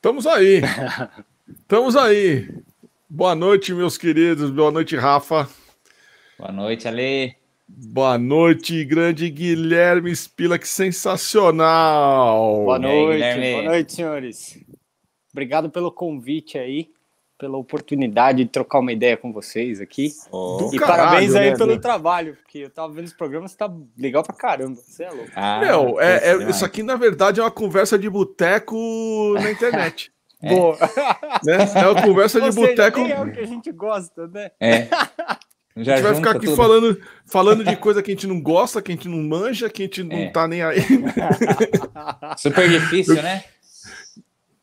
Estamos aí. Estamos aí. Boa noite, meus queridos. Boa noite, Rafa. Boa noite, Ale. Boa noite, grande Guilherme Spila, que sensacional. Boa noite, aí, boa noite, senhores. Obrigado pelo convite aí, pela oportunidade de trocar uma ideia com vocês aqui. Oh. E caralho, parabéns aí né, pelo trabalho, porque eu tava vendo os programas, tá legal pra caramba. Você é louco. Ah, Meu, é, é, isso aqui, na verdade, é uma conversa de boteco na internet. É. Boa. Né? É uma conversa de boteco. É o que a gente gosta, né? É. Já a gente vai ficar aqui falando, falando de coisa que a gente não gosta, que a gente não manja, que a gente não é. tá nem aí. Super difícil, né?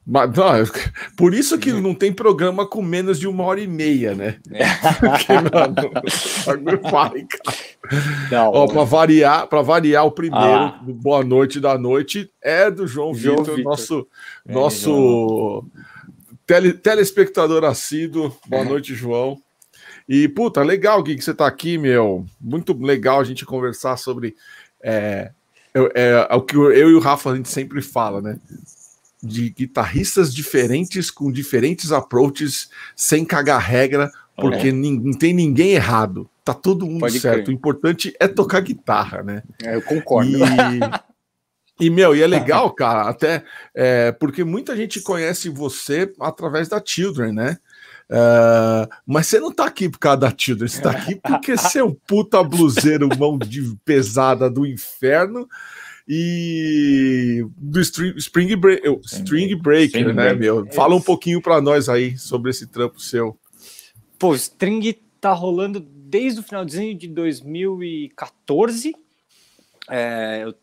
Mas, não, por isso que não tem programa com menos de uma hora e meia, né? É. Porque, mano, vai, cara. Ó, pra variar, para variar, o primeiro ah. Boa Noite da Noite é do João, João Vitor, Vitor, nosso, é, nosso tele, telespectador assíduo. Boa é. noite, João. E, puta, legal, Gui, que você tá aqui, meu. Muito legal a gente conversar sobre. É, é, é, o que eu e o Rafa a gente sempre fala, né? De guitarristas diferentes, com diferentes approaches, sem cagar regra, porque é. não tem ninguém errado. Tá todo mundo Pode certo. Crer. O importante é tocar guitarra, né? É, eu concordo. E, e, meu, e é legal, cara, até é, porque muita gente conhece você através da Children, né? Uh, mas você não tá aqui por causa da Children, você tá aqui porque você é um puta bluseiro, mão de pesada do inferno e do Spring, Spring, Break, String Breaker, String né, meu? Fala um pouquinho para nós aí sobre esse trampo seu. Pô, String tá rolando desde o finalzinho de 2014. É, eu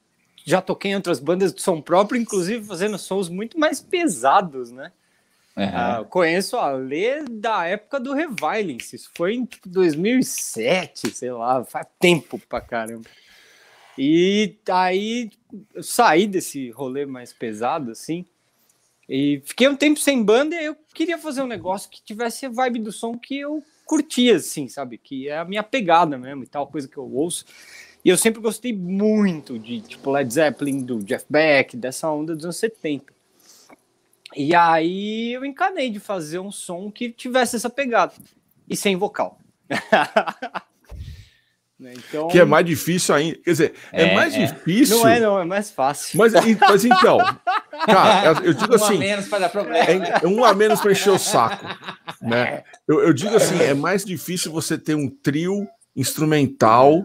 já toquei em outras bandas de som próprio, inclusive fazendo sons muito mais pesados, né? Uhum. Uh, conheço a Lê da época do Revilence. Isso foi em tipo, 2007, sei lá, faz tempo pra caramba. E aí eu saí desse rolê mais pesado, assim. E fiquei um tempo sem banda e eu queria fazer um negócio que tivesse a vibe do som que eu curtia, assim, sabe? Que é a minha pegada mesmo e tal, coisa que eu ouço. E eu sempre gostei muito de, tipo, Led Zeppelin, do Jeff Beck, dessa onda dos anos 70. E aí eu encanei de fazer um som que tivesse essa pegada e sem vocal. Né, então... Que é mais difícil ainda. Quer dizer, é, é mais é. difícil. Não é, não, é mais fácil. Mas, mas então, cara, eu digo assim. Um a menos para dar problema. É, um a menos para encher o saco. Né? Eu, eu, digo assim: é mais difícil você ter um trio instrumental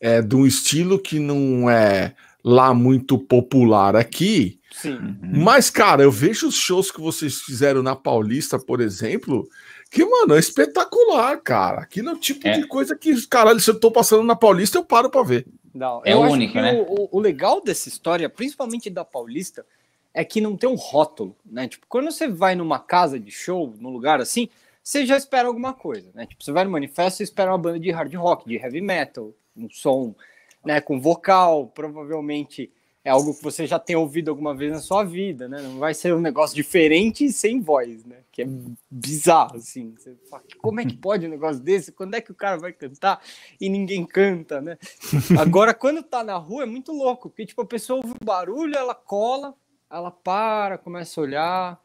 é, de um estilo que não é lá muito popular aqui Sim. Mas, cara, eu vejo os shows que vocês fizeram na Paulista, por exemplo, que, mano, é espetacular, cara. Aquilo é o tipo é. de coisa que, caralho, se eu tô passando na Paulista, eu paro pra ver. Não, é único, né? O, o, legal dessa história, principalmente da Paulista, é que não tem um rótulo, né? Tipo, quando você vai numa casa de show, num lugar assim, você já espera alguma coisa, né? Tipo, você vai no manifesto, você espera uma banda de hard rock, de heavy metal, um som, né, com vocal, provavelmente é algo que você já tem ouvido alguma vez na sua vida, né? Não vai ser um negócio diferente sem voz, né? Que é bizarro, assim. Você fala, como é que pode um negócio desse? Quando é que o cara vai cantar e ninguém canta, né? Agora, quando tá na rua, é muito louco, porque, tipo, a pessoa ouve um barulho, ela cola, ela para, começa a olhar,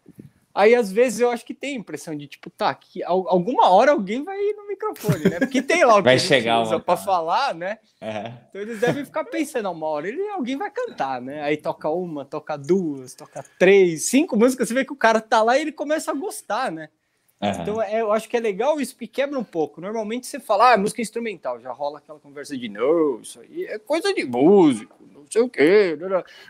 Aí, às vezes, eu acho que tem a impressão de, tipo, tá, que alguma hora alguém vai ir no microfone, né? Porque tem lá o que vai chegar usa para falar, né? Uhum. Então eles devem ficar pensando, uma hora ele, alguém vai cantar, né? Aí toca uma, toca duas, toca três, cinco músicas, você vê que o cara tá lá e ele começa a gostar, né? Uhum. Então é, eu acho que é legal isso que quebra um pouco. Normalmente você fala, ah, é música instrumental, já rola aquela conversa de não, isso aí é coisa de músico, não sei o quê.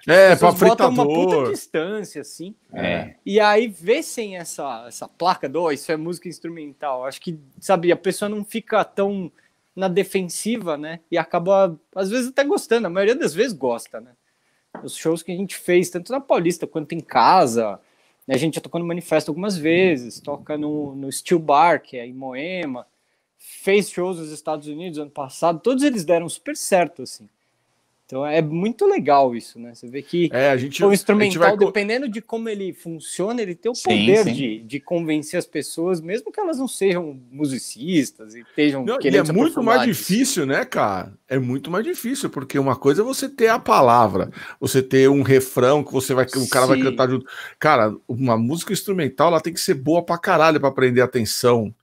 É, para fritador. uma puta distância, assim. É. E aí vê sem essa, essa placa do, oh, isso é música instrumental. Acho que, sabe, a pessoa não fica tão na defensiva, né? E acaba, às vezes, até gostando. A maioria das vezes gosta, né? Os shows que a gente fez, tanto na Paulista quanto em casa a gente já tocou no Manifesto algumas vezes, toca no, no Steel Bar, que é em Moema, fez shows nos Estados Unidos ano passado, todos eles deram super certo, assim. Então é muito legal isso, né? Você vê que é, a gente, o instrumental, vai... dependendo de como ele funciona, ele tem o sim, poder sim. De, de convencer as pessoas, mesmo que elas não sejam musicistas e estejam não, e é muito mais difícil, né, cara? É muito mais difícil, porque uma coisa é você ter a palavra, você ter um refrão que você vai, o cara sim. vai cantar junto. Cara, uma música instrumental ela tem que ser boa pra caralho pra prender atenção.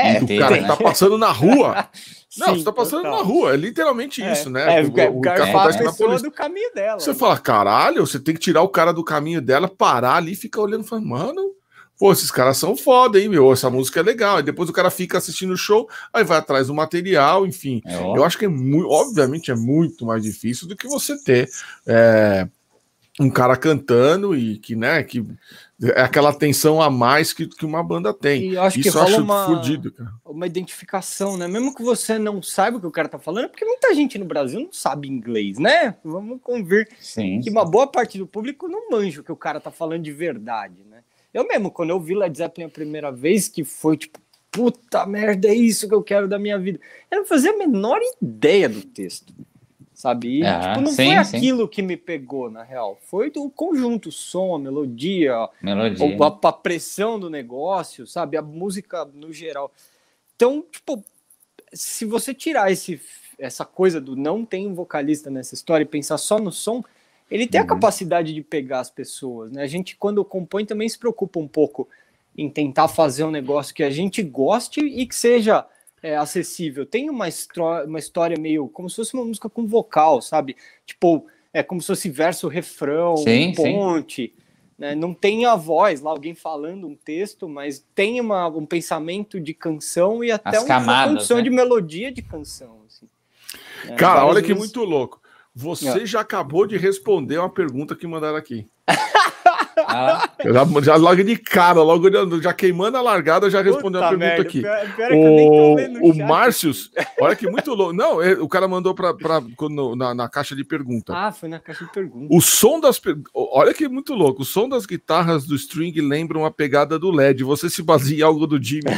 É, do cara que tá passando na rua. Não, Sim, você tá passando total. na rua, é literalmente é, isso, né? É, o, o, o cara tá a pessoa do caminho dela. Você né? fala, caralho, você tem que tirar o cara do caminho dela, parar ali e ficar olhando e falar, mano, pô, esses caras são foda, hein, meu? Essa música é legal. E depois o cara fica assistindo o show, aí vai atrás do material, enfim. É, eu acho que é muito, obviamente, é muito mais difícil do que você ter é, um cara cantando e que, né, que é aquela atenção a mais que, que uma banda tem. E acho Isso que rola acho uma, fudido, cara. uma identificação, né? Mesmo que você não saiba o que o cara tá falando, porque muita gente no Brasil não sabe inglês, né? Vamos convir sim, que sim. uma boa parte do público não manja o que o cara tá falando de verdade, né? Eu mesmo, quando eu vi Led Zeppelin a primeira vez, que foi tipo, puta merda, é isso que eu quero da minha vida. Eu não fazia a menor ideia do texto sabe? E, ah, tipo, não sim, foi aquilo que me pegou, na real. Foi do conjunto, o som, a melodia, melodia. A, a, pressão do negócio, sabe? A música no geral. Então, tipo, se você tirar esse, essa coisa do não tem um vocalista nessa história e pensar só no som, ele tem uhum. a capacidade de pegar as pessoas, né? A gente, quando compõe, também se preocupa um pouco em tentar fazer um negócio que a gente goste e que seja é, acessível. Tem uma, uma história meio como se fosse uma música com vocal, sabe? Tipo, é como se fosse verso, refrão, sim, ponte. Né? Não tem a voz lá, alguém falando um texto, mas tem uma, um pensamento de canção e até As uma camadas, condição né? de melodia de canção. Assim. É, Cara, olha que muito louco. Você é. já acabou de responder uma pergunta que mandaram aqui. Ah. Já, já logo de cara, logo já queimando a largada, já respondeu a pergunta aqui. Pior, pior o o Márcios, olha que muito louco. Não, é, o cara mandou pra, pra, na, na caixa de pergunta. Ah, foi na caixa de pergunta. O som das. Olha que muito louco. O som das guitarras do string lembram a pegada do LED. Você se baseia em algo do Jimmy.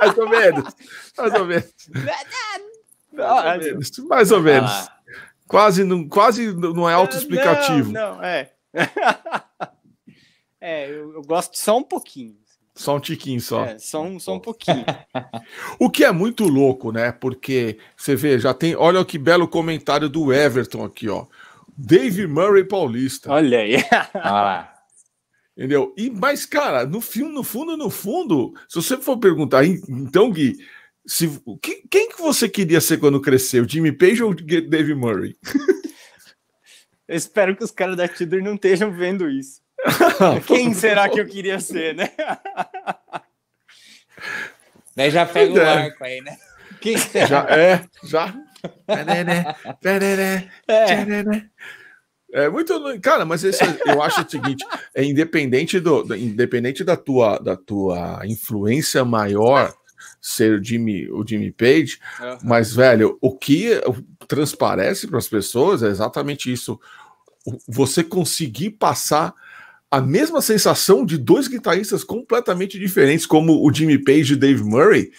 mais ou menos. Mais ou menos. Mais ou menos. Mais ou menos. Quase não, quase não é autoexplicativo. Não, não, é. é, eu, eu, gosto só um pouquinho. Só um tiquinho só. É, só um, só um pouquinho. o que é muito louco, né? Porque você vê, já tem. Olha que belo comentário do Everton aqui, ó. Dave Murray Paulista. Olha aí. Olha lá. Entendeu? E, mas, cara, no filme, no fundo, no fundo, se você for perguntar, então, Gui, se, quem, quem que você queria ser quando cresceu? Jimmy Page ou Dave Murray? Eu espero que os caras da Tudor não estejam vendo isso. quem será que eu queria ser, né? Daí já pega o é. arco aí, né? Quem será? Já, é, já. É. É muito, cara, mas esse, eu acho o seguinte, é independente do, independente da tua da tua influência maior ser o Jimmy, o Jimmy Page, uhum. mas, velho, o que transparece para as pessoas é exatamente isso. Você conseguir passar a mesma sensação de dois guitarristas completamente diferentes, como o Jimmy Page e Dave Murray,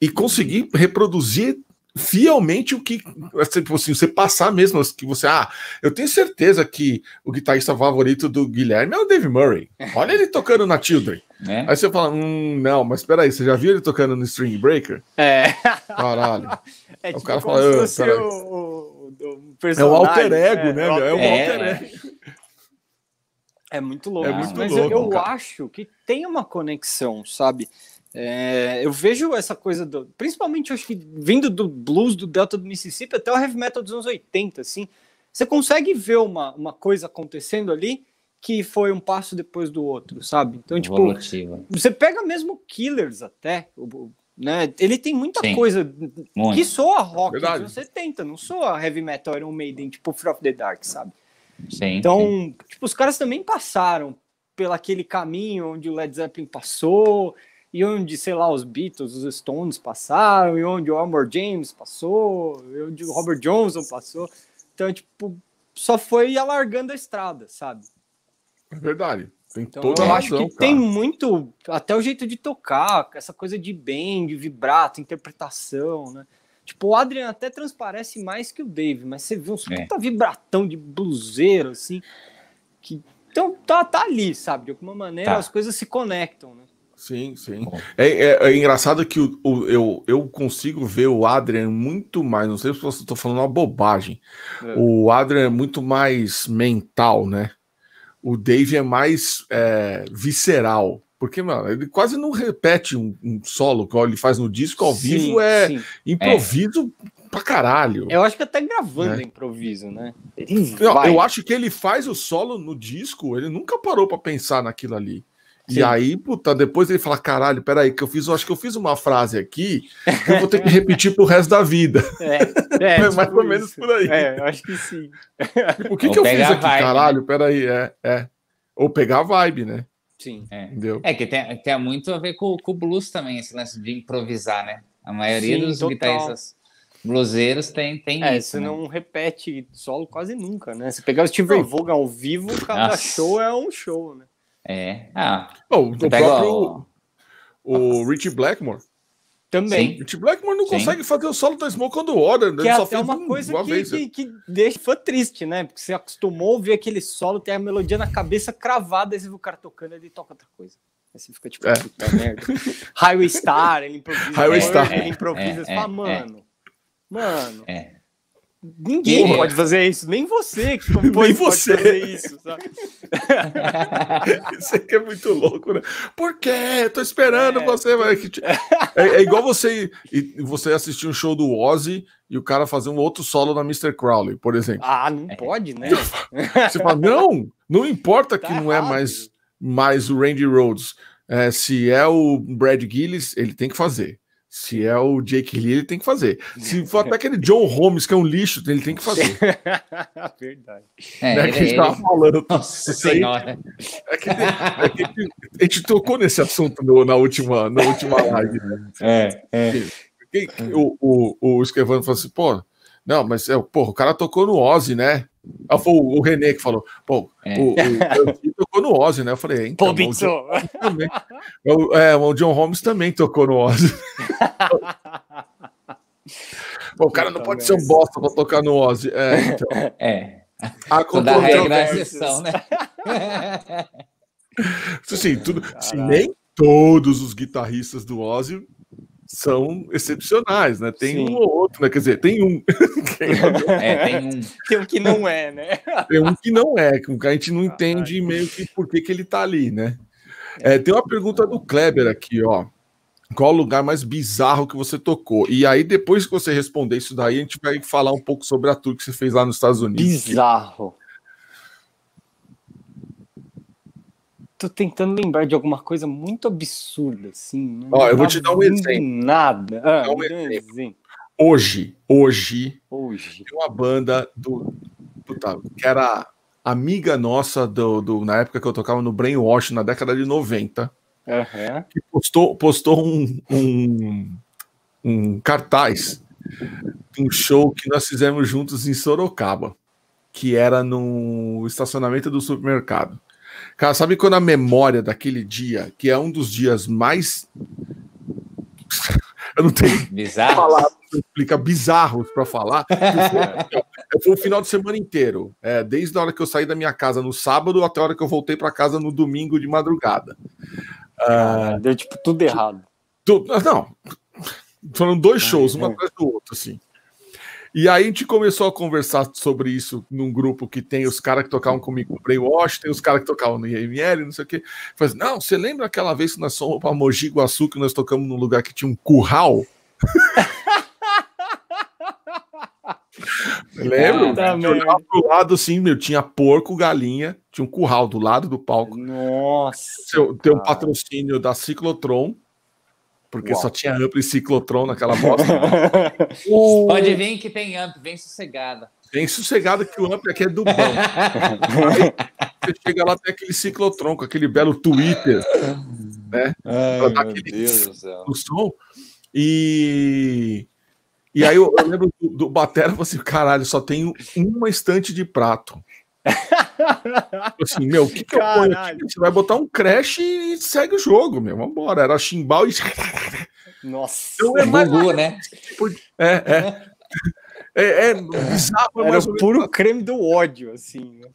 e conseguir reproduzir fielmente o que tipo assim, você passar mesmo que você ah eu tenho certeza que o guitarrista favorito do Guilherme é o Dave Murray olha ele tocando na Children é. aí você fala hum, não mas espera aí você já viu ele tocando no String Breaker? É. Caralho. É, tipo, o cara fala oh, o, o, é o alter ego é, né é, o é. alter ego. é muito louco é muito mas louco, eu, eu acho que tem uma conexão sabe? É, eu vejo essa coisa, do, principalmente acho que vindo do blues do Delta do Mississippi até o heavy metal dos anos 80, assim, você consegue ver uma, uma coisa acontecendo ali que foi um passo depois do outro, sabe? Então, tipo, você pega mesmo Killers até, né? Ele tem muita Sim, coisa muito. que soa rock Verdade. dos anos 70, não soa heavy metal Iron Maiden, tipo Fear of the Dark, sabe? Sim, então, sim. tipo, os caras também passaram pelo aquele caminho onde o Led Zeppelin passou, e onde, sei lá, os Beatles, os Stones passaram, e onde o Elmore James passou, e onde o Robert Johnson passou. Então, tipo, só foi alargando a estrada, sabe? É verdade. Tem então, toda eu acho que cara. tem muito, até o jeito de tocar, essa coisa de bem, de vibrato, interpretação, né? Tipo, o Adrian até transparece mais que o Dave, mas você vê uns é. puta vibratão de bluseiro, assim, que então tá, tá ali, sabe? De alguma maneira tá. as coisas se conectam, né? Sim, sim. É, é, é, engraçado que o, o, eu, eu consigo ver o Adrian muito mais. Não sei se eu estou falando uma bobagem. É. O Adrian é muito mais mental, né? O Dave é mais é, visceral. Porque, mano, ele quase não repete um, um solo que ele faz no disco ao sim, vivo, é sim. improviso pra caralho. Eu acho que até gravando né? improviso, né? Não, eu acho que ele faz o solo no disco, ele nunca parou para pensar naquilo ali. Sim. E aí, puta, depois ele fala: caralho, peraí, que eu fiz, eu acho que eu fiz uma frase aqui que eu vou ter que repetir pro resto da vida. É, é, é mais tipo ou menos por aí. É, eu acho que sim. O que, que eu fiz aqui, vibe, caralho? Né? Peraí, é, é. Ou pegar a vibe, né? Sim. É, Entendeu? é que tem, tem muito a ver com, com o blues também, esse lance de improvisar, né? A maioria sim, dos total. guitarristas bluseiros tem, tem é, isso. Você né? não repete solo quase nunca, né? Se pegar o Steve Ray Vaughan ao vivo, cada Nossa. show é um show, né? É. Ah. Oh, o próprio. O, o Richie Blackmore. Também. Sim. Richie Blackmore não Sim. consegue fazer o solo da Smoke on the Water. Que é até uma coisa uma que, vez, que, que, deixa fã triste, né? Porque você acostumou a ouvir aquele solo, tem a melodia na cabeça cravada, e você vê o cara tocando, ele toca outra coisa. Aí você fica tipo, é. puta merda. Highway Star, ele improvisa. Highway Star. Ele improvisa, é, você fala, é, é. mano. Mano. É. Ninguém Porra. pode fazer isso, nem você que compõe nem você. pode fazer isso, sabe? isso aqui é muito louco, né? Por quê? Tô esperando é. você. É, é, igual você você assistir um show do Ozzy e o cara fazer um outro solo na Mr. Crowley, por exemplo. Ah, não pode, né? Você fala, não, não importa tá que não é mais, mais o Randy Rhodes. É, se é o Brad Gillis, ele tem que fazer. Se é o Jake Lee, ele tem que fazer. Se for até aquele John Holmes, que é um lixo, ele tem que fazer. Verdade. É, né, que a gente tava falando. Nossa senhora. É que, é que, a gente tocou nesse assunto no, na, última, na última live. Né? É, é. O, o, o Esquevano falou assim, pô, não, mas é, porra, o cara tocou no Ozzy, né? Ah, foi o, René que falou, pô, é. o, o, tocou no Ozzy, né? Eu falei, então, pô, o, John também, o, é, o John Holmes também tocou no Ozzy. pô, o cara não pode ser um bosta pra tocar no Ozzy. É, então. é. A Toda regra é exceção, né? assim, tudo, se nem todos os guitarristas do Ozzy são excepcionais, né? Tem Sim. um ou outro, né? Quer dizer, tem um. é, tem um. Tem um que não é, né? Tem um que não é, que a gente não entende meio que por que, que ele tá ali, né? É, tem uma pergunta do Kleber aqui, ó. Qual o lugar mais bizarro que você tocou? E aí, depois que você responder isso daí, a gente vai falar um pouco sobre a tour que você fez lá nos Estados Unidos. Bizarro. Tô tentando lembrar de alguma coisa muito absurda, assim. Ó, eu vou te dar um exemplo. Nada. Ah, um exemplo. Hoje, hoje, hoje, tem uma banda do, puta, que era amiga nossa do, do, na época que eu tocava no Brainwash, na década de 90, uhum. que postou, postou um, um, um cartaz de um show que nós fizemos juntos em Sorocaba, que era no estacionamento do supermercado. Cara, sabe quando a memória daquele dia, que é um dos dias mais. Eu não tenho Bizarro. palavras explica bizarros para falar. Foi o final de semana inteiro, é, desde a hora que eu saí da minha casa no sábado até a hora que eu voltei para casa no domingo de madrugada. Ah, deu tipo tudo errado. Tu, não, foram dois shows, um atrás do outro, assim. E aí a gente começou a conversar sobre isso num grupo que tem os caras que tocavam comigo no Brainwash, tem os caras que tocavam no IML, não sei o quê. Falei, assim, não, você lembra aquela vez que nós fomos para Mogi Guaçu, que nós tocamos num lugar que tinha um curral? Lembro? Ah, eu pro lado assim, meu, tinha porco, galinha, tinha um curral do lado do palco. Nossa. Tem um patrocínio da Ciclotron, porque Uau. só tinha amplo e ciclotron naquela bosta. o... Pode vir que tem amplo, vem sossegada. Vem sossegada que o amplo aqui é do bom. você chega lá, tem aquele ciclotron com aquele belo Twitter, né? Ai, pra dar aquele Deus do céu. som. E, e aí eu, eu lembro do, do Batera, eu assim, caralho, só tenho uma estante de prato. Assim, meu, o que, que eu ponho aqui? Você vai botar um crash e segue o jogo, meu. Vambora. Era chimbal e. Nossa. Então é mais né? Tipo, é, é. É, é bizarro, Era o puro creme do ódio, assim. Né?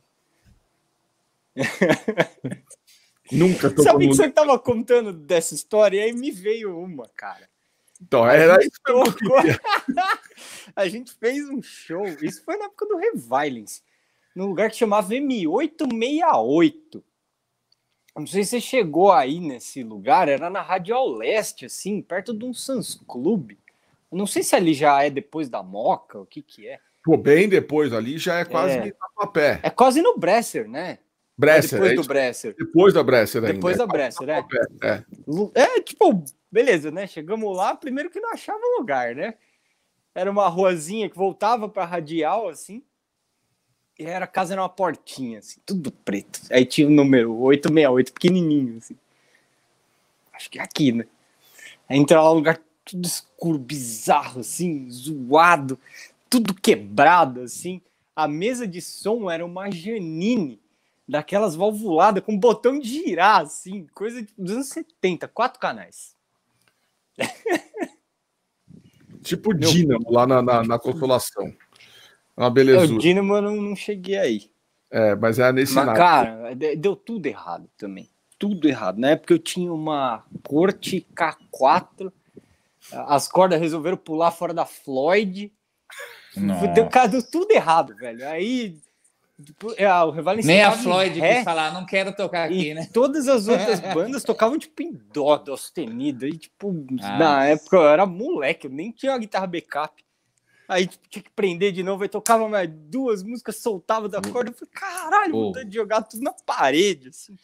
Nunca tô Sabe que você estava contando dessa história? E aí me veio uma, cara. Então, era isso que eu A gente fez um show, isso foi na época do Revilings, num lugar que chamava M868. Não sei se você chegou aí nesse lugar, era na Rádio ao Leste, assim, perto de um Sans Club. Não sei se ali já é depois da Moca, o que que é. Pô, bem depois ali já é quase é, a pé. É quase no Bresser, né? Bresser. depois é do Bresser. Depois da Bresser ainda. Depois da Bresser, é. É. é, tipo, beleza, né? Chegamos lá, primeiro que não achava lugar, né? Era uma ruazinha que voltava para radial, assim. E era a casa era uma portinha, assim, tudo preto. Aí tinha o número 868, pequenininho, assim. Acho que é aqui, né? Aí entra lá um lugar tudo escuro, bizarro, assim, zoado, tudo quebrado, assim. A mesa de som era uma Janine, daquelas valvuladas com botão de girar, assim, coisa dos anos 70, quatro canais. Tipo. Dínamo lá na, na, na Consolação. Uma beleza. O Dínamo eu não, não cheguei aí. É, mas é nesse Mas, cara, deu tudo errado também. Tudo errado. Na época eu tinha uma Corte K4 as cordas resolveram pular fora da Floyd. Deu, cara, deu tudo errado, velho. Aí é, o Nem a Floyd quis falar, não quero tocar aqui, né? Todas as outras bandas tocavam tipo em dó, dó sustenido. E, tipo, ah, na época eu era moleque, eu nem tinha uma guitarra backup. Aí tinha que prender de novo, aí tocava mais duas músicas, soltava da corda. Eu falei, caralho, oh. vou jogar tudo na parede, assim.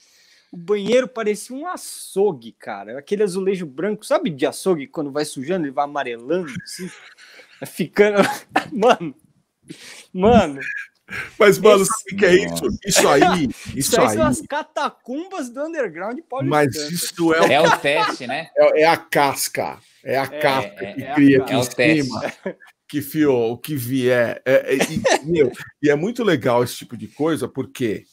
O banheiro parecia um açougue, cara. Aquele azulejo branco, sabe de açougue quando vai sujando, ele vai amarelando, assim, ficando. mano, mano. Mas, mano, esse... sabe o que é isso? Isso aí. Isso, isso aí, são as catacumbas do underground paulistano. Mas isso é o, é o teste, né? É, é, a casca. É a é, casca é, que é cria aqui em cima. Que fio, o que vier. e, meu, e é muito legal esse tipo de coisa, porque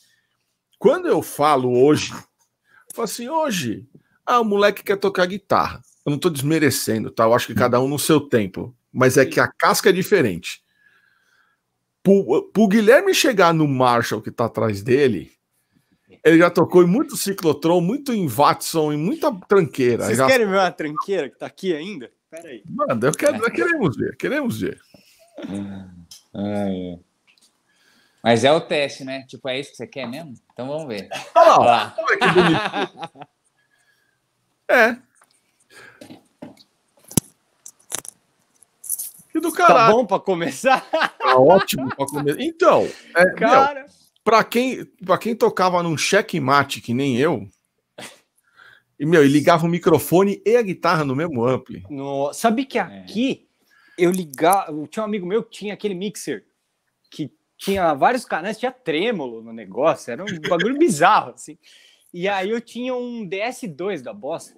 quando eu falo hoje, eu falo assim, hoje, ah, o moleque quer tocar guitarra. Eu não estou desmerecendo, tá? Eu acho que cada um no seu tempo. Mas é que a casca é diferente. Pro, pro Guilherme chegar no Marshall que tá atrás dele, ele já tocou em muito ciclotron, muito em Watson, em muita tranqueira. Vocês já... querem ver uma tranqueira que tá aqui ainda? Pera aí. Manda, eu quero, queremos ver, queremos ver. Ai, mas é o teste, né? Tipo, é isso que você quer mesmo? Então vamos ver. Olha lá. Olha que bonito. é. Que do tá caralho. Tá bom para começar? Tá ótimo para começar. Então, é, cara, para quem, pra quem tocava num checkmate que nem eu, e meu, e ligava o microfone e a guitarra no mesmo ampli. No, sabe que aqui é. eu ligava, tinha um amigo meu que tinha aquele mixer que tinha vários canais, tinha trêmulo no negócio, era um bagulho bizarro, assim. E aí eu tinha um DS2 da Bossa.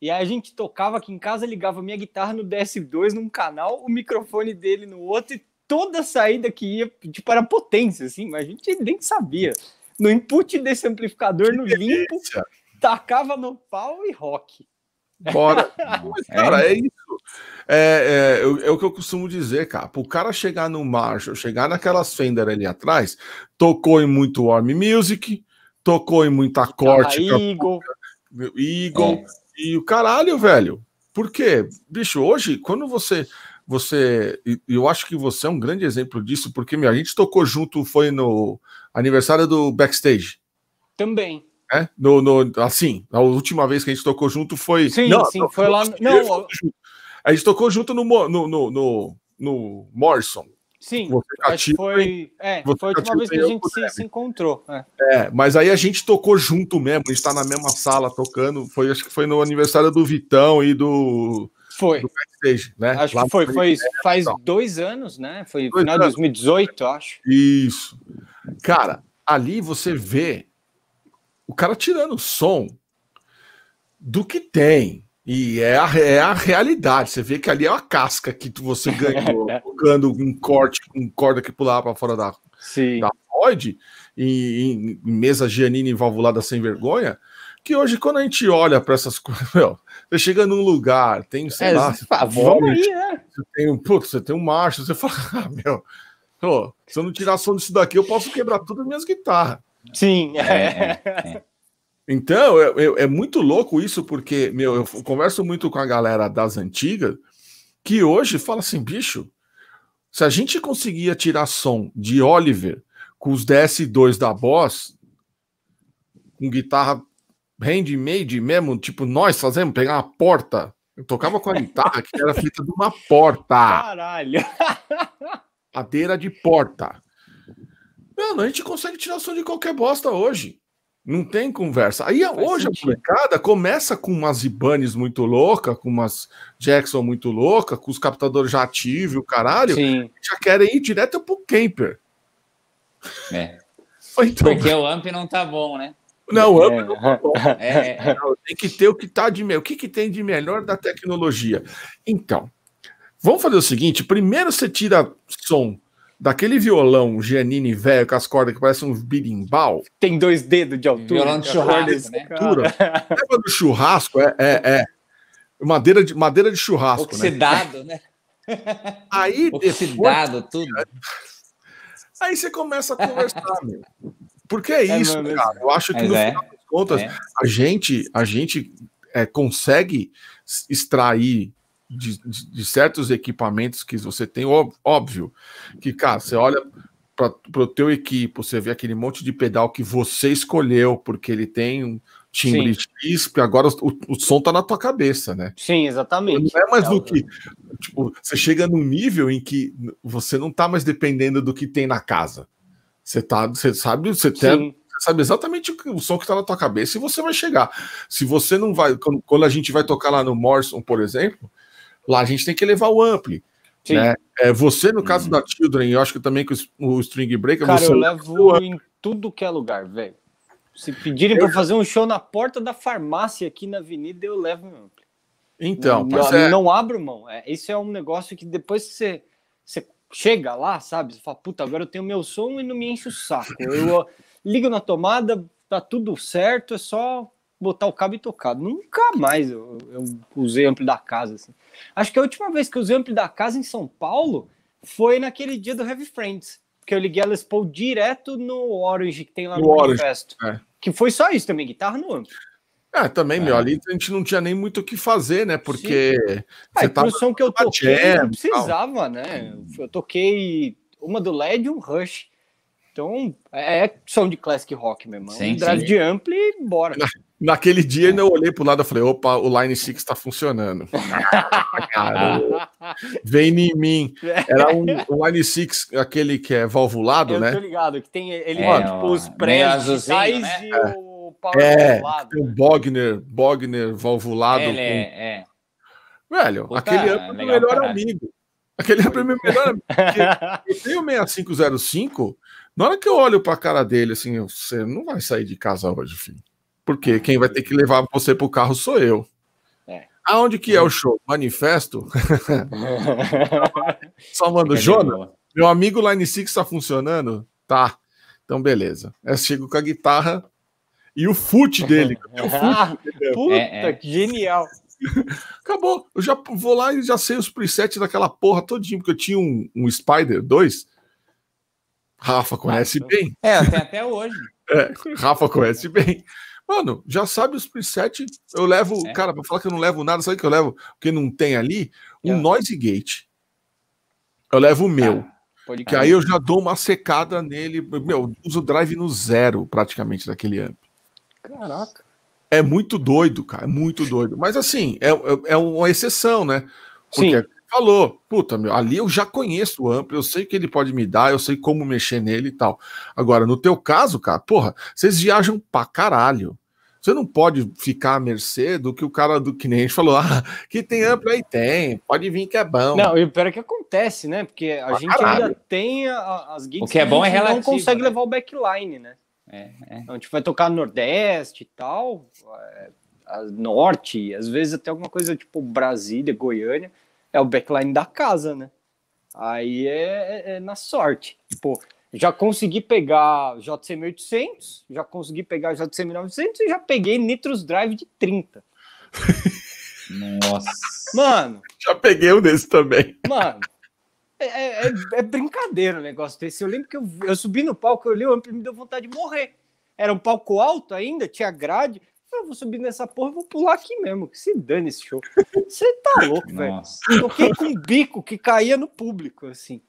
E aí a gente tocava aqui em casa, ligava minha guitarra no DS2 num canal, o microfone dele no outro, e toda saída que ia, tipo, era potência, assim, mas a gente nem sabia. No input desse amplificador, no limpo, tacava no pau e rock. Bora. Mas, cara, é, é isso. É, é, é, o que eu costumo dizer, cara. Para o cara chegar no Marshall, chegar naquelas Fender ali atrás, tocou em muito Warm Music, tocou em muita corte. Eagle. Eagle. É. E o caralho, velho. Por quê? Bicho, hoje, quando você. Você. Eu acho que você é um grande exemplo disso, porque meu, a gente tocou junto, foi no aniversário do Backstage. Também. É? No, no, assim, a última vez que a gente tocou junto foi. Sim, não, sim, foi lá. Não, a gente tocou junto no, no, no, no, no Morrison. Sim, acho foi, é, foi a última vez que a gente se, se, encontrou. É. é. mas aí a gente tocou junto mesmo, a gente tá na mesma sala tocando. Foi, acho que foi no aniversário do Vitão e do. Foi. Do backstage, né? Acho Lá que foi, foi faz dois anos, né? Foi dois final de 2018, acho. Isso. Cara, ali você vê o cara tirando som do que tem. E é a, é a realidade. Você vê que ali é uma casca que você ganhou jogando um corte, um corda que pulava para fora da, Sim. da Floyd, em, em, mesa Giannini valvulada sem vergonha. que hoje, quando a gente olha para essas coisas, você chega num lugar, tem, sei é, lá, você, favor, aí, né? você tem um, putz, você tem um macho, você fala, ah, meu, oh, se eu não tirar som disso daqui, eu posso quebrar todas as minhas guitarras. Sim, é. é, é. Então, é, é, muito louco isso, porque, meu, eu converso muito com a galera das antigas, que hoje fala assim, bicho, se a gente conseguia tirar som de Oliver com os DS2 da Boss, com guitarra handmade mesmo, tipo nós fazemos, pegar uma porta. Eu tocava com a guitarra que era feita de uma porta. Caralho! Madeira de porta. Mano, a gente consegue tirar som de qualquer bosta hoje. Não tem conversa. Aí Faz hoje sentido. a molecada começa com umas Ibanez muito louca, com umas Jackson muito louca, com os captadores já ativos, o caralho, Sim. já querem ir direto pro camper. É. Então, Porque o amp não tá bom, né? Não, o amp é. não tá bom. É. Não, tem que ter o que tá de melhor. O que, que tem de melhor da tecnologia? Então, vamos fazer o seguinte: primeiro você tira som daquele violão Giannini velho com as cordas que parece um birimbau. Tem dois dedos de altura. Violão de churrasco, né? Altura. Lembra do churrasco? É, é, é. Madeira de, madeira de churrasco. Né? Oxidado, né? né? Aí, Oxidado, depois, tudo. Aí você começa a conversar, meu. Porque é, é isso, é, cara. Eu acho que no é, final das contas, é. a gente, a gente é, consegue extrair de, de, de, certos equipamentos que você tem, óbvio, que, cara, você olha para o teu equipe, você vê aquele monte de pedal que você escolheu, porque ele tem um timbre Sim. X, porque agora o, o, som tá na tua cabeça, né? Sim, exatamente. Não é mais do que. Tipo, você chega num nível em que você não tá mais dependendo do que tem na casa. Você tá, você sabe, você tem, sabe exatamente o, o som que tá na tua cabeça e você vai chegar. Se você não vai, quando, quando a gente vai tocar lá no Morrison, por exemplo, Lá a gente tem que levar o ampli. Né? É, você, no caso hum. da Children, eu acho que também com o String Breaker. Cara, você eu levo em tudo que é lugar, velho. Se pedirem para fazer um show na porta da farmácia aqui na avenida, eu levo meu ampli. Então, não, é... não abro mão. É, isso é um negócio que depois que você, você chega lá, sabe? Você fala, puta, agora eu tenho meu som e não me enche o saco. Eu ligo na tomada, tá tudo certo, é só botar o cabo e tocar. Nunca mais eu, eu usei ampli da casa. Assim. Acho que a última vez que eu usei ampli da casa em São Paulo foi naquele dia do Heavy Friends, que eu liguei a Les Paul direto no Orange que tem lá no, no Manifesto. É. Que foi só isso também, guitarra no ampli. É, também, é. meu, ali a gente não tinha nem muito o que fazer, né? Porque. Ah, você tava som que eu toquei, jam, não precisava, tal. né? Eu toquei uma do LED e um Rush. Então, é, é som de classic rock mesmo. Sim, um drive sim. de ampli e bora. Naquele dia eu olhei pro lado e falei, opa, o Line 6 está funcionando. vem em mim. Era um, um Line 6, aquele que é valvulado, eu né? Eu tô ligado, que tem ele é, tipo os prédios né? e o power é, tem o Bogner, Bogner valvulado. Ele com... é, é. Velho, Puta, aquele é o meu melhor amigo. Aquele é o meu melhor amigo. eu tenho o 6505, na hora que eu olho pra cara dele, assim, você não vai sair de casa hoje, filho. Porque quem vai ter que levar você pro carro sou eu. É. Aonde que é o show? Manifesto? Só manda, Jona, meu amigo Line 6 está funcionando? Tá. Então, beleza. Eu chego com a guitarra e o foot dele. O foot, Puta, é, é. que genial. Acabou. Eu já vou lá e já sei os presets daquela porra todinho, porque eu tinha um, um Spider 2. Rafa conhece Nossa. bem. É, tem até hoje. É, Rafa conhece bem. Mano, já sabe os presets. Eu levo, é. cara, para falar que eu não levo nada, sabe que eu levo? Porque não tem ali um é. noise gate. Eu levo o meu. Ah, que aí eu já dou uma secada nele. Meu, uso o drive no zero, praticamente, daquele amp. Caraca. É muito doido, cara. É muito doido. Mas assim, é, é, é uma exceção, né? Porque Sim. Falou, puta, meu, ali eu já conheço o amplo, eu sei que ele pode me dar, eu sei como mexer nele e tal. Agora, no teu caso, cara, porra, vocês viajam pra caralho. Você não pode ficar à mercê do que o cara do que nem a gente falou, ah, que tem amplo aí, tem, pode vir que é bom. Não, e o pior é que acontece, né? Porque a pra gente caralho. ainda tem a, as gigs o que é bom é relativo, não consegue né? levar o backline, né? É, é. Então, a gente vai tocar no Nordeste e tal, é, Norte, às vezes até alguma coisa tipo Brasília, Goiânia é o backline da casa, né? Aí é, é, é na sorte. Tipo, Já consegui pegar JC 1800, já consegui pegar JC 1900 e já peguei Nitros Drive de 30. Nossa. Mano. Já peguei um desse também. Mano. É, é, é, é brincadeira o negócio desse. Eu lembro que eu, eu subi no palco, eu olhei o amplo e me deu vontade de morrer. Era um palco alto ainda, tinha grade. Eu vou subir nessa porra e vou pular aqui mesmo. Que se dane esse show. Você tá louco, velho. Toquei com um bico que caía no público, assim.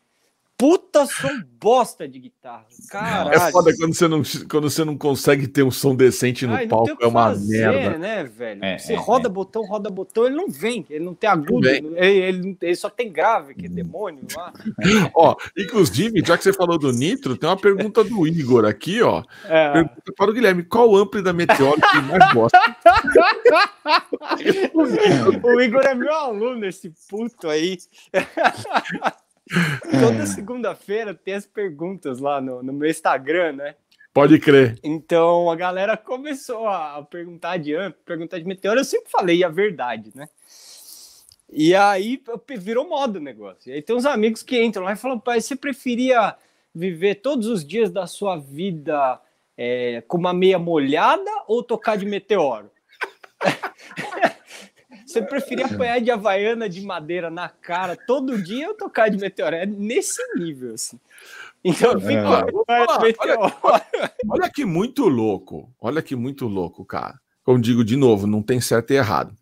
Puta som bosta de guitarra. Caralho. É foda quando você não, quando você não consegue ter um som decente no Ai, palco, é uma fazer, merda. né, velho? É, você é, roda é. botão, roda botão, ele não vem, ele não tem agudo, ele, ele, ele, só tem grave, que demônio lá. ó, inclusive, já que você falou do Nitro, tem uma pergunta do Igor aqui, ó. É. Pergunta para o Guilherme: qual ampli da Meteoro que mais gosta? o Igor é meu aluno, esse puto aí. Toda segunda-feira tem as perguntas lá no, no meu Instagram, né? Pode crer. Então a galera começou a perguntar de AMP, perguntar de meteoro. Eu sempre falei a verdade, né? E aí virou moda o negócio. E aí tem uns amigos que entram lá e falam: pai, você preferia viver todos os dias da sua vida é, com uma meia molhada ou tocar de meteoro? Você preferia apanhar de havaiana de madeira na cara todo dia ou tocar de meteoro? É nesse nível, assim. Então, fica... é. olha, olha, olha que muito louco. Olha que muito louco, cara. Como digo de novo, não tem certo e errado.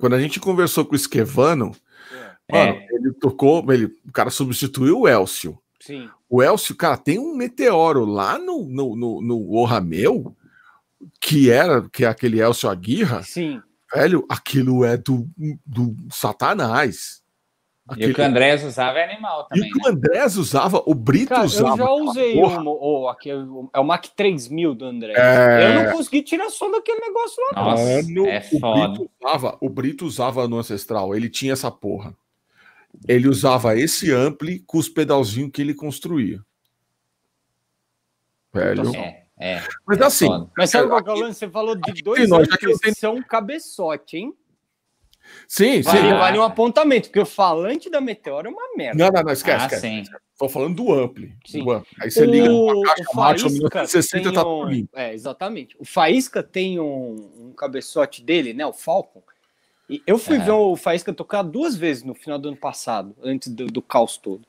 Quando a gente conversou com o Esquevano, é. mano, ele tocou, ele, o cara substituiu o Elcio. Sim. O Elcio, cara, tem um meteoro lá no, no, no, no Orrameu, que era, que é aquele Elcio Aguirra. Sim. Velho, aquilo é do, do Satanás. Aquele... E o que o Andrés usava é animal também. E o que né? o Andrés usava, o Brito Cara, usava. Eu já usei o, o, aquele, é o Mac 3000 do Andrés. É... Eu não consegui tirar som daquele negócio lá. Nossa, Mano, é foda. O Brito, usava, o Brito usava no Ancestral, ele tinha essa porra. Ele usava esse ampli com os pedalzinhos que ele construía. Velho. É. É, mas é assim. Foda. Mas sabe qual é o lance? Você falou de dois nós, que tenho... são cabeçote, hein? Sim, vale, sim. Vale um apontamento, porque o falante da Meteora é uma merda. Não, não, não, esquece. Ah, esquece. Tô falando do Ampli. Sim. Do ampli. Aí você o, liga numa caixa Macho 1960 tá um, tudo É, exatamente. O Faísca tem um, um, cabeçote dele, né? O Falcon. E eu fui é. ver o Faísca tocar duas vezes no final do ano passado, antes do, do caos todo.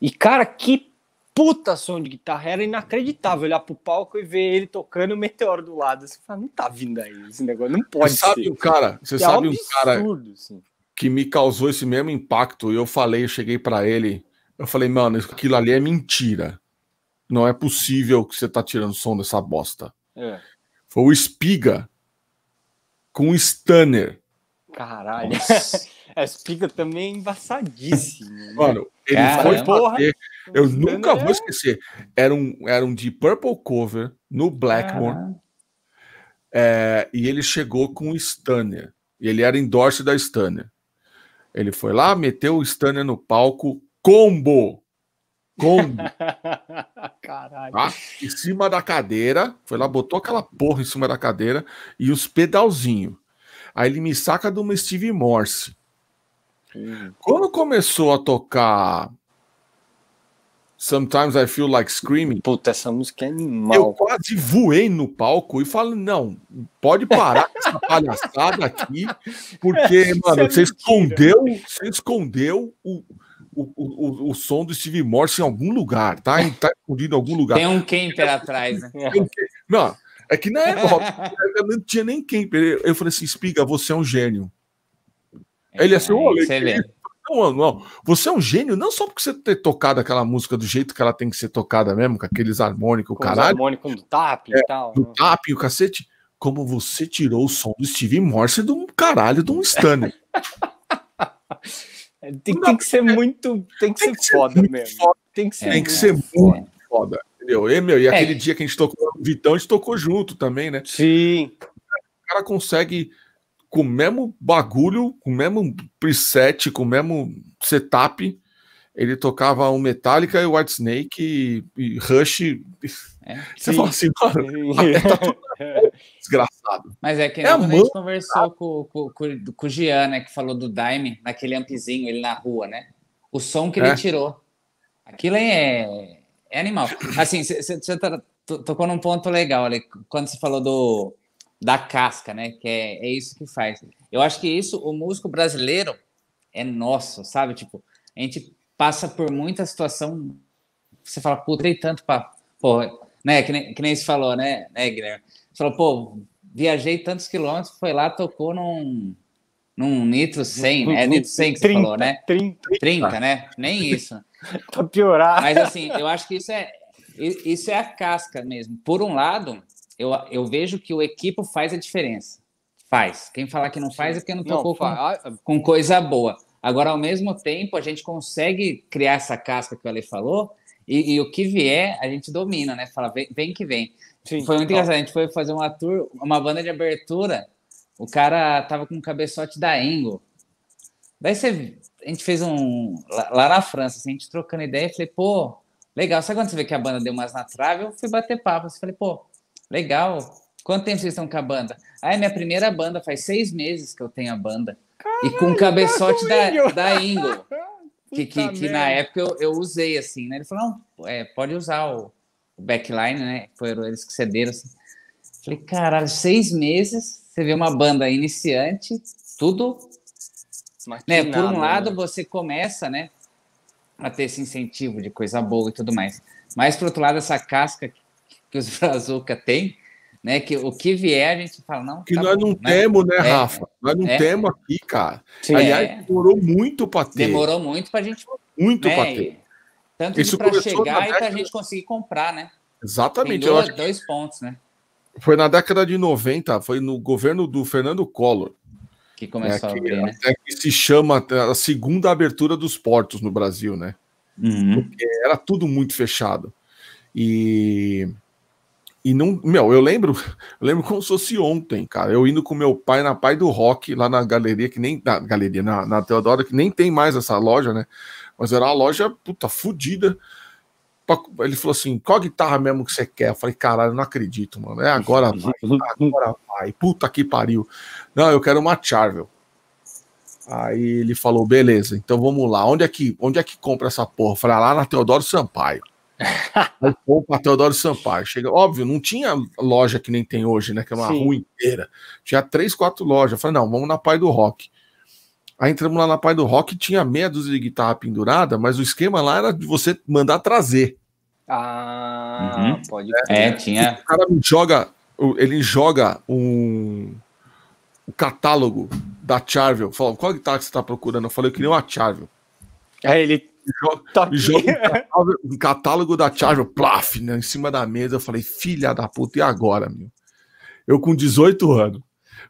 E, cara, que puta som de guitarra. Era inacreditável olhar pro palco e ver ele tocando o meteoro do lado. Você fala, não tá vindo aí esse negócio, não pode você sabe ser. Um cara, você é sabe um, cara assim. que me causou esse mesmo impacto. E eu falei, eu cheguei para ele, eu falei, mano, aquilo ali é mentira. Não é possível que você tá tirando som dessa bosta. É. Foi o Espiga com o Stunner. Caralho. A espiga também é embaçadíssimo. Né? Mano, ele foi bater. Eu nunca vou esquecer. Era um, era um de Purple Cover no Blackmore. É, e ele chegou com o Stunner. E ele era endorse da Stunner. Ele foi lá, meteu o Stunner no palco, combo. Combo. Caralho. Tá? Em cima da cadeira. Foi lá, botou aquela porra em cima da cadeira e os pedalzinhos. Aí ele me saca de uma Steve Morse. Uhum. Quando começou a tocar Sometimes I Feel Like Screaming. Puta, essa música é animal. Eu quase voei no palco e falei: não, pode parar com essa palhaçada aqui, porque, mano, é você escondeu, você escondeu o, o, o, o som do Steve Morse em algum lugar, tá? Tá escondido em algum lugar. Tem um camper atrás, né? Não, é que na época não tinha nem camper. Eu falei assim: Espiga, você é um gênio. Ele é assim, olha, não, não, você é um gênio, não só porque você ter tocado aquela música do jeito que ela tem que ser tocada mesmo, com aqueles harmônicos, com caralho. harmônicos do tap é, e tal. Do né? tap e o cacete, como você tirou o som do Steve Morse de um caralho de um Stanley. tem, tem, que ser muito. Tem que tem ser que foda ser mesmo. Foda. Tem que ser, tem que ser muito foda. Entendeu? E, meu, e é. aquele dia que a gente tocou o Vitão, a gente tocou junto também, né? Sim. O cara consegue com o mesmo bagulho, com o mesmo preset, com o mesmo setup. Ele tocava o Metallica e o White Snake e, e Rush. É, Você fala assim, mano, tá tudo desgraçado. Mas é que é quando a, gente conversou com, com, com, com o Gian, né, que falou do Daime, naquele ampzinho, ele na rua, né? O som que ele é. tirou. Aquilo é, é animal. Assim, você tá, tocou num ponto legal ali, quando você falou do, da casca, né? Que é, é isso que faz. Eu acho que isso, o músico brasileiro é nosso, sabe? Tipo, a gente passa por muita situação. Você fala, puta, dei tanto pra. Porra, né? Que nem, que nem você falou, né, né Guilherme? Você falou, pô, viajei tantos quilômetros, foi lá, tocou num, num Nitro 100, né? É Nitro 100 que você 30, falou, né? 30. 30, né? Nem isso. pra piorar. Mas assim, eu acho que isso é, isso é a casca mesmo. Por um lado, eu, eu vejo que o equipo faz a diferença. Faz. Quem falar que não faz é porque não tocou não, com, com coisa boa. Agora, ao mesmo tempo, a gente consegue criar essa casca que o Ale falou, e, e o que vier, a gente domina, né? Fala, vem, vem que vem. Sim, foi muito engraçado. A gente foi fazer uma tour, uma banda de abertura. O cara tava com o cabeçote da Engo. Daí você, a gente fez um. Lá, lá na França, assim, a gente trocando ideia, falei, pô, legal. Sabe quando você vê que a banda deu umas na trave? Eu fui bater papo. Eu falei, pô, legal. Quanto tempo vocês estão com a banda? Ah, é minha primeira banda, faz seis meses que eu tenho a banda. Caralho, e com o cabeçote da, da Ingo. que, que, que na época eu, eu usei, assim, né? Ele falou, não, é, pode usar o, o backline, né? Foram eles que cederam, assim. Falei, caralho, seis meses, você vê uma banda iniciante, tudo... né? Por um lado, né? você começa, né? A ter esse incentivo de coisa boa e tudo mais. Mas, por outro lado, essa casca que, que os Brazuca têm, né? Que o que vier, a gente fala, não. Que tá nós bom, não né? temos, né, é, Rafa? Nós não é, temos aqui, cara. Sim, Aliás, é. demorou muito para ter. Demorou muito para a gente. Muito né, para ter. Tanto Isso para chegar e para a gente conseguir comprar, né? Exatamente. Dois, dois pontos, né? Foi na década de 90, foi no governo do Fernando Collor. Que começou é, que, a abrir, né? É que se chama a segunda abertura dos portos no Brasil, né? Uhum. Porque era tudo muito fechado. E e não, meu, eu lembro, eu lembro como se fosse ontem, cara. Eu indo com meu pai na Pai do Rock, lá na galeria, que nem. Na galeria, na, na Teodora, que nem tem mais essa loja, né? Mas era uma loja, puta, fodida. Ele falou assim: qual guitarra mesmo que você quer? Eu falei, caralho, não acredito, mano. É agora vai, agora vai. Puta que pariu. Não, eu quero uma Charvel. Aí ele falou, beleza, então vamos lá. Onde é que, onde é que compra essa porra? Eu falei, ah, lá na Teodoro Sampaio. O Teodoro Sampaio. Chega, óbvio, não tinha loja que nem tem hoje, né? Que é uma Sim. rua inteira. Tinha três, quatro lojas. Eu falei, não, vamos na Pai do Rock. Aí entramos lá na Pai do Rock, tinha meia dúzia de guitarra pendurada, mas o esquema lá era de você mandar trazer. Ah, uhum. pode É, é tinha. O cara joga, ele joga um o catálogo da Charvel. Fala, qual guitarra que você está procurando? Eu falei, eu queria uma Charvel. Aí ele joga, joga um, catálogo, um, catálogo, da Charger, plaf, né, em cima da mesa. Eu falei, filha da puta, e agora, meu? Eu com 18 anos,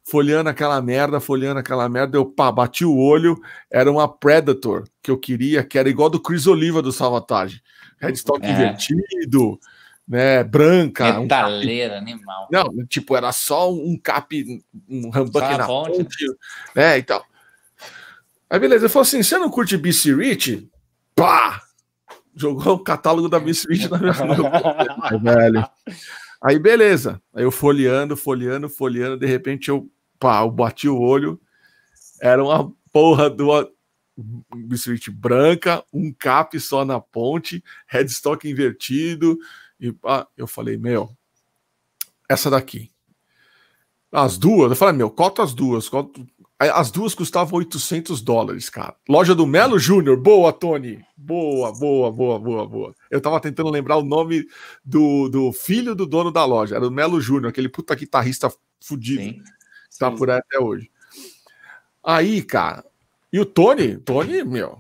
folheando aquela merda, folheando aquela merda, eu pá, bati o olho, era uma Predator que eu queria, que era igual do Chris Oliva do Salvatagem. Headstock é. invertido, né, branca. Metaleira, um animal. Não, tipo, era só um cap, um rambuck na ponte, ponte né, e tal. Aí beleza, ele falou assim: você não curte BC Rich? Pá! Jogou o catálogo da Miss Rich na minha mão. velho. Aí, beleza. Aí eu folheando, folheando, folheando. De repente eu, pá, eu bati o olho. Era uma porra do Miss Rich branca, um cap só na ponte, headstock invertido. E pá, eu falei, meu, essa daqui. As duas, eu falei, meu, cota as duas, cota, as duas custavam 800 dólares, cara. Loja do Melo Júnior. Boa, Tony. Boa, boa, boa, boa, boa. Eu tava tentando lembrar o nome do, do filho do dono da loja. Era o Melo Júnior, aquele puta guitarrista fudido. Sim. Que tá Sim. por aí até hoje. Aí, cara. E o Tony, Tony, meu.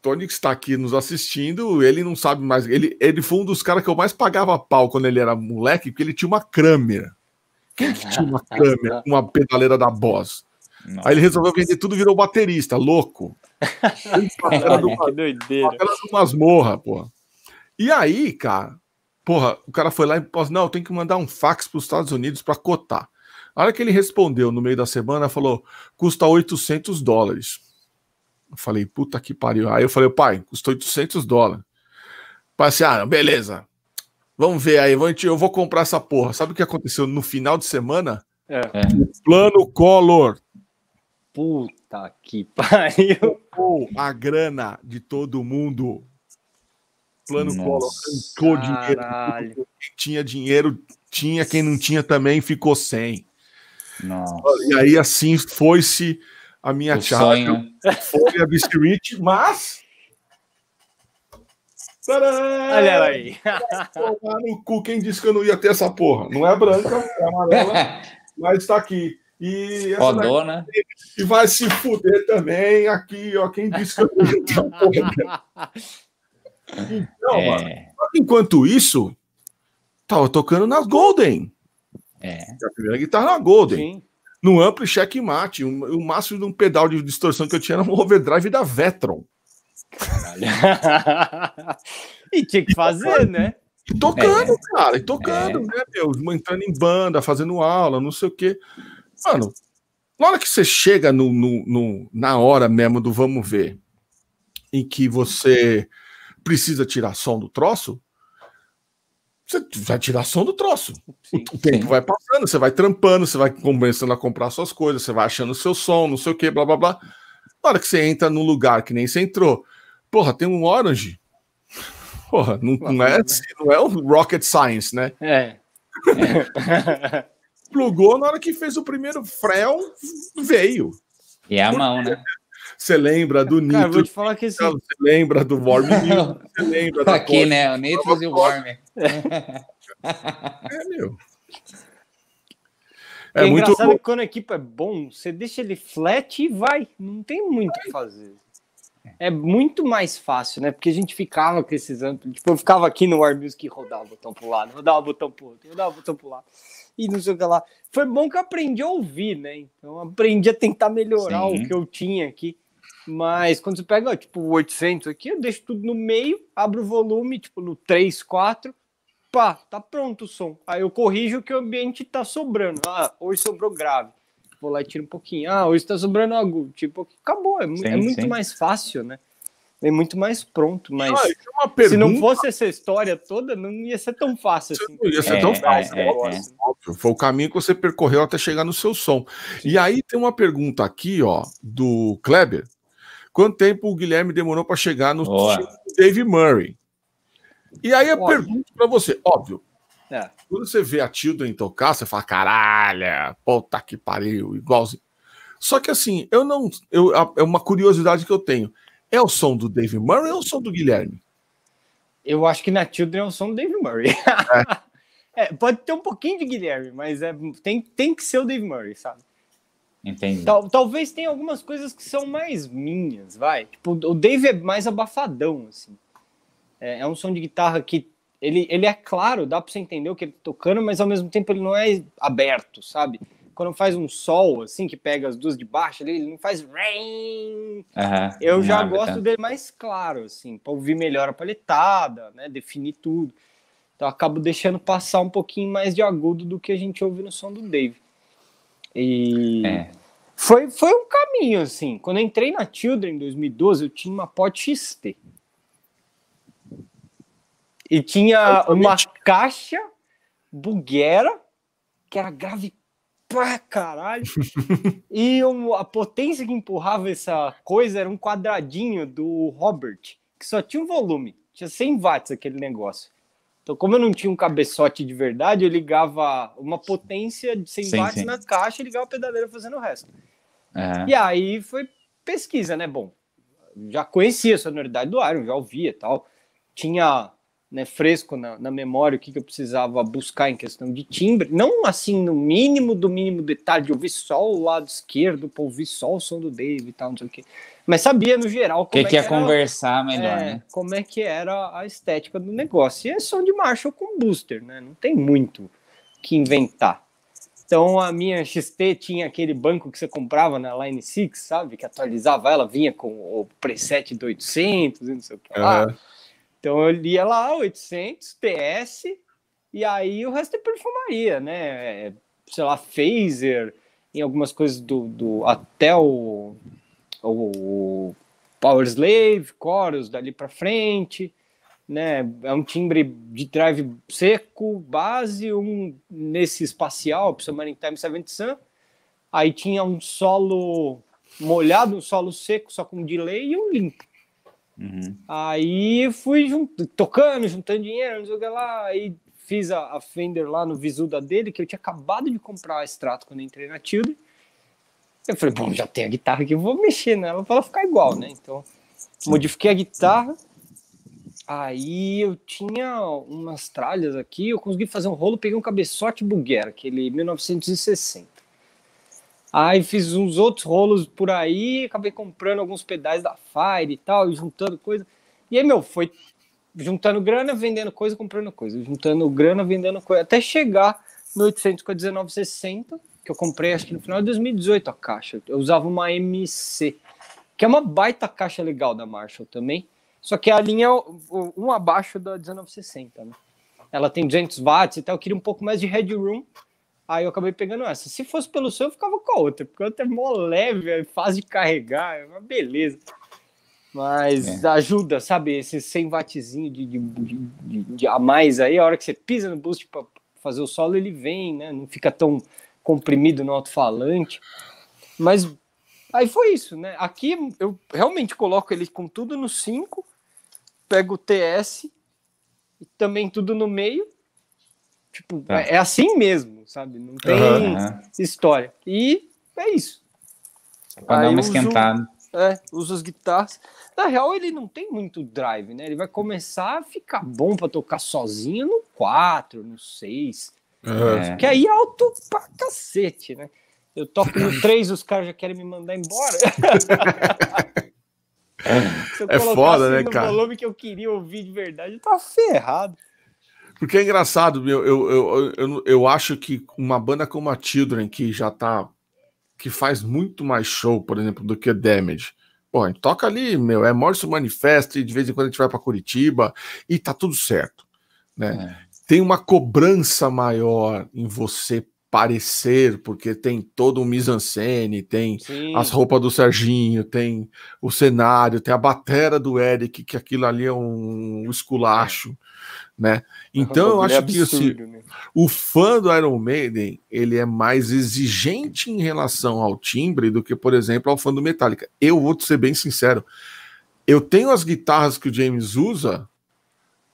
Tony que está aqui nos assistindo, ele não sabe mais. Ele, ele foi um dos caras que eu mais pagava pau quando ele era moleque, porque ele tinha uma câmera. Quem que tinha uma câmera, uma pedaleira da Boss? Nossa. Aí ele resolveu vender tudo virou baterista, louco. Era do, que doideira. Era do masmorra, porra. E aí, cara, porra, o cara foi lá e falou: não, tem que mandar um fax para os Estados Unidos para cotar. A hora que ele respondeu no meio da semana, falou: custa 800 dólares. Eu falei, puta que pariu. Aí eu falei, pai, custa 800 dólares. Assim, ah, beleza. Vamos ver aí, eu vou comprar essa porra. Sabe o que aconteceu no final de semana? É. Plano Collor Puta que pariu. A grana de todo mundo. plano Collor arrancou dinheiro. Quem tinha dinheiro tinha, quem não tinha também ficou sem. Nossa. E aí assim foi-se a minha o chave. Foi a Biscuit, mas. Tcharam! Olha aí. no cu, quem disse que eu não ia ter essa porra? Não é branca, é amarela, mas está aqui. E né? E vai se fuder também aqui, ó. Quem disse que eu? Então, é... mano, enquanto isso, tava tocando nas Golden. É. A primeira guitarra na Golden. Sim. No amplo checkmate. O, o máximo de um pedal de distorção que eu tinha era um overdrive da Vetron. Caralho. e tinha que fazer, né? E tocando, é. cara, e tocando, é. né, meu? Entrando em banda, fazendo aula, não sei o quê. Mano, na hora que você chega no, no, no, na hora mesmo do vamos ver, em que você precisa tirar som do troço, você vai tirar som do troço. Sim, o tempo sim. vai passando, você vai trampando, você vai começando a comprar suas coisas, você vai achando o seu som, não sei o que, blá blá blá. Na hora que você entra num lugar que nem você entrou, porra, tem um Orange. Porra, não, não, é, assim, não é o Rocket Science, né? É. é. Plugou na hora que fez o primeiro frel, veio. E é a mão, né? Você lembra do Nitro? Cara, vou te falar que esse... Você lembra do Worm Você lembra da Aqui, né? O Nitro e o Worm. É, meu. É, é muito engraçado bom. que quando a equipe é bom, você deixa ele flat e vai. Não tem muito o que fazer. É muito mais fácil, né? Porque a gente ficava com esses amplos. Tipo, eu ficava aqui no War Music e rodava o botão pro lado, rodava o botão pro outro, rodava o botão pro lado. E não sei o que lá. Foi bom que eu aprendi a ouvir, né? Então aprendi a tentar melhorar Sim. o que eu tinha aqui. Mas quando você pega, tipo, o 800 aqui, eu deixo tudo no meio, abro o volume, tipo, no 3, 4, pá, tá pronto o som. Aí eu corrijo que o ambiente tá sobrando. Ah, hoje sobrou grave. Vou lá e tiro um pouquinho. Ah, hoje tá sobrando agudo. Tipo, acabou. É, sim, é muito sim. mais fácil, né? É muito mais pronto, mas ah, se não fosse essa história toda, não ia ser tão fácil assim. Não ia ser é, tão fácil. É, é, é. Foi o caminho que você percorreu até chegar no seu som. E aí tem uma pergunta aqui, ó, do Kleber, Quanto tempo o Guilherme demorou para chegar no Dave Murray? E aí eu óbvio. pergunto para você, óbvio. É. Quando você vê a Children tocar, você fala, caralho, puta que pariu, igualzinho. Só que assim, eu não. Eu, é uma curiosidade que eu tenho. É o som do Dave Murray ou é o som do Guilherme? Eu acho que na Children é o som do Dave Murray. É. é, pode ter um pouquinho de Guilherme, mas é, tem, tem que ser o Dave Murray, sabe? Entendi. Tal, talvez tenha algumas coisas que são mais minhas, vai. Tipo, o Dave é mais abafadão, assim. É, é, um som de guitarra que ele, ele é claro, dá pra você entender o que ele tá tocando, mas ao mesmo tempo ele não é aberto, sabe? Quando faz um sol, assim, que pega as duas de baixo ali, ele não faz rain. Uhum, Eu já gosto tá. dele mais claro, assim, pra ouvir melhor a paletada, né? Definir tudo. Então eu acabo deixando passar um pouquinho mais de agudo do que a gente ouve no som do Dave. E é. foi, foi um caminho, assim. Quando eu entrei na Children em 2012, eu tinha uma Pod XT. E tinha uma caixa buguera, que era grave pra caralho. e um, a potência que empurrava essa coisa era um quadradinho do Robert, que só tinha um volume. Tinha 100 watts aquele negócio. Então, como eu não tinha um cabeçote de verdade, eu ligava uma potência de 100 sim, watts sim. na caixa e ligava a pedaleira fazendo o resto. É. E aí foi pesquisa, né? Bom, já conhecia a sonoridade do Iron, já ouvia tal. Tinha né, fresco na, na, memória o que, que eu precisava buscar em questão de timbre. Não assim, no mínimo do mínimo detalhe, de ouvir só o lado esquerdo, para ouvir só o som do Dave e tal, não sei o quê. Mas sabia no geral como que é que, é conversar melhor, é, né? Como é que era a estética do negócio. E é som de Marshall com booster, né? Não tem muito que inventar. Então a minha XT tinha aquele banco que você comprava na Line 6, sabe? Que atualizava ela, vinha com o preset do 800 e não sei o que lá. Uhum. Então eu lia lá 800, PS, e aí o resto é perfumaria, né? É, sei lá, phaser, em algumas coisas do, do até o o Power Slave, Chorus dali para frente, né? É um timbre de drive seco, base, um nesse espacial, Submarine Time 70 Sun. Aí tinha um solo molhado, um solo seco, só com delay e um limpo. Uhum. Aí fui junt... tocando, juntando dinheiro, não sei o que lá. Aí fiz a, a Fender lá no Visuda dele, que eu tinha acabado de comprar a extrato quando entrei na Tilde. Eu falei, bom, já tem a guitarra aqui, eu vou mexer nela para ela ficar igual, né? Então, modifiquei a guitarra. Aí eu tinha umas tralhas aqui, eu consegui fazer um rolo, peguei um cabeçote Buguera, aquele 1960. Aí fiz uns outros rolos por aí, acabei comprando alguns pedais da Fire e tal, e juntando coisa. E aí, meu, foi juntando grana, vendendo coisa, comprando coisa, juntando grana, vendendo coisa, até chegar no 800 com a 1960, que eu comprei acho que no final de 2018 a caixa. Eu usava uma MC, que é uma baita caixa legal da Marshall também, só que a linha um abaixo da 1960, né? Ela tem 200 watts e tal, eu queria um pouco mais de headroom, aí eu acabei pegando essa. Se fosse pelo seu, eu ficava com a outra, porque a outra é mó leve, é fácil de carregar, é uma beleza. Mas é. ajuda, sabe? Esse 100 wattzinho de, de, de, de, a mais aí, a hora que você pisa no boost para fazer o solo, ele vem, né? Não fica tão comprimido no alto-falante. Mas aí foi isso, né? Aqui eu realmente coloco ele com tudo no 5, pego o TS e também tudo no meio. Tipo, tá. é, é assim mesmo, sabe? Não tem uhum. história. E é isso. Pra dar uma esquentada. É, usa as guitarras. Na real, ele não tem muito drive, né? Ele vai começar a ficar bom para tocar sozinho no 4, no 6. É. Que aí é alto pra cacete, né? Eu toco no 3, os caras já querem me mandar embora. é foda, né, cara? O volume que eu queria ouvir de verdade, tá ferrado. Porque é engraçado, meu, eu, eu, eu, eu acho que uma banda como a Children, que já tá que faz muito mais show, por exemplo, do que Damage. Pô, a gente toca ali, meu, é Morrison Manifesto, e de vez em quando a gente vai para Curitiba e tá tudo certo, né? É. Tem uma cobrança maior em você parecer, porque tem todo um mise-en-scène, tem Sim. as roupas do Serginho, tem o cenário, tem a batera do Eric, que aquilo ali é um esculacho. É né? Então eu acho que assim, né? o fã do Iron Maiden ele é mais exigente em relação ao timbre do que, por exemplo, ao fã do Metallica. Eu vou ser bem sincero, eu tenho as guitarras que o James usa,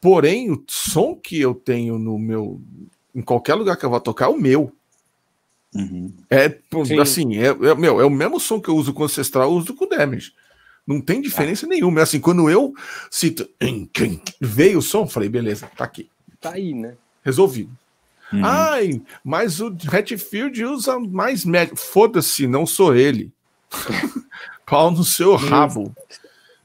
porém o som que eu tenho no meu, em qualquer lugar que eu vá tocar é o meu. Uhum. É Sim. assim, é, é, meu, é o mesmo som que eu uso com o Ancestral, eu uso com o Damage. Não tem diferença nenhuma. É assim, quando eu cito veio o som, falei, beleza, tá aqui. Tá aí, né? Resolvido. Uhum. Ai, mas o Redfield usa mais médio. Foda-se, não sou ele. Pau no seu rabo.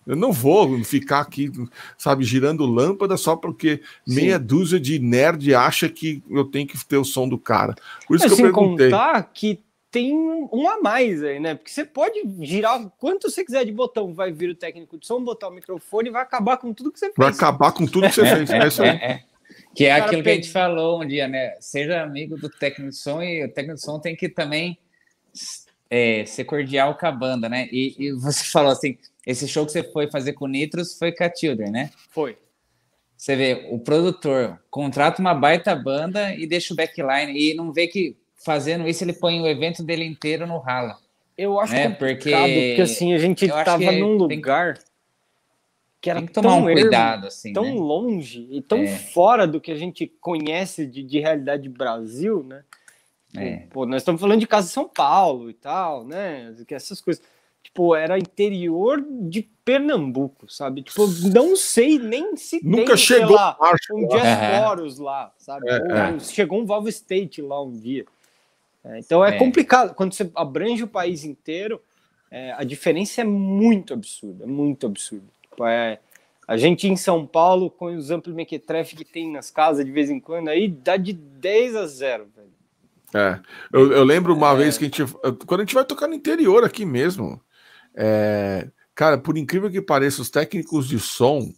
Eu não vou ficar aqui, sabe, girando lâmpada só porque Sim. meia dúzia de nerd acha que eu tenho que ter o som do cara. Por isso que eu perguntei. contar que tem um a mais aí, né? Porque você pode girar quanto você quiser de botão, vai vir o técnico de som, botar o microfone e vai acabar com tudo que você fez. Vai acabar com tudo que você fez. É, isso aí. É, é. Que é aquilo que a gente falou um dia, né? Seja amigo do técnico de som e o técnico de som tem que também é, ser cordial com a banda, né? E, e, você falou assim: esse show que você foi fazer com o Nitros foi com a Children, né? Foi. Você vê, o produtor contrata uma baita banda e deixa o backline e não vê que fazendo isso, ele põe o evento dele inteiro no rala. Eu acho né? porque, porque assim, a gente estava num lugar que, que era tem que tomar um cuidado, assim, tão né? longe e tão é. fora do que a gente conhece de, de realidade Brasil, né? É. Pô, nós estamos falando de casa de São Paulo e tal, né? Essas coisas. Tipo, era interior de Pernambuco, sabe? Tipo, não sei nem se Nunca tem, chegou lá, um Diasporos é. lá, sabe? É, Ou, é. chegou um Valve State lá um dia. É, então é, é, complicado. Quando você abrange o país inteiro, é, a diferença é muito absurda, muito absurda. Tipo, é, a gente em São Paulo, com os amplos mequetrefe que tem nas casas de vez em quando, aí dá de 10 a 0, velho. É, eu, eu lembro uma é. vez que a gente. Quando a gente vai tocar no interior aqui mesmo, é, cara, por incrível que pareça, os técnicos de som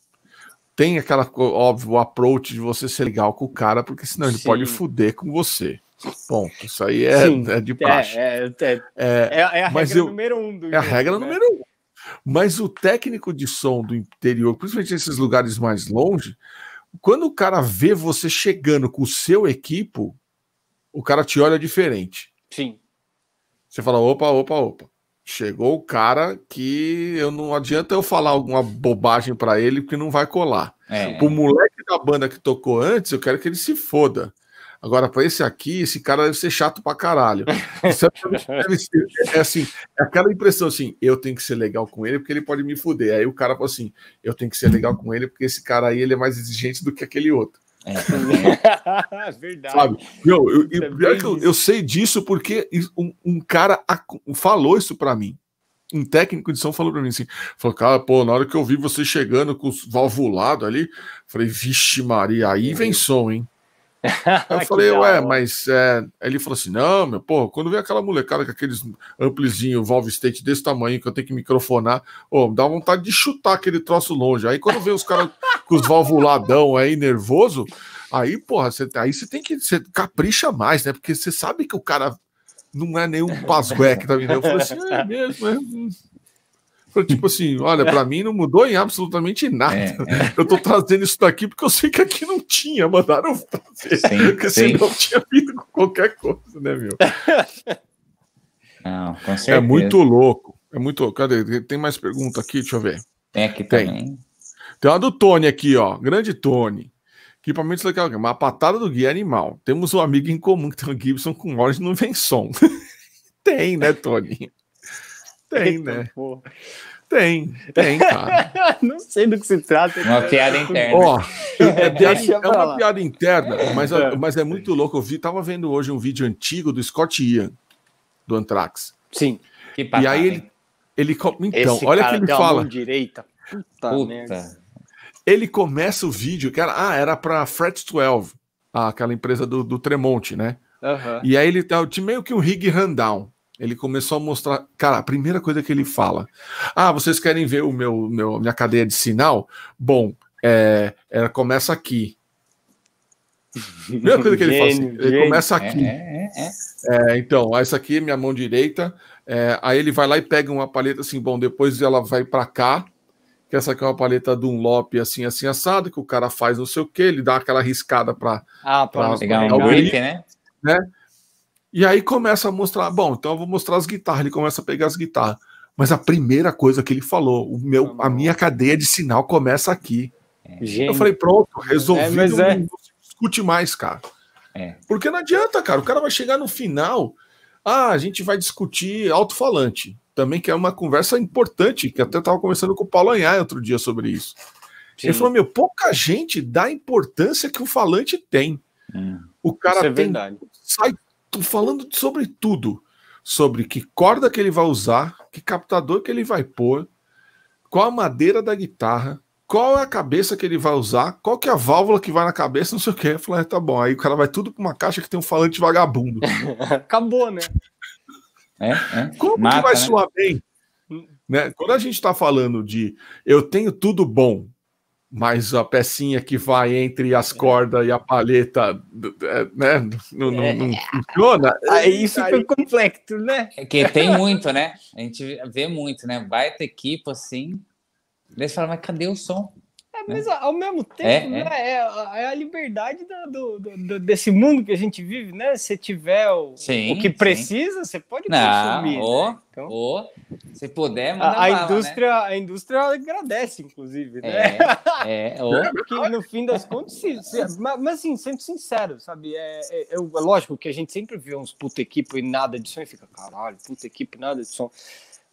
tem aquela, óbvio, o approach de você ser legal com o cara, porque senão ele Sim. pode fuder com você. Ponto. Isso aí é, é de praxe. É, é, é, é, é a regra eu, número um do É a regra né? número um. Mas o técnico de som do interior, principalmente nesses lugares mais longe, quando o cara vê você chegando com o seu equipo, o cara te olha diferente. Sim. Você fala, opa, opa, opa. Chegou o cara que eu não adianta eu falar alguma bobagem para ele, porque não vai colar. É. O moleque da banda que tocou antes, eu quero que ele se foda. Agora, para esse aqui, esse cara deve ser chato pra caralho. Isso é, ser, é assim, é aquela impressão assim, eu tenho que ser legal com ele porque ele pode me fuder. Aí o cara fala assim, eu tenho que ser legal com ele porque esse cara aí ele é mais exigente do que aquele outro. É, é. Verdade. Sabe? Meu, eu, eu, é eu, eu, sei disso porque um, um cara falou isso para mim. Um técnico de som falou para mim assim: falou, cara, pô, na hora que eu vi você chegando com os valvulados ali, falei, vixe, Maria, aí vem som, hein? eu falei, ué, mas é... ele falou assim: não, meu, pô, quando vem aquela molecada com aqueles amplizinho, valve state desse tamanho, que eu tenho que microfonar, oh, dá vontade de chutar aquele troço longe. Aí quando vem os caras com os valvuladão aí, nervoso, aí, porra, cê, aí você tem que. Você capricha mais, né? Porque você sabe que o cara não é nenhum pasgué que tá vindo. Eu falei assim, é mesmo, é. Tipo assim, olha, para mim não mudou em absolutamente nada. É, é. Eu tô trazendo isso daqui porque eu sei que aqui não tinha, mandaram fazer. Sim, porque sim. senão tinha vindo com qualquer coisa, né, meu? Não, com certeza. É muito louco. É muito louco. Cadê? Tem mais pergunta aqui? Deixa eu ver. Tem aqui Tem. também. Tem uma do Tony aqui, ó. Grande Tony. Equipamentos legal. Uma patada do guia animal. Temos um amigo em comum que tem um Gibson com óleo não vem som. tem, né, Tony? Tem, né? Porra. Tem, tem, cara. não sei do que se trata. Uma piada interna. Ó, é, é, é uma piada interna, mas é, mas é muito louco. Eu vi, tava vendo hoje um vídeo antigo do Scott Ian, do Anthrax. Sim. Que e aí ele, ele então, Esse olha que ele fala. direita. Puta, Puta. Ele começa o vídeo, que era, ah, era para Fret 12, aquela empresa do, do Tremonte, né? Uhum. E aí ele tá meio que um rig rundown ele começou a mostrar. Cara, a primeira coisa que ele fala: Ah, vocês querem ver o meu, meu minha cadeia de sinal? Bom, é, ela começa aqui. Primeira coisa que ele assim, ele começa aqui. É, é, é. é, então, essa aqui é minha mão direita. É, aí ele vai lá e pega uma paleta assim, bom, depois ela vai para cá, que essa aqui é uma paleta de um Lope assim, assim, assado, que o cara faz não sei o que, ele dá aquela riscada para ah, pegar um grip, né? né? E aí começa a mostrar, bom, então eu vou mostrar as guitarras, ele começa a pegar as guitarras. Mas a primeira coisa que ele falou, o meu, a minha cadeia de sinal começa aqui. É. Eu falei, pronto, resolvido, é, não, é. não discute mais, cara. É. Porque não adianta, cara, o cara vai chegar no final, ah, a gente vai discutir alto-falante, também que é uma conversa importante, que até estava conversando com o Paulo Anhar outro dia sobre isso. Sim. Ele falou, meu, pouca gente dá a importância que o falante tem. Hum. O cara é tem, sai falando sobre tudo. Sobre que corda que ele vai usar, que captador que ele vai pôr, qual a madeira da guitarra, qual é a cabeça que ele vai usar, qual que é a válvula que vai na cabeça, não sei o que. Eu falei, ah, tá bom. Aí o cara vai tudo para uma caixa que tem um falante vagabundo. Acabou, né? É, é. Como Mata, que vai né? soar bem? Né? Quando a gente está falando de eu tenho tudo bom, mas a pecinha que vai entre as cordas e a palheta, é, né, não, não, não é. funciona. Aí isso aí... fica complexo, né? É que tem muito, né? A gente vê muito, né? Vai ter equipe assim, daí você fala, mas cadê o som? Mas ao mesmo tempo, é, né, é. É, é, a liberdade do, do, do, desse mundo que a gente vive, né? Se tiver o, sim, o que precisa, sim. você pode Não, consumir. Ou, né? então, ou, se puder, manda a, a bala, indústria, né? a indústria agradece, inclusive, né? É, é ou... Porque no fim das contas, se, se, mas, mas assim, sendo sincero, sabe? É, é, é, é, lógico que a gente sempre vê uns puta equipe e nada de som e fica, caralho, puta equipe, nada de som.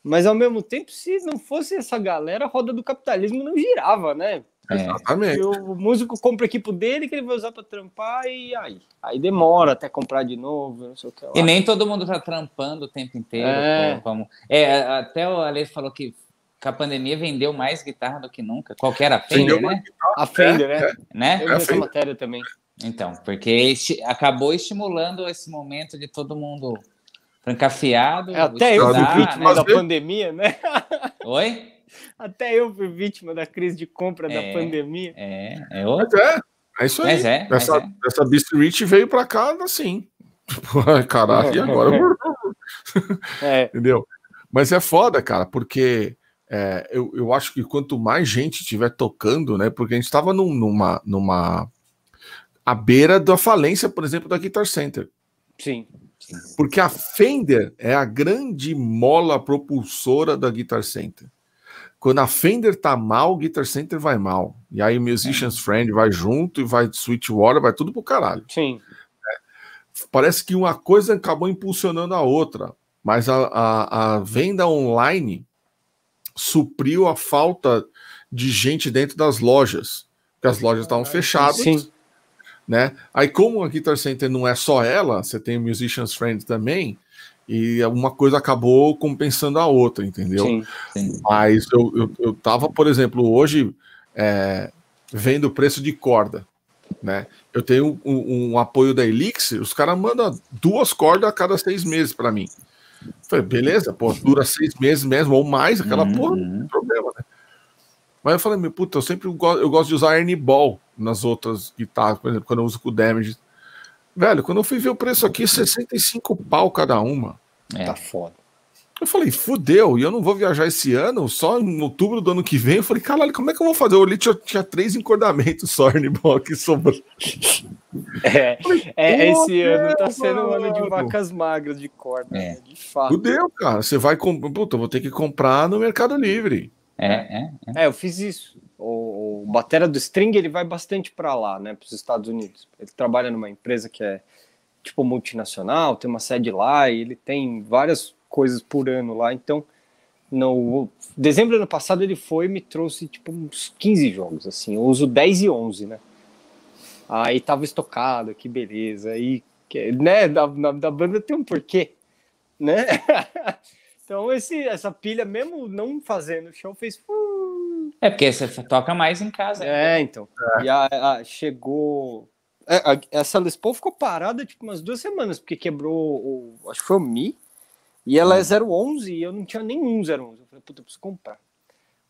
Mas ao mesmo tempo, se não fosse essa galera, a roda do capitalismo não girava, né? É. Exatamente. o músico compra o equipo dele que ele vai usar para trampar e aí. Aí demora até comprar de novo, não sei o que. E nem todo mundo tá trampando o tempo inteiro. É, como... é até o Ale falou que com a pandemia vendeu mais guitarra do que nunca. Qualquer a Fender, né? A Fender, né? É, né? Eu vi essa matéria também. Então, porque acabou estimulando esse momento de todo mundo trancafiado. É, até eu fui vítima né? da pandemia, né? Oi? Até eu fui vítima da crise de compra é, da pandemia. É, é outro. Mas é, é isso aí. Mas é, essa, mas é. essa Beast Rich veio para cá assim. Tipo, caralho, e agora? é. Entendeu? Mas é foda, cara, porque é, eu, eu acho que quanto mais gente estiver tocando, né? Porque a gente estava num, numa, numa. à beira da falência, por exemplo, da Guitar Center. Sim. Porque a Fender é a grande mola propulsora da Guitar Center. Quando a Fender tá mal, o Guitar Center vai mal. E aí o Musician's é. Friend vai junto e vai Sweetwater, vai tudo pro caralho. Sim. É. Parece que uma coisa acabou impulsionando a outra, mas a, a, a venda online supriu a falta de gente dentro das lojas, porque as lojas estavam fechadas. Sim. Né? Aí, como a Guitar Center não é só ela, você tem o Musician's Friend também, e uma coisa acabou compensando a outra, entendeu? Sim, sim. Mas eu, eu, eu tava, por exemplo, hoje é, vendo o preço de corda, né? Eu tenho um, um apoio da Elixir, os caras mandam duas cordas a cada seis meses para mim. Falei, beleza, pô, dura seis meses mesmo, ou mais, aquela uhum. porra, não tem problema, né? Mas eu falei, meu, puta, eu sempre gosto, eu gosto de usar Ernie Ball nas outras guitarras, por exemplo, quando eu uso com o Damage. Velho, quando eu fui ver o preço aqui, 65 pau cada uma. É. Tá foda. Eu falei, fudeu, e eu não vou viajar esse ano, só em outubro do ano que vem. Eu falei, caralho, como é que eu vou fazer? Eu olhei, tinha, tinha três encordamentos só, Ernie Ball aqui sobrando. É, falei, é esse ano tá sendo um ano de vacas magras de corda, é. né? de fato. Fudeu, cara. Você vai comprar. Puta, eu vou ter que comprar no Mercado Livre. É, é, é. é eu fiz isso. O, o batera do String ele vai bastante para lá, né, para os Estados Unidos. Ele trabalha numa empresa que é tipo multinacional, tem uma sede lá e ele tem várias coisas por ano lá. Então, no dezembro do ano passado ele foi e me trouxe tipo uns 15 jogos, assim. Eu uso 10 e 11, né? Aí tava estocado, que beleza. Aí, né, da, da banda tem um porquê, né? Então, esse, essa pilha, mesmo não fazendo show, fez. É porque você toca mais em casa. É, então. É. E a, a, chegou. É, a, essa Les Paul ficou parada tipo umas duas semanas, porque quebrou o. Acho que foi o Mi. E ela é 011 hum. e eu não tinha nenhum 011. Eu falei, puta, eu preciso comprar.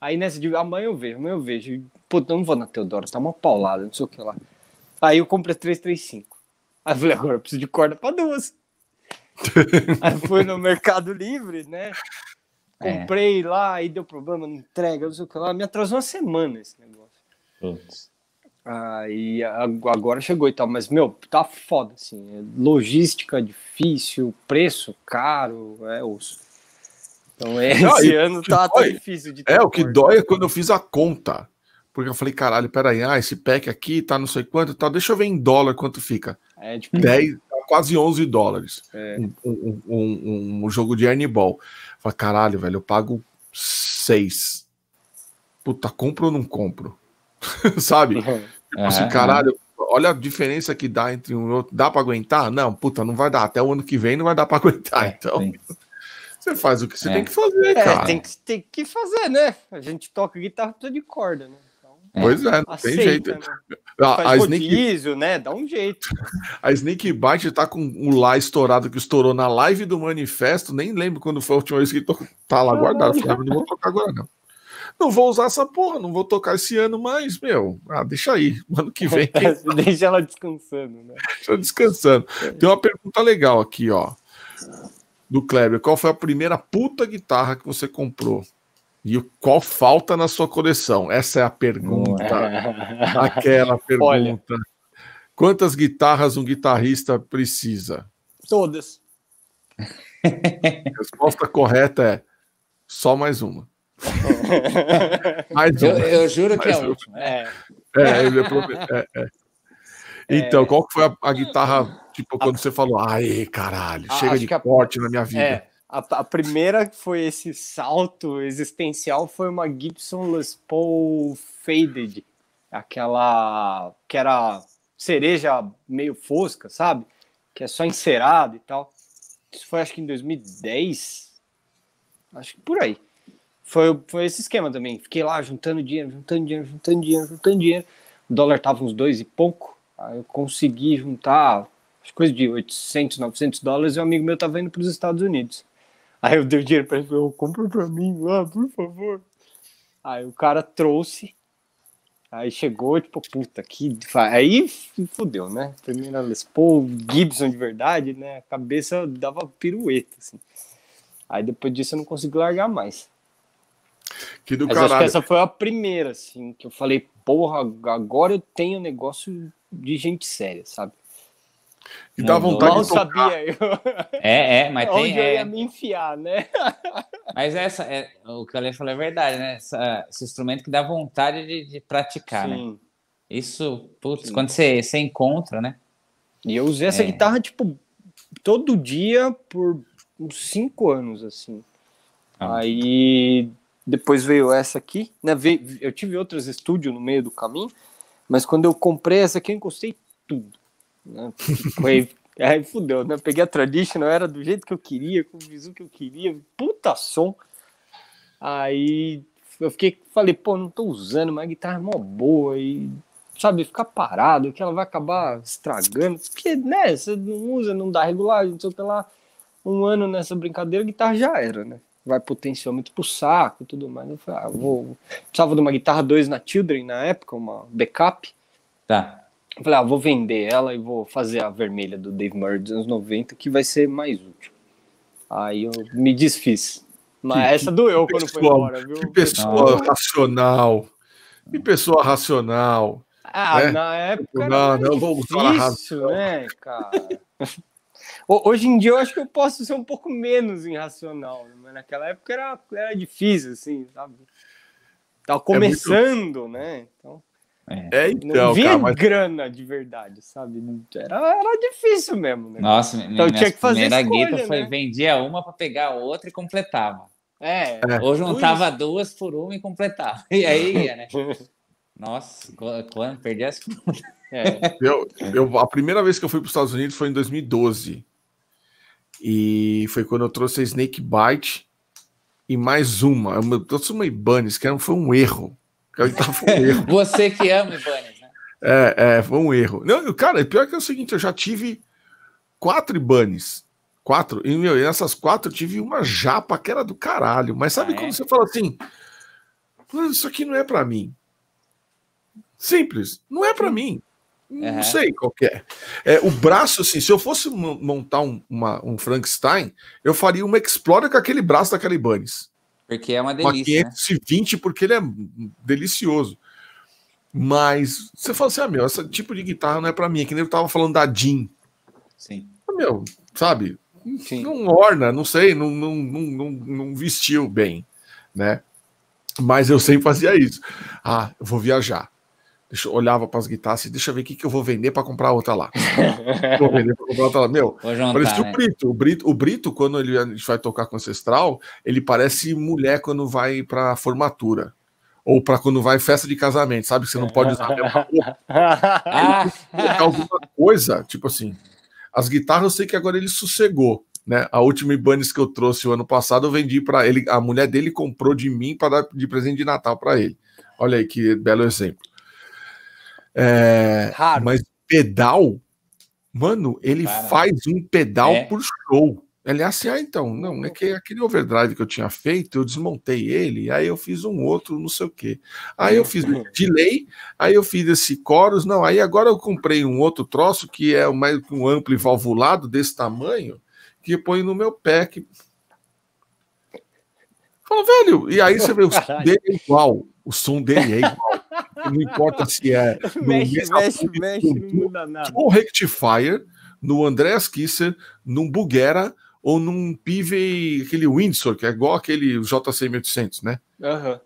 Aí nessa de amanhã eu vejo, amanhã eu vejo. Puta, eu não vou na Teodoro, tá uma paulada, não sei o que lá. Aí eu comprei 335. Aí eu falei, agora eu preciso de corda pra duas. Aí fui no Mercado Livre, né? É. Comprei é. lá, aí deu problema na entrega, não sei o que lá. Me atrasou uma semana esse negócio. Putz. Aí agora chegou e tal, mas meu, tá foda, assim. É logística difícil, preço caro, é osso. Então esse não, ano tá, tá difícil de É, o que dói é quando eu fiz a conta. Porque eu falei, caralho, peraí, ah, esse pack aqui tá não sei quanto tal, deixa eu ver em dólar quanto fica. É, tipo, 10, quase 11 dólares. É. Um, um, um, um, jogo de Ball. Fala, caralho, velho, eu pago 6. Puta, compro ou não compro? Sabe? Tipo assim, caralho, olha a diferença que dá entre um e outro. Dá para aguentar? Não, puta, não vai dar. Até o ano que vem não vai dar para aguentar. É, então, sim. você faz o que você é. tem que fazer, é, cara. Tem que, tem que fazer, né? A gente toca guitarra de corda, né? É. Pois é, não Aceita, tem jeito. Né? A, a Snake... né? Dá um jeito. A Snake Bite tá com o lá estourado que estourou na live do manifesto. Nem lembro quando foi a última vez que to... tá lá guardado. Falei, não vou tocar agora, não. Não vou usar essa porra, não vou tocar esse ano mais, meu. Ah, deixa aí. Ano que vem. deixa ela descansando, né? Deixa ela descansando. Tem uma pergunta legal aqui, ó. Do Kleber. Qual foi a primeira puta guitarra que você comprou? E qual falta na sua coleção? Essa é a pergunta. Aquela pergunta. Olha, Quantas guitarras um guitarrista precisa? Todas. A resposta correta é só mais uma. mais uma. Eu, eu juro mais que é a última. É. É, é, é, Então, qual foi a, a guitarra, tipo, quando a... você falou, ai, caralho, chega de corte a... na minha vida? A, a, primeira que foi esse salto existencial foi uma Gibson Les Paul Faded, aquela que era cereja meio fosca, sabe? Que é só encerado e tal. Isso foi acho que em 2010, acho que por aí. Foi, foi esse esquema também. Fiquei lá juntando dinheiro, juntando dinheiro, juntando dinheiro, juntando dinheiro. O dólar tava uns dois e pouco. Aí eu consegui juntar coisa de 800, 900 dólares e um amigo meu tava indo para os Estados Unidos. Aí eu dei o dinheiro pra ele, eu compra pra mim lá, por favor. Aí o cara trouxe, aí chegou, tipo, puta, que. Aí fudeu, né? Primeira Les Paul, Gibson de verdade, né? A cabeça dava pirueta, assim. Aí depois disso eu não consegui largar mais. Que do Mas caralho. acho que essa foi a primeira, assim, que eu falei, porra, agora eu tenho negócio de gente séria, sabe? E dá vontade Mal de tocar. sabia eu. É, é, mas tem. Onde é... eu ia me enfiar, né? Mas essa, é, o que o Ale falou é verdade, né? Essa, esse instrumento que dá vontade de, de praticar, né? Sim. né? Isso, putz, Sim. quando você, você encontra, né? E eu usei essa é. guitarra, tipo, todo dia por uns cinco anos, assim. Ah. Aí depois veio essa aqui, né? Eu tive outras estúdios no meio do caminho, mas quando eu comprei essa aqui, eu encostei tudo. Foi, aí fudeu, né? Peguei a Traditional, era do jeito que eu queria, com o visu que eu queria, puta som. Aí eu fiquei, falei, pô, não tô usando, mas a guitarra é mó boa e, sabe, ficar parado, que ela vai acabar estragando, porque, né, você não usa, não dá regulagem, não sei o que lá, um ano nessa brincadeira, a guitarra já era, né? Vai potencialmente pro saco e tudo mais. Eu falei, ah, vou. Precisava de uma guitarra 2 na Children na época, uma backup. Tá. Eu falei, ah, vou vender ela e vou fazer a vermelha do Dave Murray dos anos 90, que vai ser mais útil. Aí eu me desfiz. Mas que, essa doeu quando pessoa, foi embora, viu? Que pessoa ah. racional. Que pessoa racional. Ah, né? na época não, era não, vou difícil, né, cara? Hoje em dia eu acho que eu posso ser um pouco menos irracional, né? mas naquela época era, era difícil, assim, sabe? Tava começando, é muito... né? Então... É, é então, não vinha mas... grana de verdade, sabe? Era, era difícil mesmo. Né? Nossa, então minha, tinha que fazer primeira escolha, guita foi né? vendia uma para pegar outra e completava. É. é. Ou juntava isso. duas por uma e completava. E aí ia, né? Nossa, quando perdi as é. eu, eu, A primeira vez que eu fui para os Estados Unidos foi em 2012. E foi quando eu trouxe a Snake Bite e mais uma. Eu trouxe uma Ibanez, que foi um erro. Você que ama Ibanez, né? É, é, foi um erro. Não, cara, pior que é o seguinte, eu já tive quatro Ibanez. Quatro. E, meu, e nessas quatro eu tive uma japa que era do caralho. Mas sabe ah, quando é? você fala assim, isso aqui não é para mim. Simples, não é para mim. Uhum. Não sei qual é. é. O braço, assim, se eu fosse montar um, uma, um Frankenstein, eu faria uma Explorer com aquele braço daquela Ibanez. Porque é uma delícia. Uma 520, né? porque ele é delicioso. Mas você fala assim, ah, meu, esse tipo de guitarra não é para mim, é que nem eu tava falando da Jean. Sim. Ah, meu, sabe? Sim. Não orna, não sei, não, não, não, não, vestiu bem, né? Mas eu sempre fazia isso. Ah, eu vou viajar. Deixa, olhava para as guitarras e deixa eu ver o que, que eu vou vender para comprar outra lá. vou vender para comprar outra lá. Meu, parece né? o Brito. O Brito, o Brito, quando ele, a gente vai tocar com Ancestral, ele parece mulher quando vai para formatura. Ou para quando vai festa de casamento, sabe? Que você não pode usar a mesma roupa. alguma coisa, tipo assim. As guitarras eu sei que agora ele sossegou. Né? A última Ibanez que eu trouxe o ano passado, eu vendi para ele. A mulher dele comprou de mim para dar de presente de Natal para ele. Olha aí que belo exemplo. É, mas pedal, mano, ele faz um pedal é. por show. Ele é assim, ah, então, não, é que aquele overdrive que eu tinha feito, eu desmontei ele, aí eu fiz um outro, não sei o que. Aí eu fiz delay, aí eu fiz esse chorus, não, aí agora eu comprei um outro troço que é mais um ampli valvulado desse tamanho, que ponho no meu pé. Que... Fala, velho, e aí você vê o som dele é igual, o som dele é igual não importa se é no mexe, mexe, mexe, não muda nada. No Rectifier, no Andreas Kisser, num Bugera ou num Pive, aquele Windsor, que é igual aquele JC 1800, né? Uhum.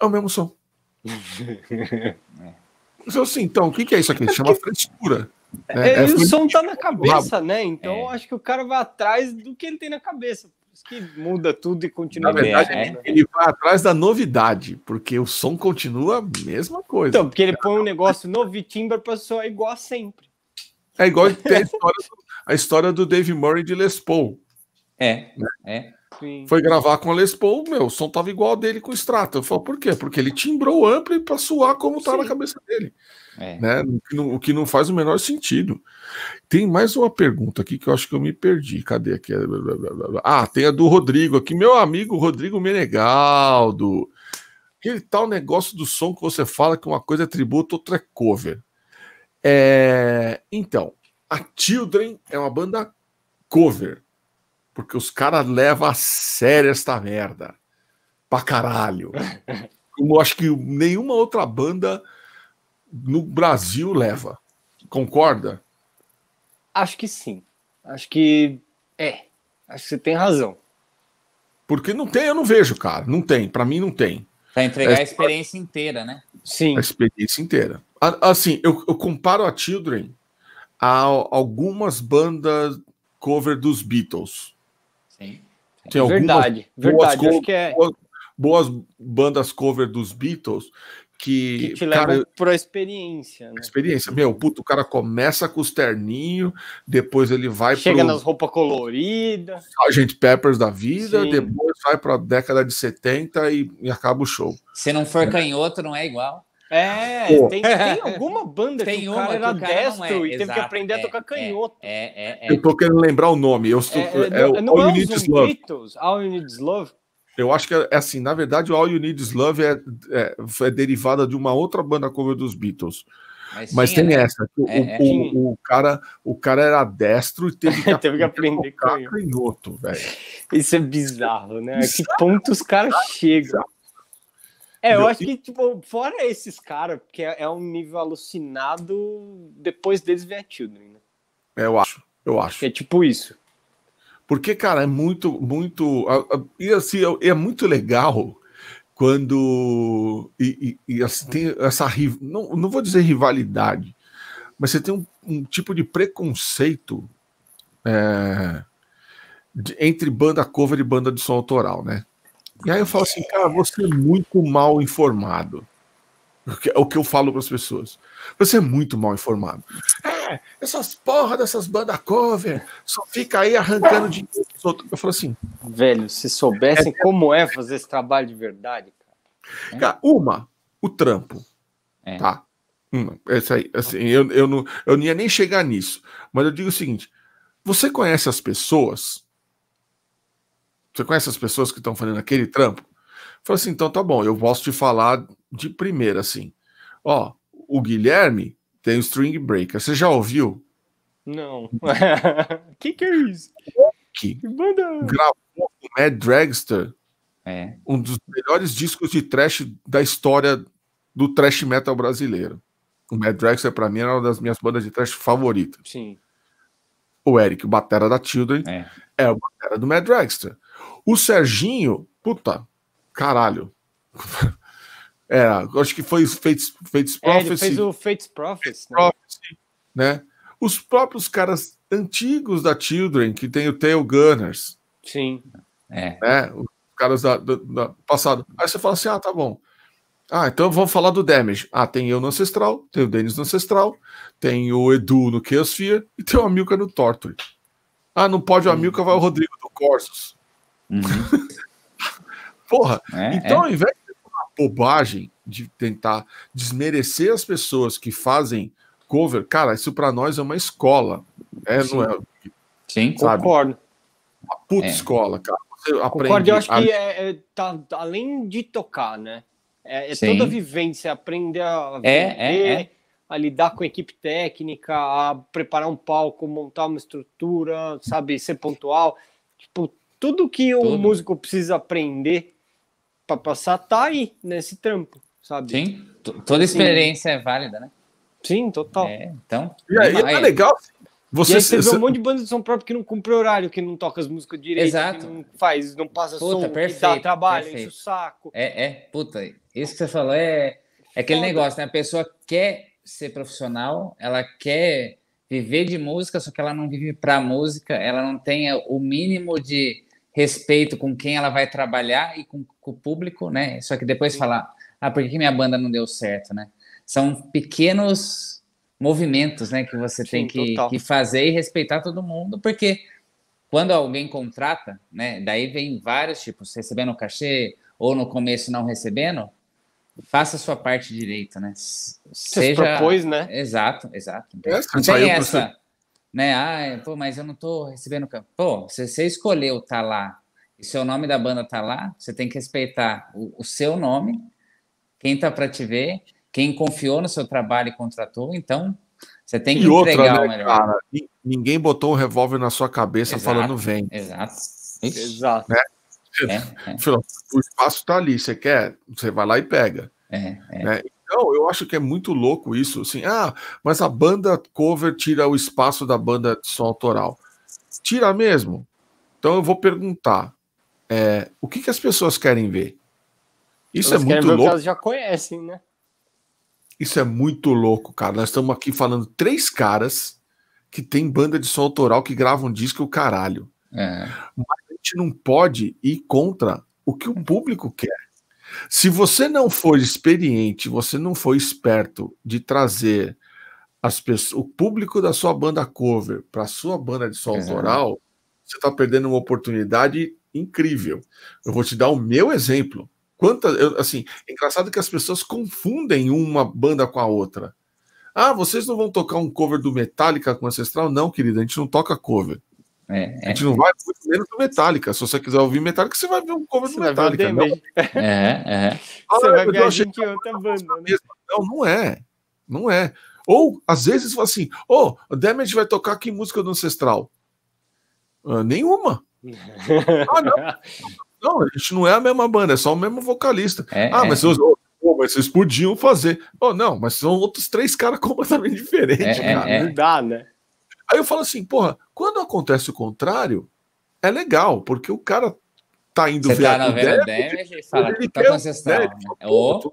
É o mesmo som. Então, assim, então, o que, que é isso aqui? Chama frescura. Né? É, é, o som tá na cabeça, né? Então, é. acho que o cara vai atrás do que ele tem na cabeça que muda tudo e continua. Na verdade, é. ele vai atrás da novidade, porque o som continua a mesma coisa. Então, porque ele põe um negócio novo e timbre para soar igual a sempre. É igual a história, do, a história do Dave Murray de Les Paul. É, né? é. Sim. Foi gravar com a Les Paul, meu, o som tava igual dele com o Strata. Eu falo, por quê? Porque ele timbrou o ampli para soar como tá Sim. na cabeça dele. É. Né? O que, não, faz o menor sentido. Tem mais uma pergunta aqui que eu acho que eu me perdi. Cadê aqui? Ah, tem a do Rodrigo aqui, meu amigo Rodrigo Menegaldo. Aquele tal negócio do som que você fala que uma coisa é tributo, outra é cover. É... Então, a Children é uma banda cover. Porque os caras levam a sério esta merda. Pra caralho. Como eu acho que nenhuma outra banda no Brasil leva. Concorda? Acho que sim. Acho que é. Acho que você tem razão. Porque não tem, eu não vejo, cara. Não tem. Para mim, não tem. Para entregar é, a experiência inteira, né? Sim. A experiência inteira. Assim, eu, eu comparo a Children a algumas bandas cover dos Beatles. Sim. Tem verdade, verdade. Acho que é... boas, boas bandas cover dos Beatles que, que te cara, para a experiência. Né? Experiência, meu, puto, o cara começa com os terninhos, depois ele vai chega pro, nas roupas coloridas, Sgt. Peppers da vida, Sim. depois vai para a década de 70 e, e, acaba o show. Se não for canhoto, não é igual. É, tem, tem, alguma banda tem que o cara era cara destro é. e Exato, teve que aprender é, a tocar canhoto. É, é, é, eu tô querendo lembrar o nome. Eu sou, é, é, não, All, é You Need Love. Beatles, All You Need Is Love. Eu acho que é assim, na verdade, o All You Need Is Love é, é, é derivada de uma outra banda cover dos Beatles. Mas, Mas tem né? essa. O, é, o, é. o, o, cara, o cara era destro e teve que, teve que aprender canhoto, velho. Isso é bizarro, né? Bizarro. Que ponto os caras chegam. É, eu acho que, tipo, fora esses caras, porque é, é um nível alucinado, depois deles vem a Children, né? É, eu acho, eu acho. Que é tipo isso. Porque, cara, é muito, muito. E assim, é, muito legal quando. E, e, e assim, tem essa. Não, não vou dizer rivalidade, mas você tem um, um tipo de preconceito é, de, entre banda cover e banda de som autoral, né? E aí eu falo assim, cara, você é muito mal informado. É o que eu falo para as pessoas. Você é muito mal informado. É, essas porra dessas bandas cover só fica aí arrancando de Eu falo assim. Velho, se soubessem é, como é fazer esse trabalho de verdade, cara. cara uma, o trampo. É. Tá? Uma, essa aí. Assim, eu, eu, não, eu não ia nem chegar nisso. Mas eu digo o seguinte: você conhece as pessoas? Você conhece as pessoas que estão fazendo aquele trampo? Falei assim, então tá bom, eu posso te falar de primeira, assim. Ó, o Guilherme tem o String Breaker. Você já ouviu? Não. que que é isso? Que gravou o Mad Dragster, é. um dos melhores discos de trash da história do trash metal brasileiro. O Mad Dragster, para mim, era uma das minhas bandas de trash favoritas. Sim. O Eric, o batera da Children, é, é o batera do Mad Dragster. O Serginho, puta, caralho. É, acho que foi Fates, Fates Prophecy. É, ele fez o Fates Prophecy, né? Prophecy, né? Os próprios caras antigos da Children, que tem o Tail Gunners. Sim. É. Né? Os caras da, da, da, passado. Aí você fala assim: ah, tá bom. Ah, então vamos falar do Damage. Ah, tem eu no Ancestral, tem o Denis no Ancestral, tem o Edu no Chaosphere e tem o Amilcar no Torture. Ah, não pode o Amilcar, vai o Rodrigo do Corsos. Uhum. Porra, é, então é. ao invés bobagem de tentar desmerecer as pessoas que fazem cover, cara, isso para nós é uma escola. É, Sim. não é? Sim, sabe? concordo. Uma puta é. escola, cara. Você concordo, eu acho a... que é, é, tá, além de tocar, né? É, é toda a vivência, aprender a, é, a lidar com a equipe técnica, a preparar um palco, montar uma estrutura, sabe, ser pontual. Tipo, tudo que tudo. o músico precisa aprender para passar tá aí nesse trampo, sabe? Sim, toda experiência Sim. é válida, né? Sim, total. É, então. E aí, é legal. Você, e aí você vê um monte de banda de som próprio que não cumpre horário, que não toca as músicas direito, Exato. que não faz, não passa puta, som, perfeito, que dá trabalho, perfeito. enche o saco. É, é, puta, isso que você falou é, é aquele Foda. negócio, né? A pessoa quer ser profissional, ela quer viver de música, só que ela não vive para música, ela não tem o mínimo de respeito com quem ela vai trabalhar e com, com o público, né? Só que depois falar, ah, por que minha banda não deu certo, né? São pequenos movimentos, né, que você Sim, tem que, que, fazer e respeitar todo mundo, porque quando alguém contrata, né, daí vem vários tipos, recebendo cachê ou no começo não recebendo, faça a sua parte direito, né? Seja... Você propôs, né? Exato, exato. É, não tem essa né? Ah, pô, mas eu não tô recebendo. Pô, se você escolheu estar tá lá e seu nome da banda tá lá, você tem que respeitar o, o seu nome, quem tá para te ver, quem confiou no seu trabalho e contratou, então você tem que e entregar outra, né, o melhor. Cara, ninguém botou um revólver na sua cabeça exato, falando vem. Exato. Exato. Né? É, é. O espaço tá ali, você quer, você vai lá e pega. É, é. Né? Não, eu acho que é muito louco isso. Assim, ah, mas a banda cover tira o espaço da banda de som autoral. Tira mesmo. Então eu vou perguntar: é, o que, que as pessoas querem ver? Isso elas é muito louco. elas já conhecem, né? Isso é muito louco, cara. Nós estamos aqui falando três caras que tem banda de som autoral que gravam disco o caralho. É. Mas a gente não pode ir contra o que o público quer. Se você não for experiente, você não for esperto de trazer as pessoas, o público da sua banda cover para a sua banda de som autoral, você está perdendo uma oportunidade incrível. Eu vou te dar o meu exemplo. Quantas, eu, assim, é engraçado que as pessoas confundem uma banda com a outra. Ah, vocês não vão tocar um cover do Metallica com Ancestral? Não, querida, a gente não toca cover. É, é. A gente não vai muito menos do Metallica. Se você quiser ouvir Metallica, você vai ver um cover você do Metallica. Não. É, é. Ah, você vai ver a gente em outra banda. Né? Não, não é. Não é. Ou, às vezes, fala assim: Ô, oh, Damage vai tocar que música do Ancestral? Uh, nenhuma. ah, não. Não, a gente não é a mesma banda, é só o mesmo vocalista. É, ah, mas, é. Vocês, oh, mas vocês podiam fazer. Oh, não, mas são outros três caras completamente diferentes, é, cara. É, não dá, né? Aí eu falo assim, porra, quando acontece o contrário, é legal, porque o cara tá indo Você ver tá a ideia, damage, fala, ele tá com ancestral. Né? Né?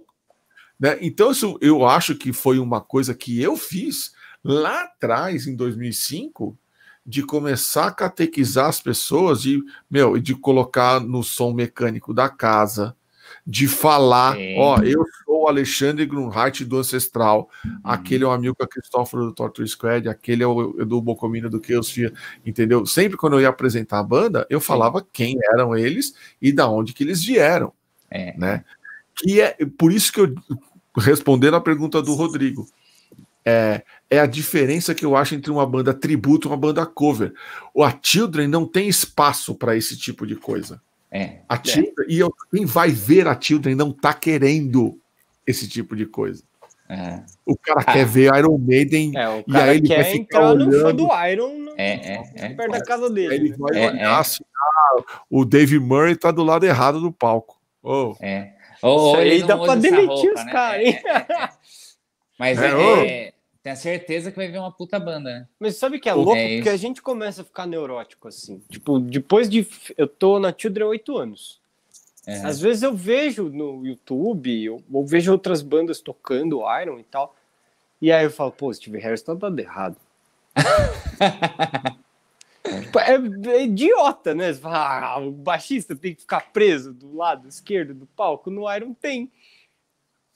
né? Então, isso eu acho que foi uma coisa que eu fiz lá atrás, em 2005, de começar a catequizar as pessoas de, meu, de colocar no som mecânico da casa, de falar, ó, eu sou o Alexandre Grunheit do Ancestral, uhum. aquele é o amigo Cristóforo do Torture Squad, aquele é o do Bocomino do Chaosfia, entendeu? Sempre quando eu ia apresentar a banda, eu falava Sim. quem eram eles e da onde que eles vieram, é. né? Que é por isso que eu respondendo a pergunta do Rodrigo, é, é a diferença que eu acho entre uma banda tributo e uma banda cover. O A Children não tem espaço para esse tipo de coisa. É, a Children, é. E eu, quem vai ver a Children não tá querendo esse tipo de coisa. É. O cara ah. quer ver Iron Maiden é, e aí ele quer vai ficar entrar olhando. no fã do Iron no, é, é, é. perto da casa dele. Ele né? vai é, olhar assim, ah, o Dave Murray tá do lado errado do palco. Oh. É. Ou, aí dá pra demitir roupa, os né? caras, hein? Mas é, a certeza que vai vir uma puta banda, né? Mas sabe que é louco? É Porque a gente começa a ficar neurótico, assim. Tipo, depois de. Eu tô na Children há oito anos. É. Às vezes eu vejo no YouTube, ou, ou vejo outras bandas tocando Iron e tal. E aí eu falo, pô, Steve Harris tá dando errado. tipo, é, é, idiota, né? Você fala, ah, o baixista tem que ficar preso do lado esquerdo do palco. No Iron tem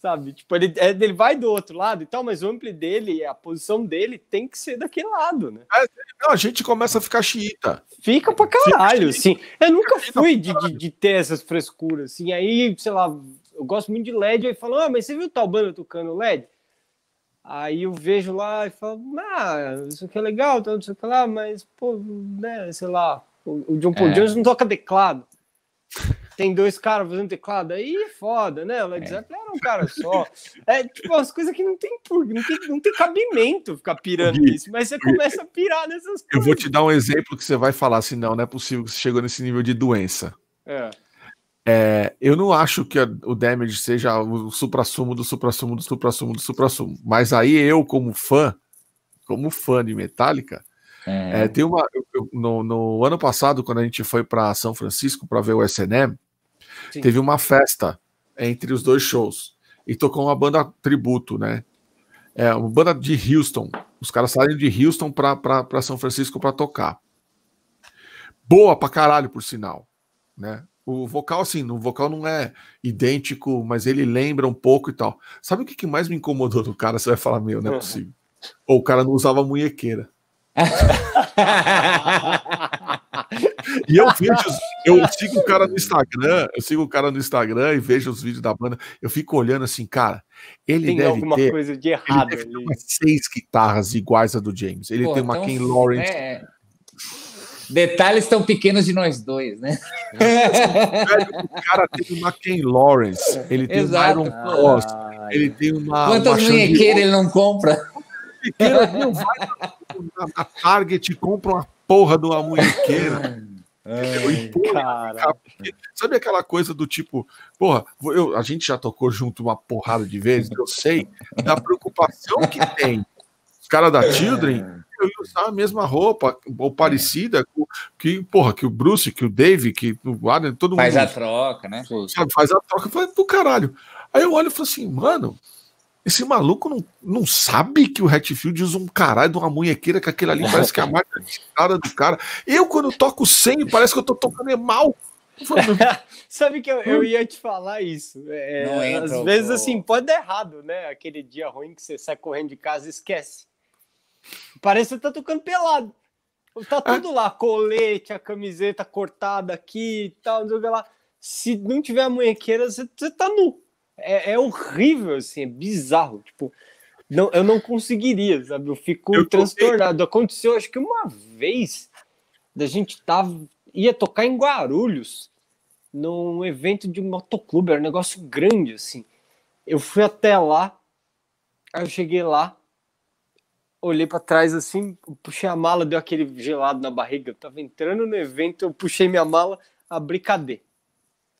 sabe? Tipo, ele, é, ele vai do outro lado e tal, mas o ampli dele, a posição dele tem que ser daquele lado, né? É, não, a gente começa a ficar xiita. Fica pra caralho, assim. Eu nunca fui de, de, de, ter essas frescuras, assim. Aí, sei lá, eu gosto muito de LED, aí falam, ah, mas você viu tal banda tocando LED? Aí eu vejo lá e falo, ah, isso aqui é legal, não sei o que lá, mas, pô, né, sei lá, o, John Paul é. Jones não toca teclado tem dois caras fazendo teclado, aí é foda, né? O Led é. Zeppelin era um cara só. É tipo umas coisas que não tem, não tem, não tem cabimento ficar pirando Gui, nisso, mas você começa a pirar nessas coisas. Eu vou te dar um exemplo que você vai falar assim: não, não é possível que você chegou nesse nível de doença. É. É, eu não acho que o damage seja o supra-sumo do supra-sumo do supra-sumo do supra-sumo. Mas aí eu, como fã, como fã de Metallica, é. É, tem uma. Eu, no, no, ano passado, quando a gente foi para São Francisco para ver o SNM, Sim. teve uma festa entre os dois shows e tocou uma banda tributo, né? É, uma banda de Houston. Os caras saíram de Houston para São Francisco para tocar. Boa pra caralho, por sinal, né? O vocal, assim, o vocal não é idêntico, mas ele lembra um pouco e tal. Sabe o que, que mais me incomodou do cara? Você vai falar, meu, não é possível. Ou o cara não usava munhequeira. e eu vejo, eu sigo o cara no Instagram, eu sigo o cara no Instagram e vejo os vídeos da banda. Eu fico olhando assim, cara, ele tem deve alguma ter, coisa de errado ele deve ter seis guitarras iguais a do James. Ele Pô, tem uma então, Ken Lawrence. É... Detalhes tão pequenos de nós dois, né? o cara tem uma Ken Lawrence, ele tem Exato. um Iron Cross, ele tem uma. Quantas munhequeiras ele não compra? Não vai na, na Target e compra uma porra de uma munhequeira. Ai, cara. Sabe aquela coisa do tipo, porra, eu, a gente já tocou junto uma porrada de vezes, eu sei da preocupação que tem os caras da Children eu ia usar a mesma roupa, ou parecida, que, porra, que o Bruce, que o Dave, que o Adam, todo faz mundo. Faz a troca, né? Sabe, faz a troca. Eu falei, do caralho. Aí eu olho e falo assim, mano, esse maluco não, não sabe que o Hatfield usa um caralho de uma munhequeira que aquele ali parece que é a marca de cara do cara. Eu, quando toco 100, parece que eu tô tocando mal. Sabe que eu, eu, ia te falar isso. É, às vezes, assim, pode dar errado, né? Aquele dia ruim que você sai correndo de casa e esquece. Parece que você tá tocando pelado. Tá tudo lá, colete, a camiseta cortada aqui e tal, não sei o que lá. Se não tiver a munhequeira, você, você tá nu. É, é, horrível, assim, é bizarro. Tipo, não, eu não conseguiria, sabe? Eu fico eu transtornado. Aconteceu, acho que uma vez, da gente tava, ia tocar em Guarulhos, num evento de motoclube, era um negócio grande, assim. Eu fui até lá, aí eu cheguei lá, olhei para trás assim, puxei a mala, deu aquele gelado na barriga. Eu tava entrando no evento, eu puxei minha mala, abri cadê?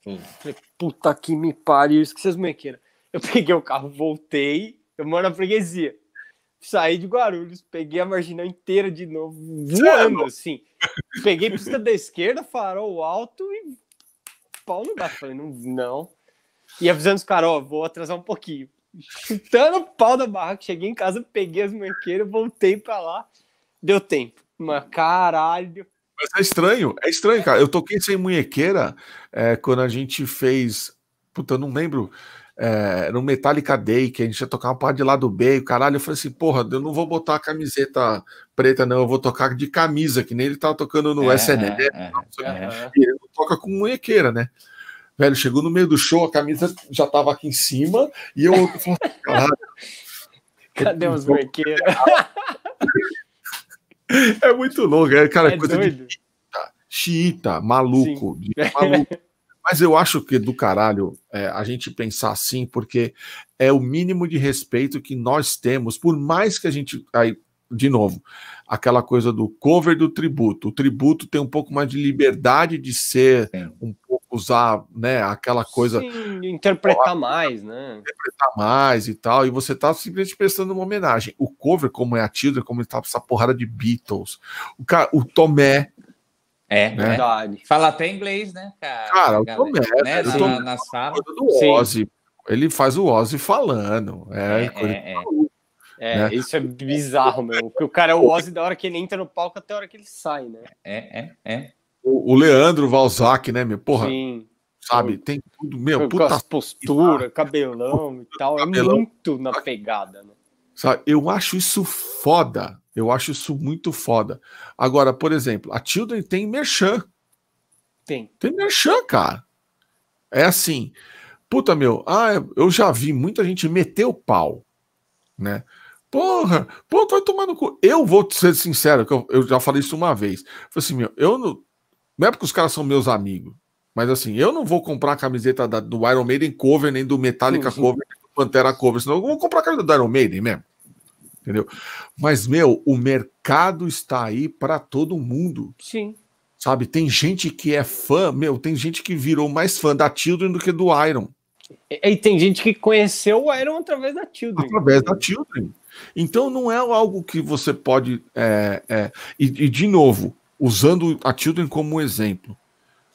Falei, puta que me pariu, esqueci as manqueiras. Eu peguei o carro, voltei, eu moro na freguesia. Saí de Guarulhos, peguei a marginal inteira de novo, voando assim. Peguei pista da esquerda, farol alto e pau no gato. Falei, não, não. E avisando os caras, ó, vou atrasar um pouquinho. Chutando o pau da barraca, cheguei em casa, peguei as manqueiras, voltei pra lá. Deu tempo. Mas caralho. Mas é estranho, é estranho, cara. Eu toquei sem munhequeira é, quando a gente fez. Puta, eu não lembro. É, no Metallica Day, que a gente ia tocar uma parte de lado B, e o caralho, eu falei assim, porra, eu não vou botar a camiseta preta, não, eu vou tocar de camisa, que nem ele tava tocando no é, SNL. É, é, ele toca com munhequeira, né? Velho, chegou no meio do show, a camisa já tava aqui em cima, e eu falei, caralho. Cadê os munhequeiros? É muito louco, é, cara, é coisa doido. de xiita, maluco, maluco. Mas eu acho que do caralho é, a gente pensar assim, porque é o mínimo de respeito que nós temos, por mais que a gente. Aí, de novo, aquela coisa do cover do tributo. O tributo tem um pouco mais de liberdade de ser Sim. um pouco usar, né, aquela coisa. Sim, interpretar mais, né? Interpretar mais e tal. E você tá simplesmente prestando uma homenagem. O cover, como é a Tilda, como ele tá essa porrada de Beatles. O, cara, o Tomé, é, né? verdade. Fala até inglês, né, cara? Cara, o Tomé, né? o Tomé, nas falas. Do Ozzy. Ele faz o Ozzy falando. É, é, é, é. é né? isso é bizarro, meu. Porque o cara é o Ozzy da hora que ele entra no palco até a hora que ele sai, né? É, é, é. O, o Leandro Valzac, né, meu? Porra. Sim. Sabe, tem tudo, meu. Com puta postura, cabelão e tal. Cabelão. É muito na pegada, né? Sabe, eu acho isso foda. Eu acho isso muito foda. Agora, por exemplo, a Children tem merchan. Tem. Tem merchan, cara. É assim. Puta, meu, ah, eu já vi muita gente meter o pau, né? Porra, pô, vai tomar no cu. Eu vou ser sincero, que eu, eu já falei isso uma vez. Falei assim, meu, eu não. Não é porque os caras são meus amigos, mas assim, eu não vou comprar a camiseta da, do Iron Maiden cover, nem do Metallica uhum. cover, nem do Pantera cover, senão eu vou comprar a camiseta do Iron Maiden mesmo entendeu? Mas, meu, o mercado está aí para todo mundo. Sim. Sabe, tem gente que é fã, meu, tem gente que virou mais fã da Children do que do Iron. E, e tem gente que conheceu o Iron através da Children. Através da Children. Então não é algo que você pode. É, é, e, e, de novo, usando a Children como exemplo.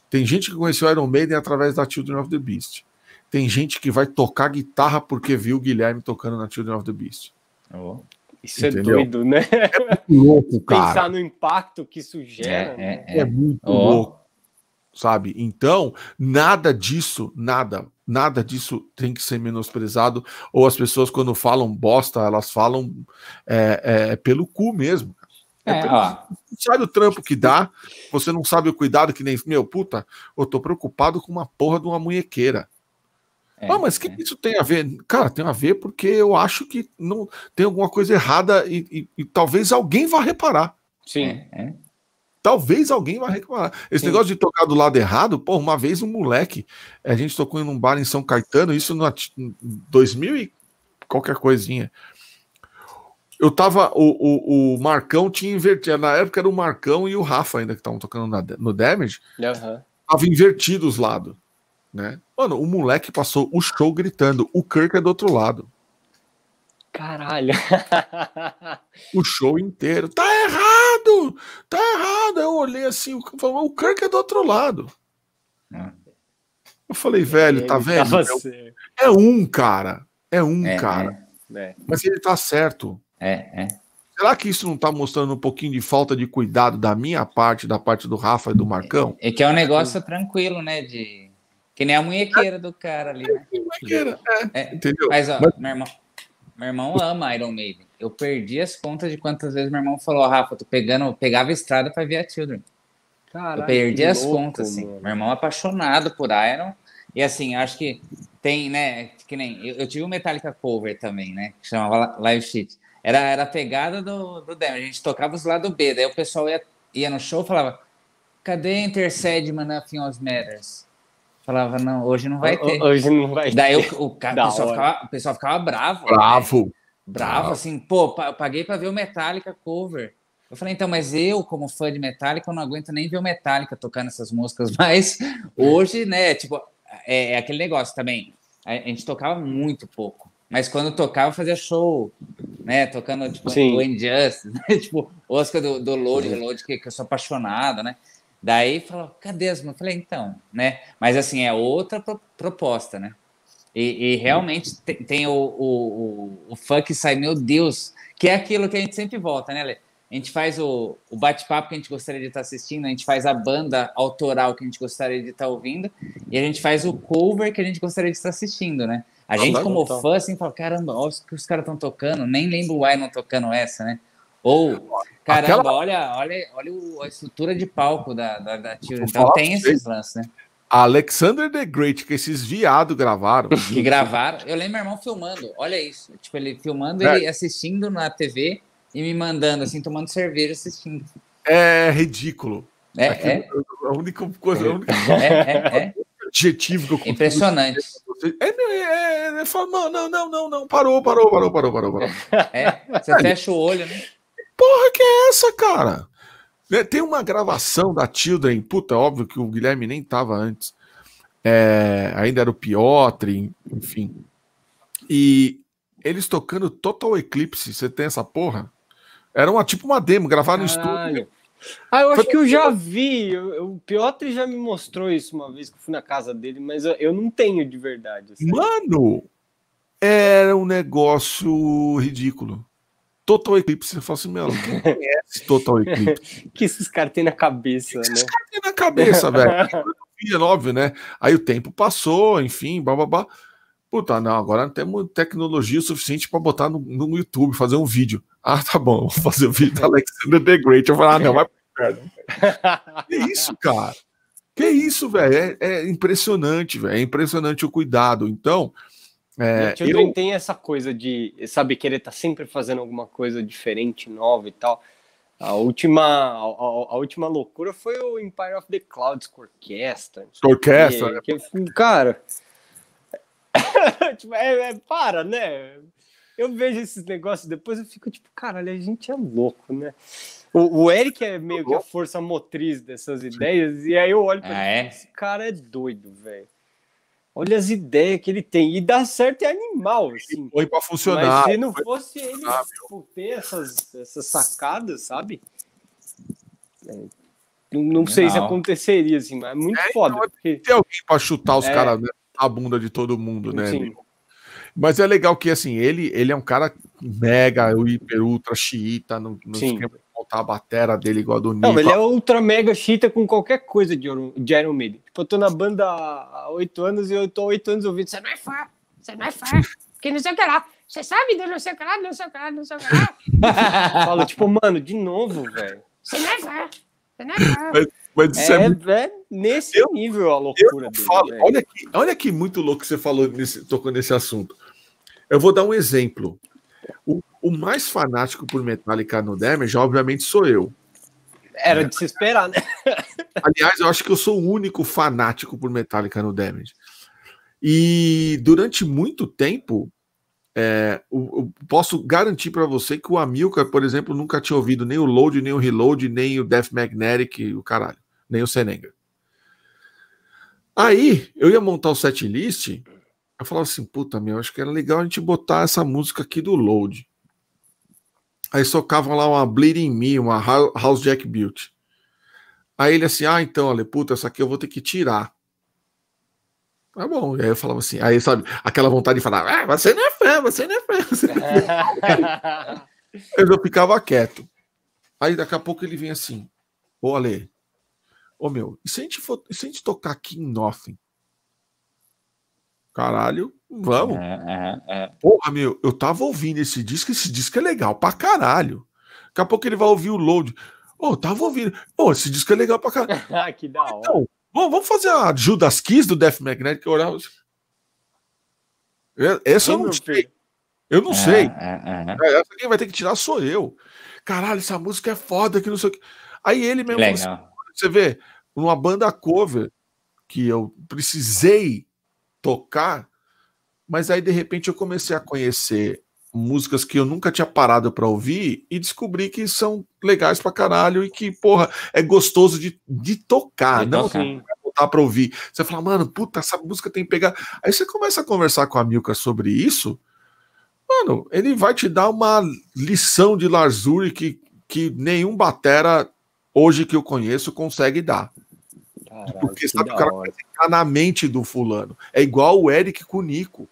Tem gente que conheceu o Iron Maiden através da Children of the Beast. Tem gente que vai tocar guitarra porque viu o Guilherme tocando na Children of the Beast. Oh. Isso Entendeu? é doido, né? É muito louco, cara. Pensar no impacto que isso gera. É, né? é, é. é muito oh. louco, sabe? Então, nada disso, nada, nada disso tem que ser menosprezado. Ou as pessoas, quando falam bosta, elas falam é, é pelo cu mesmo. É, pelo... sabe o trampo que dá, você não sabe o cuidado que nem. Meu, puta, eu tô preocupado com uma porra de uma munhequeira. É, ah, mas o que é. isso tem a ver? Cara, tem a ver porque eu acho que não tem alguma coisa errada e, e, e talvez alguém vá reparar. Sim. É, é. Talvez alguém vá reparar. Esse Sim. negócio de tocar do lado errado, pô, uma vez um moleque, a gente tocou em um bar em São Caetano, isso no 2000 e qualquer coisinha. Eu tava. O, o, o Marcão tinha invertido. Na época era o Marcão e o Rafa ainda que estavam tocando na, no Damage. Uhum. Tava invertido os lados. Né? Mano, o moleque passou o show gritando. O Kirk é do outro lado. Caralho. o show inteiro. Tá errado! Tá errado! Eu olhei assim, o Kirk é do outro lado. Eu falei, velho, tá vendo? É, é, um cara. É um é, cara. É, é. Mas ele tá certo. É, é. Será que isso não tá mostrando um pouquinho de falta de cuidado da minha parte, da parte do Rafa e do Marcão? É, que é um negócio tranquilo, né? De... Que nem a munhequeira do cara ali. Né? Munhequeira, é, entendeu? Mas, ó, Mas... meu irmão, meu irmão ama Iron Maiden. Eu perdi as contas de quantas vezes meu irmão falou, Rafa, tô pegando, pegava a estrada para ver a Children. Caralho, eu perdi as louco, contas, assim. Mano. Meu irmão é apaixonado por Iron. E assim, acho que tem, né? Que nem. Eu, eu tive um Metallica cover também, né? Que chamava Live Sheet. Era, era a pegada do, do demo. A gente tocava os lados B. Daí o pessoal ia, ia no show e falava: Cadê Intercede, Nothing Matters? Falava, não, hoje não vai ter. Hoje não vai Daí ter. O, o, cara, o, pessoal ficava, o pessoal ficava bravo. Bravo. Né? Bravo, assim, pô, paguei para ver o Metallica cover. Eu falei, então, mas eu, como fã de Metallica, eu não aguento nem ver o Metallica tocando essas músicas, mas hoje, né, tipo, é, é aquele negócio também. A, a, gente tocava muito pouco, mas quando tocava, fazia show, né, tocando, tipo, Sim. o Injustice, né? tipo, Oscar do, do Load, Load que, que eu sou apaixonado, né, Daí falou, cadê as músicas? Falei, então, né? Mas assim, é outra pro proposta, né? E, e realmente tem, tem o, o, o, o, que sai, meu Deus, que é aquilo que a gente sempre volta, né, Lê? A gente faz o, o bate-papo que a gente gostaria de estar assistindo, a gente faz a banda autoral que a gente gostaria de estar ouvindo, e a gente faz o cover que a gente gostaria de estar assistindo, né? A gente, como fã, assim, fala, caramba, olha o que os caras estão tocando, nem lembro o não tocando essa, né? Ou, caramba, Aquela... olha, olha, olha a estrutura de palco da, da, da Tio. Então tem esses lances, né? Alexander the Great, que esses viados gravaram. Que gravaram. Eu lembro meu irmão filmando. Olha isso. Tipo, ele filmando, é. ele assistindo na TV e me mandando, assim, tomando cerveja assistindo. É ridículo. É, é. A única coisa. A única... É, é, é. Adjetivo que eu consigo Impressionante. É, é, é, é, não, não, não, não, não, parou, parou, parou, parou, parou, parou. É, você fecha o olho, né? porra que é essa, cara? Né, tem uma gravação da Children, puta, óbvio que o Guilherme nem tava antes. É, ainda era o Piotr, enfim. E eles tocando Total Eclipse, você tem essa porra? Era uma tipo uma demo, gravaram no estúdio. Ah, eu acho que eu já vi. o Piotr já me mostrou isso uma vez que eu fui na casa dele, mas eu, eu não tenho de verdade. Assim. Mano, era um negócio ridículo. Total Eclipse. Você fala assim, meu, conhece Total Eclipse? que esses caras têm na cabeça, que né? Esses caras têm na cabeça, velho. óbvio, né? Aí o tempo passou, enfim, babá. Puta, não, agora temos tecnologia suficiente para botar no, no, YouTube, fazer um vídeo. Ah, tá bom, vou fazer o vídeo da Alexander the Great. Eu falei, ah, não, vai pro Que isso, cara? Que isso, velho? É, é impressionante, velho. É impressionante o cuidado. Então, é, o eu... tem essa coisa de, sabe, querer estar tá sempre fazendo alguma coisa diferente, nova e tal. A última, a, a, última loucura foi o Empire of the Clouds com orquestra. Orquestra, né? que, cara. tipo, é, é, para, né? Eu vejo esses negócios depois eu fico tipo, caralho, a gente é louco, né? O, o Eric é meio que a força motriz dessas ideias, e aí eu olho pra ah, ele, é? esse cara é doido, velho. Olha as ideias que ele tem. E dá certo é animal, assim. Foi para funcionar. Mas se não fosse ele por ter essas, essas sacadas, sabe? É, não, não sei se aconteceria, assim, mas é muito é, foda. Então, porque... Tem alguém para chutar os é... caras na bunda de todo mundo, né? Sim. Mas é legal que, assim, ele, ele é um cara mega, hiper, ultra xiita no, no esquema montar a batera dele igual a do Nico. Não, ele é ultra mega chita com qualquer coisa de, de Iron Maiden. Tipo, eu tô na banda há oito anos e eu tô oito anos ouvindo. Você não é fã, você não é fã, que não sei o que lá. Você sabe do não sei o que lá, não sei o que lá, não sei o que lá. Fala, tipo, mano, de novo, velho. Você não é fã, você não é fã. Mas, mas é, é, muito... é nesse eu, nível a loucura dele. Falo, olha, que, olha que muito louco que você falou, nesse, tocou nesse assunto. Eu vou dar um exemplo. O, o mais fanático por Metallica no Damage, obviamente, sou eu. Era de se esperar, né? Aliás, eu acho que eu sou o único fanático por Metallica no Damage. E durante muito tempo, é, eu, posso garantir para você que o Amilcar, por exemplo, nunca tinha ouvido nem o Load, nem o Reload, nem o Death Magnetic, o caralho, nem o Senenga. Aí eu ia montar o set list, eu falava assim, puta meu, acho que era legal a gente botar essa música aqui do Load. Aí socavam lá uma Bleeding Me, uma House Jack Built. Aí ele assim, ah, então, Ale, puta, essa aqui eu vou ter que tirar. Tá bom. E aí eu falava assim, aí sabe, aquela vontade de falar, ah, você não é fã, você não é fã. Você não é fã. eu ficava quieto. Aí daqui a pouco ele vem assim, ô Ale, ô meu, e se a gente, for, se a gente tocar aqui em Nothing? Caralho, vamos. É, é, é. Porra, meu, eu tava ouvindo esse disco, esse disco é legal pra caralho. Daqui a pouco ele vai ouvir o load. Ô, oh, tava ouvindo. Ô, oh, esse disco é legal pra caralho. ah, que da hora. Então, vamos fazer a Judas Kiss do Death Magnetic. Eu Essa eu não sei. Eu não sei. Essa quem vai ter que tirar sou eu. Caralho, essa música é foda, que não sei o que. Aí ele mesmo. Assim, você vê, uma banda cover que eu precisei tocar, mas aí de repente eu comecei a conhecer músicas que eu nunca tinha parado para ouvir e descobri que são legais pra caralho e que, porra, é gostoso de, de tocar, de não assim, botar pra ouvir. Você fala, mano, puta, essa música tem que pegar. Aí você começa a conversar com a Milka sobre isso, mano, ele vai te dar uma lição de Larzuri que, que nenhum batera hoje que eu conheço consegue dar. Porque sabe, o cara vai ficar na mente do fulano. É igual o Eric com o Nico.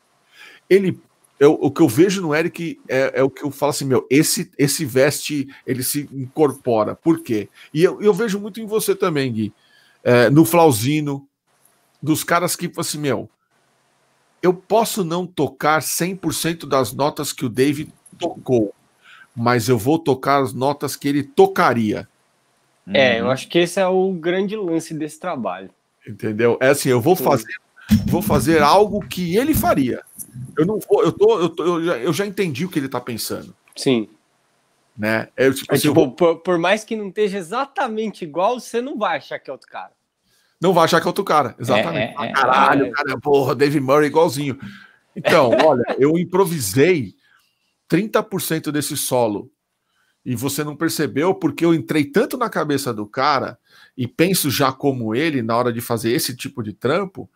Ele, eu, o que eu vejo no Eric é, é, o que eu falo assim, meu, esse, esse veste, ele se incorpora. Por quê? E eu, eu vejo muito em você também, Gui. É, no Flauzino, dos caras que, assim, meu, eu posso não tocar 100% das notas que o Dave tocou, mas eu vou tocar as notas que ele tocaria. É, eu uhum. acho que esse é o grande lance desse trabalho. Entendeu? É assim, eu vou fazer, vou fazer algo que ele faria. Eu não vou, eu tô, eu, tô, eu, já, eu já entendi o que ele está pensando. Sim. Né? É, tipo, assim, tipo vou... por, por, mais que não esteja exatamente igual, você não vai achar que é outro cara. Não vai achar que é outro cara, exatamente. É, é, é, caralho, é. cara, porra, Dave Murray igualzinho. Então, olha, eu improvisei 30% desse solo e você não percebeu porque eu entrei tanto na cabeça do cara e penso já como ele na hora de fazer esse tipo de trampo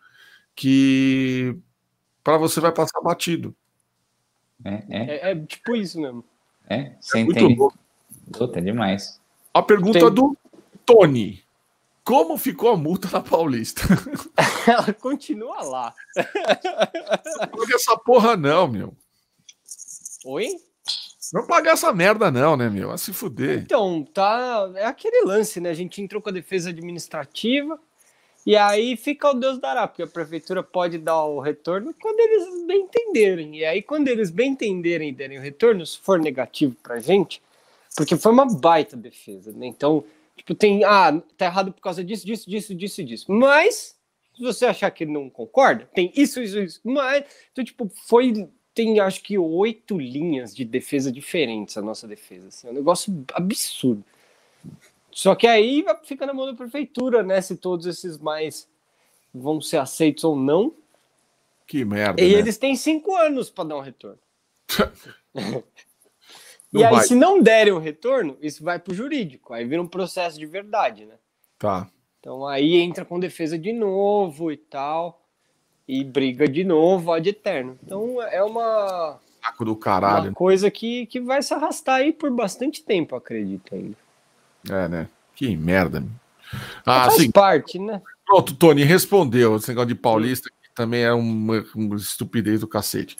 que para você vai passar batido. É, é. é, é tipo isso mesmo. É, você é entende. Puta, é demais. A pergunta Tem... do Tony. Como ficou a multa na Paulista? Ela continua lá. Não essa porra não, meu. Oi? Não pagar essa merda, não, né, meu? A se fuder. Então, tá. É aquele lance, né? A gente entrou com a defesa administrativa e aí fica o Deus dará, porque a prefeitura pode dar o retorno quando eles bem entenderem. E aí, quando eles bem entenderem e derem o retorno, se for negativo pra gente, porque foi uma baita defesa, né? Então, tipo, tem. Ah, tá errado por causa disso, disso, disso, disso disso. Mas, se você achar que não concorda, tem isso, isso, isso. Mas, então, tipo, foi tem acho que oito linhas de defesa diferentes a nossa defesa. Assim, é um negócio absurdo. Só que aí fica na mão da prefeitura, né? Se todos esses mais vão ser aceitos ou não. Que merda. E né? eles têm cinco anos para dar um retorno. e aí, vai. se não derem o um retorno, isso vai para o jurídico. Aí vira um processo de verdade, né? Tá. Então aí entra com defesa de novo e tal e briga de novo ad eterno. Então é uma, Saco do caralho. uma coisa que, que vai se arrastar aí por bastante tempo, acredito ainda. É, né? Que merda. Ah, faz assim, parte, né? Pronto, Tony respondeu. Esse negócio de paulista que também é uma, uma, estupidez do cacete.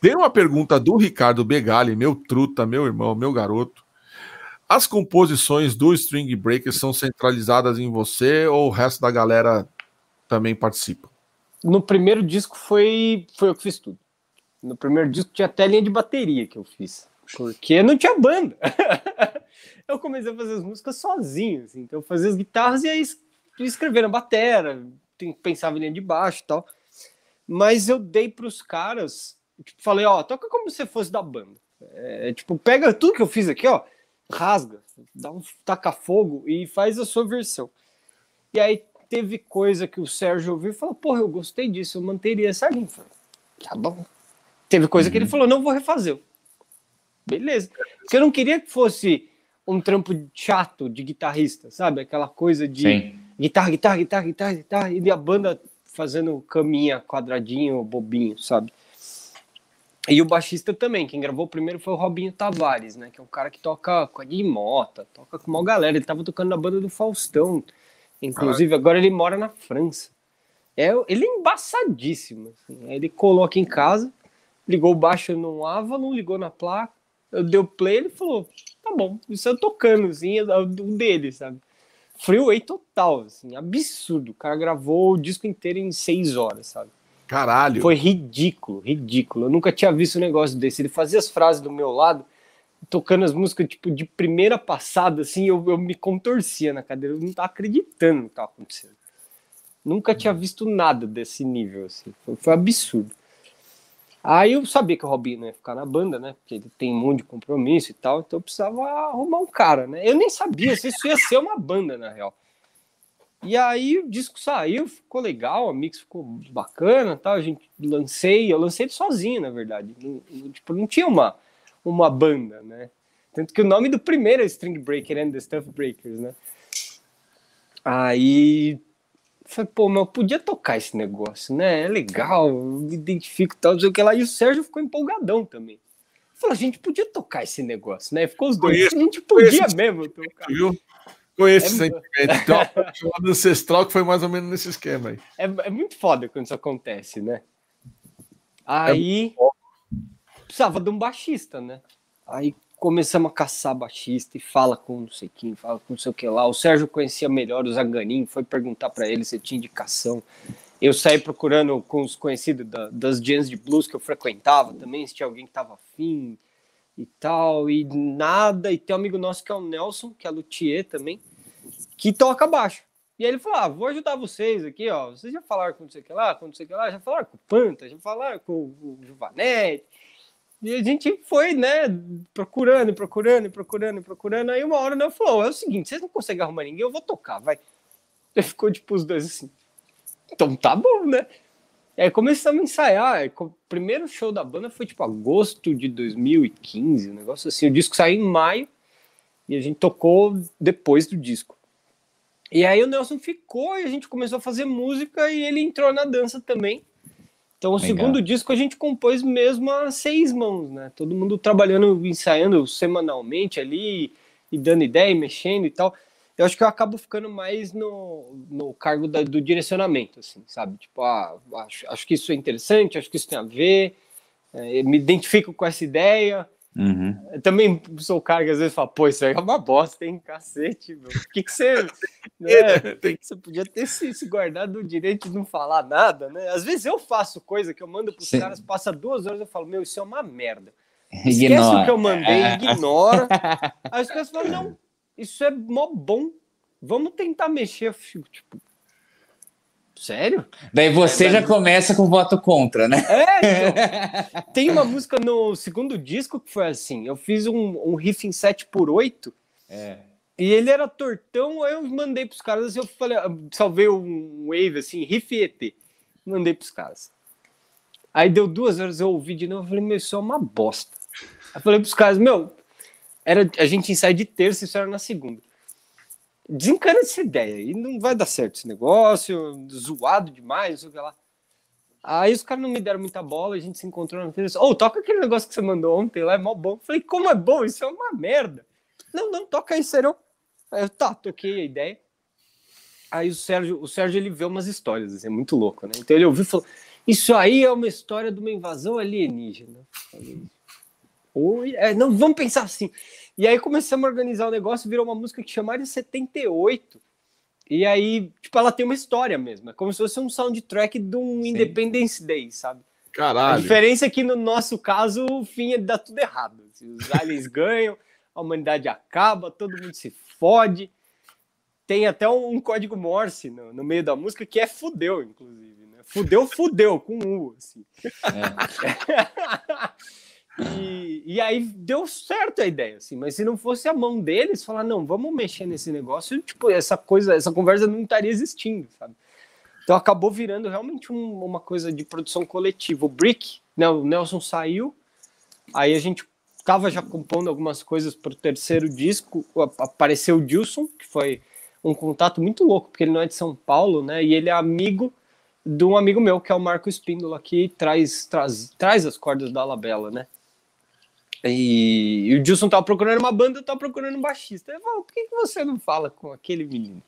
Tem uma pergunta do Ricardo Begali, meu truta, meu irmão, meu garoto. As composições do String Breaker são centralizadas em você ou o resto da galera também participa? No primeiro disco foi, foi eu que fiz tudo. No primeiro disco tinha até linha de bateria que eu fiz. Porque não tinha banda. eu comecei a fazer as músicas sozinho, assim. Então eu fazia as guitarras e aí escrever na batera, pensava em linha de baixo e tal. Mas eu dei para os caras, tipo, falei, ó, toca como se fosse da banda. É, tipo, pega tudo que eu fiz aqui, ó, rasga, dá um taca fogo e faz a sua versão. E aí teve coisa que o Sérgio ouviu e falou: Porra, eu gostei disso, eu manteria essa linha. Tá bom. Teve coisa uhum. que ele uhum. falou, não vou refazer. Beleza. Porque eu não queria que fosse um trampo chato de guitarrista, sabe? Aquela coisa de Sim. guitarra, guitarra, guitarra, guitarra, guitarra, e a banda fazendo caminha, quadradinho, bobinho, sabe? E o baixista também, quem gravou primeiro foi o Robinho Tavares, né? Que é um cara que toca com a de Mota, toca com uma galera. Ele tava tocando na banda do Faustão, inclusive. Agora ele mora na França. É, ele é embaçadíssimo. Assim. Ele colou aqui em casa, ligou baixo no Avalon, ligou na placa, eu dei o play, ele falou: tá bom, isso eu tocando, assim, um dele, sabe? Freeway total, assim, absurdo. O cara gravou o disco inteiro em seis horas, sabe? Caralho. Foi ridículo, ridículo. Eu nunca tinha visto um negócio desse. Ele fazia as frases do meu lado, tocando as músicas, tipo, de primeira passada, assim, eu, eu me contorcia na cadeira. Eu não tava acreditando no que tava acontecendo. Nunca tinha visto nada desse nível, assim. Foi, foi absurdo. Aí eu sabia que o Robinho ia ficar na banda, né? Porque ele tem um monte de compromisso e tal, então eu precisava arrumar um cara, né? Eu nem sabia se isso ia ser uma banda, na real. E aí o disco saiu, ficou legal, a mix ficou bacana, tal. A gente lancei, eu lancei ele sozinho, na verdade. Não, tipo, não tinha uma, uma banda, né? Tanto que o nome do primeiro é String Breaker and the Stuff Breakers, né? Aí falei, pô, mas eu podia tocar esse negócio, né? É legal, me identifico e tal, não sei o que lá. E o Sérgio ficou empolgadão também. Falei, a gente podia tocar esse negócio, né? Ficou os dois. Conheço, a gente podia mesmo tocar. Viu? Conheço é, esse sentimento. Então, ancestral que foi mais ou menos nesse esquema aí. É, é muito foda quando isso acontece, né? Aí é precisava de um baixista, né? Aí começamos a caçar baixista e fala com não sei quem, fala com não sei o que lá. O Sérgio conhecia melhor o Zanganin, foi perguntar para ele se tinha indicação. Eu saí procurando com os conhecidos da, das jams de blues que eu frequentava também, se tinha alguém que tava afim e tal, e nada. E tem um amigo nosso que é o Nelson, que é luthier também, que toca baixo. E aí ele falou: ah, vou ajudar vocês aqui, ó. Vocês já falaram com não sei o que lá, com não sei o que lá, já falaram com o Panta, já falaram com o Juvanete. E a gente foi, né, procurando, procurando, procurando, procurando. Aí uma hora né, falou: é o seguinte, vocês não conseguem arrumar ninguém, eu vou tocar, vai. Aí ficou tipo os dois assim. Então tá bom, né? É, começamos a ensaiar. O primeiro show da banda foi tipo agosto de 2015, um negócio assim. O disco saiu em maio e a gente tocou depois do disco. E aí o Nelson ficou e a gente começou a fazer música e ele entrou na dança também. Então o Legal. segundo disco a gente compôs mesmo a seis mãos, né? Todo mundo trabalhando, ensaiando semanalmente ali e dando ideia, mexendo e tal eu acho que eu acabo ficando mais no, no cargo da, do direcionamento, assim, sabe? Tipo, ah, acho, acho que isso é interessante, acho que isso tem a ver, é, me identifico com essa ideia. Uhum. também sou o cara que às vezes fala, pô, isso aí é uma bosta, hein, cacete, meu. O que, que você. né? Você podia ter se, se, guardado o direito de não falar nada, né? Às vezes eu faço coisa que eu mando para os caras, passa duas horas eu falo, meu, isso é uma merda. Esquece ignora. o que eu mandei, ignora. Aí os caras falam, não, isso é mó bom. Vamos tentar mexer. Tipo, Sério? Daí você é, já começa com voto contra, né? É, então, tem uma música no segundo disco que foi assim. Eu fiz um, um riff em 7x8. É. E ele era tortão, aí eu mandei pros caras, eu falei, salvei um wave assim, riff ET. Mandei pros caras. Aí deu duas horas, eu ouvi de novo, eu falei, meu, isso é uma bosta. Aí falei pros caras, meu, era, a gente ensaia de terça e isso era na segunda. Desencana essa ideia e não vai dar certo esse negócio, zoado demais, sei lá. Aí os caras não me deram muita bola, a gente se encontrou na terça. Ô, oh, toca aquele negócio que você mandou ontem lá, é mó bom. Falei, como é bom? Isso é uma merda. Não, não, toca aí, sério. Aí eu, tá, toquei a ideia. Aí o Sérgio, o Sérgio ele vê umas histórias, assim, é muito louco, né? Então ele ouviu e falou: Isso aí é uma história de uma invasão alienígena. Falei, é, não, vamos pensar assim. E aí começamos a organizar o negócio, virou uma música que chamaram 78. E aí, tipo, ela tem uma história mesmo. É como se fosse um soundtrack de um Sim. Independence Day, sabe? Caralho. A diferença é que no nosso caso o fim é dar tudo errado. Os aliens ganham, a humanidade acaba, todo mundo se fode. Tem até um código Morse no, no meio da música que é fudeu, inclusive. Né? Fudeu, fudeu, com U. Assim. É. E, e aí deu certo a ideia, assim, mas se não fosse a mão deles, falar, não, vamos mexer nesse negócio, tipo, essa coisa, essa conversa não estaria existindo, sabe? Então acabou virando realmente um, uma coisa de produção coletiva. O Brick, Né, o Nelson saiu, aí a gente tava já compondo algumas coisas para o terceiro disco, apareceu o Dilson, que foi um contato muito louco, porque ele não é de São Paulo, né? E ele é amigo de um amigo meu, que é o Marco Espíndola, que traz, traz, traz as cordas da Alabella, né? E, e, o Dilson tava procurando uma banda, eu tava procurando um baixista. Eu falei, por que, que você não fala com aquele menino?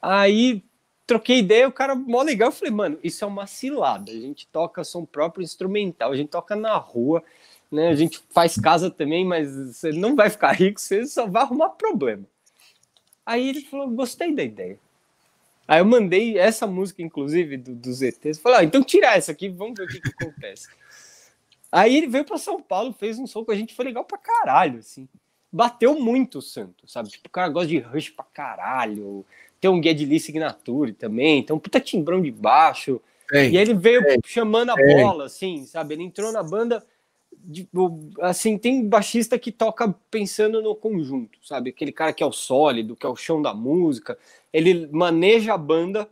Aí troquei ideia, o cara mó legal. Eu falei, mano, isso é uma cilada. A gente toca som próprio instrumental, a gente toca na rua, né? A gente faz casa também, mas você não vai ficar rico, você só vai arrumar problema. Aí ele falou, gostei da ideia. Aí eu mandei essa música, inclusive, do, dos ETs. Falei, ah, então tira essa aqui, vamos ver o que, que acontece. Aí ele veio para São Paulo, fez um som com a gente, foi legal pra caralho, assim. Bateu muito o Santo, sabe? Tipo, o cara gosta de rush pra caralho. Tem um Lee Signature também, tem um puta timbrão de baixo. Ei, e ele veio ei, chamando a ei. bola, assim, sabe? Ele entrou na banda Tipo, assim, tem baixista que toca pensando no conjunto, sabe? Aquele cara que é o sólido, que é o chão da música, ele maneja a banda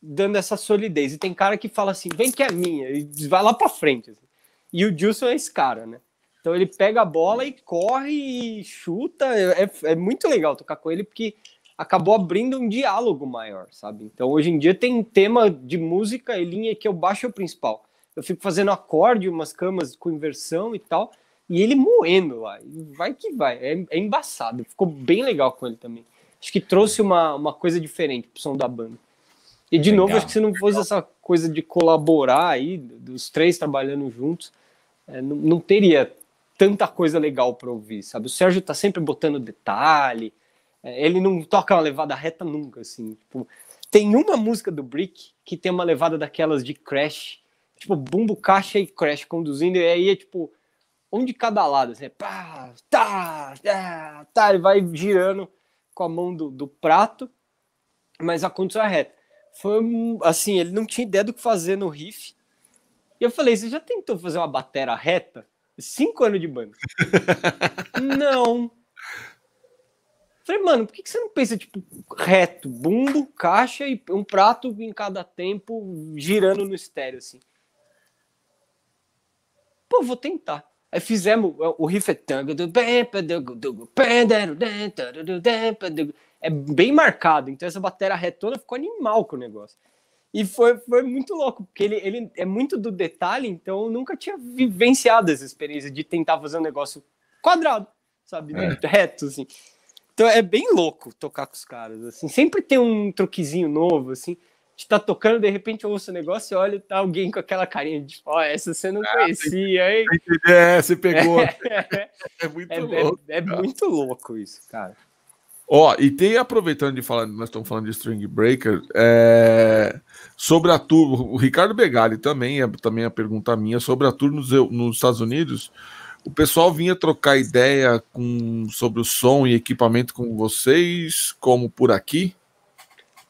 dando essa solidez. E tem cara que fala assim, vem que é minha, e vai lá para frente. Assim. E o Gilson é esse cara, né? Então ele pega a bola e corre e chuta. É, é muito legal tocar com ele, porque acabou abrindo um diálogo maior, sabe? Então hoje em dia tem tema de música e linha que eu baixo o principal eu fico fazendo acorde, umas camas com inversão e tal, e ele moendo lá. Vai que vai. É, é, embaçado. Ficou bem legal com ele também. Acho que trouxe uma, uma coisa diferente pro som da banda. E de legal. novo, acho que se não fosse essa coisa de colaborar aí, dos três trabalhando juntos, é, não, não teria tanta coisa legal para ouvir, sabe? O Sérgio tá sempre botando detalhe, é, ele não toca uma levada reta nunca, assim. Tipo, tem uma música do Brick que tem uma levada daquelas de crash, tipo, bumbo, caixa e crash conduzindo, e aí é tipo, um de cada lado, assim, pá, tá, tá, tá, ele vai girando com a mão do, do prato, mas a condução é reta. Foi assim, ele não tinha ideia do que fazer no riff. E eu falei, você já tentou fazer uma batera reta? Cinco anos de banda. não. Falei, mano, por que, que você não pensa, tipo, reto, bumbo, caixa e um prato em cada tempo girando no estéreo, assim? Pô, vou tentar. Aí fizemos o riff é é bem marcado, então essa bateria retona ficou animal com o negócio. E foi, foi muito louco, porque ele, ele é muito do detalhe, então eu nunca tinha vivenciado essa experiência de tentar fazer um negócio quadrado, sabe? É. Reto, assim. Então é bem louco tocar com os caras, assim. Sempre tem um truquezinho novo, assim gente tá tocando, de repente eu ouço o negócio e olha, tá alguém com aquela carinha de, ó, oh, essa você não ah, conhecia, hein? É, você pegou. É, é muito é, louco. É, é muito louco isso, cara. Ó, e tem, aproveitando de falar, nós estamos falando de String Breaker, é, sobre a tour, o Ricardo Begali também, é também a pergunta minha, sobre a tour nos, nos Estados Unidos, o pessoal vinha trocar ideia com, sobre o som e equipamento com vocês, como por aqui?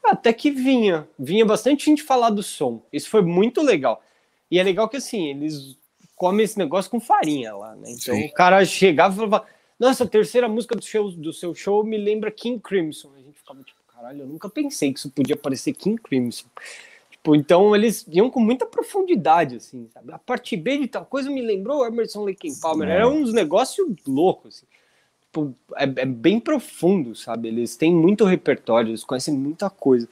Até que vinha. Vinha bastante gente falar do som. Isso foi muito legal. E é legal que assim, eles comem esse negócio com farinha lá, né? Então Sim. o cara chegava e falava: Nossa, a terceira música do, show, do seu show me lembra King Crimson. A gente ficava tipo, caralho, eu nunca pensei que isso podia parecer King Crimson. Tipo, então eles iam com muita profundidade, assim, sabe? A parte B de tal coisa me lembrou Emerson Lake Palmer. É. Era uns negócios loucos, assim tipo, é, é, bem profundo, sabe? Eles têm muito repertório, eles conhecem muita coisa.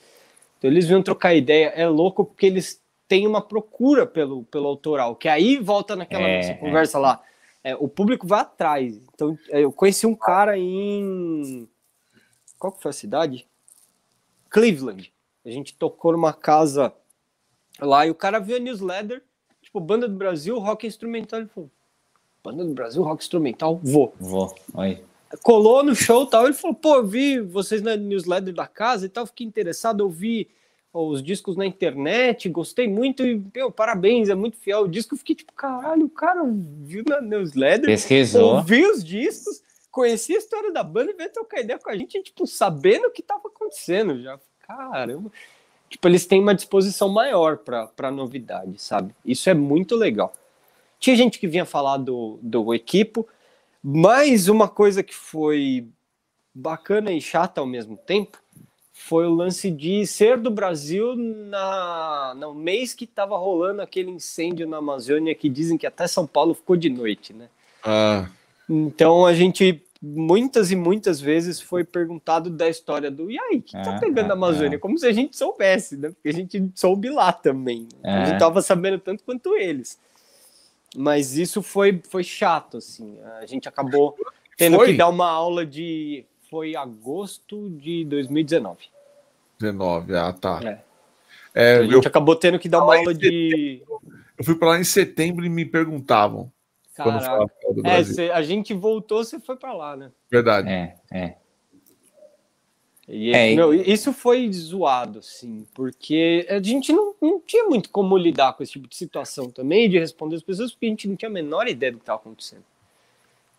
Então eles vinham trocar ideia. É louco porque eles têm uma procura pelo, pelo autoral, que aí volta naquela é, conversa é. lá. É, o público vai atrás. Então é, eu conheci um cara em. Qual que foi a cidade? Cleveland. A gente tocou numa casa lá e o cara viu a newsletter, tipo, banda do Brasil, rock instrumental. Ele falou: banda do Brasil, rock instrumental, vou. Vou, aí. Colou no show e tal, ele falou, pô, eu vi vocês na newsletter da casa e tal, fiquei interessado, eu vi os discos na internet, gostei muito e, meu, parabéns, é muito fiel o disco. Eu fiquei tipo, caralho, o cara viu na newsletter, pesquisou, ouviu os discos, conhecia a história da banda e veio trocar ideia com a gente, tipo, sabendo o que tava acontecendo já. Caramba. Tipo, eles têm uma disposição maior para novidade, sabe? Isso é muito legal. Tinha gente que vinha falar do, do equipo, mas uma coisa que foi bacana e chata ao mesmo tempo foi o lance de ser do Brasil na, no mês que estava rolando aquele incêndio na Amazônia que dizem que até São Paulo ficou de noite, né? Ah. Então a gente muitas e muitas vezes foi perguntado da história do e aí, que tá pegando a Amazônia? Como se a gente soubesse, né? Porque a gente soube lá também. Né? A gente tava sabendo tanto quanto eles. Mas isso foi, foi chato, assim. A gente acabou tendo foi? que dar uma aula de foi agosto de 2019. 19, ah, tá. É. É, a gente eu... acabou tendo que dar uma aula de. Eu fui para lá em setembro e me perguntavam. Caraca. É, cê, a gente voltou, você foi para lá, né? Verdade. É, é. E, é, meu, isso foi zoado, sim, porque a gente não, não tinha muito como lidar com esse tipo de situação também, de responder as pessoas, porque a gente não tinha a menor ideia do que estava acontecendo.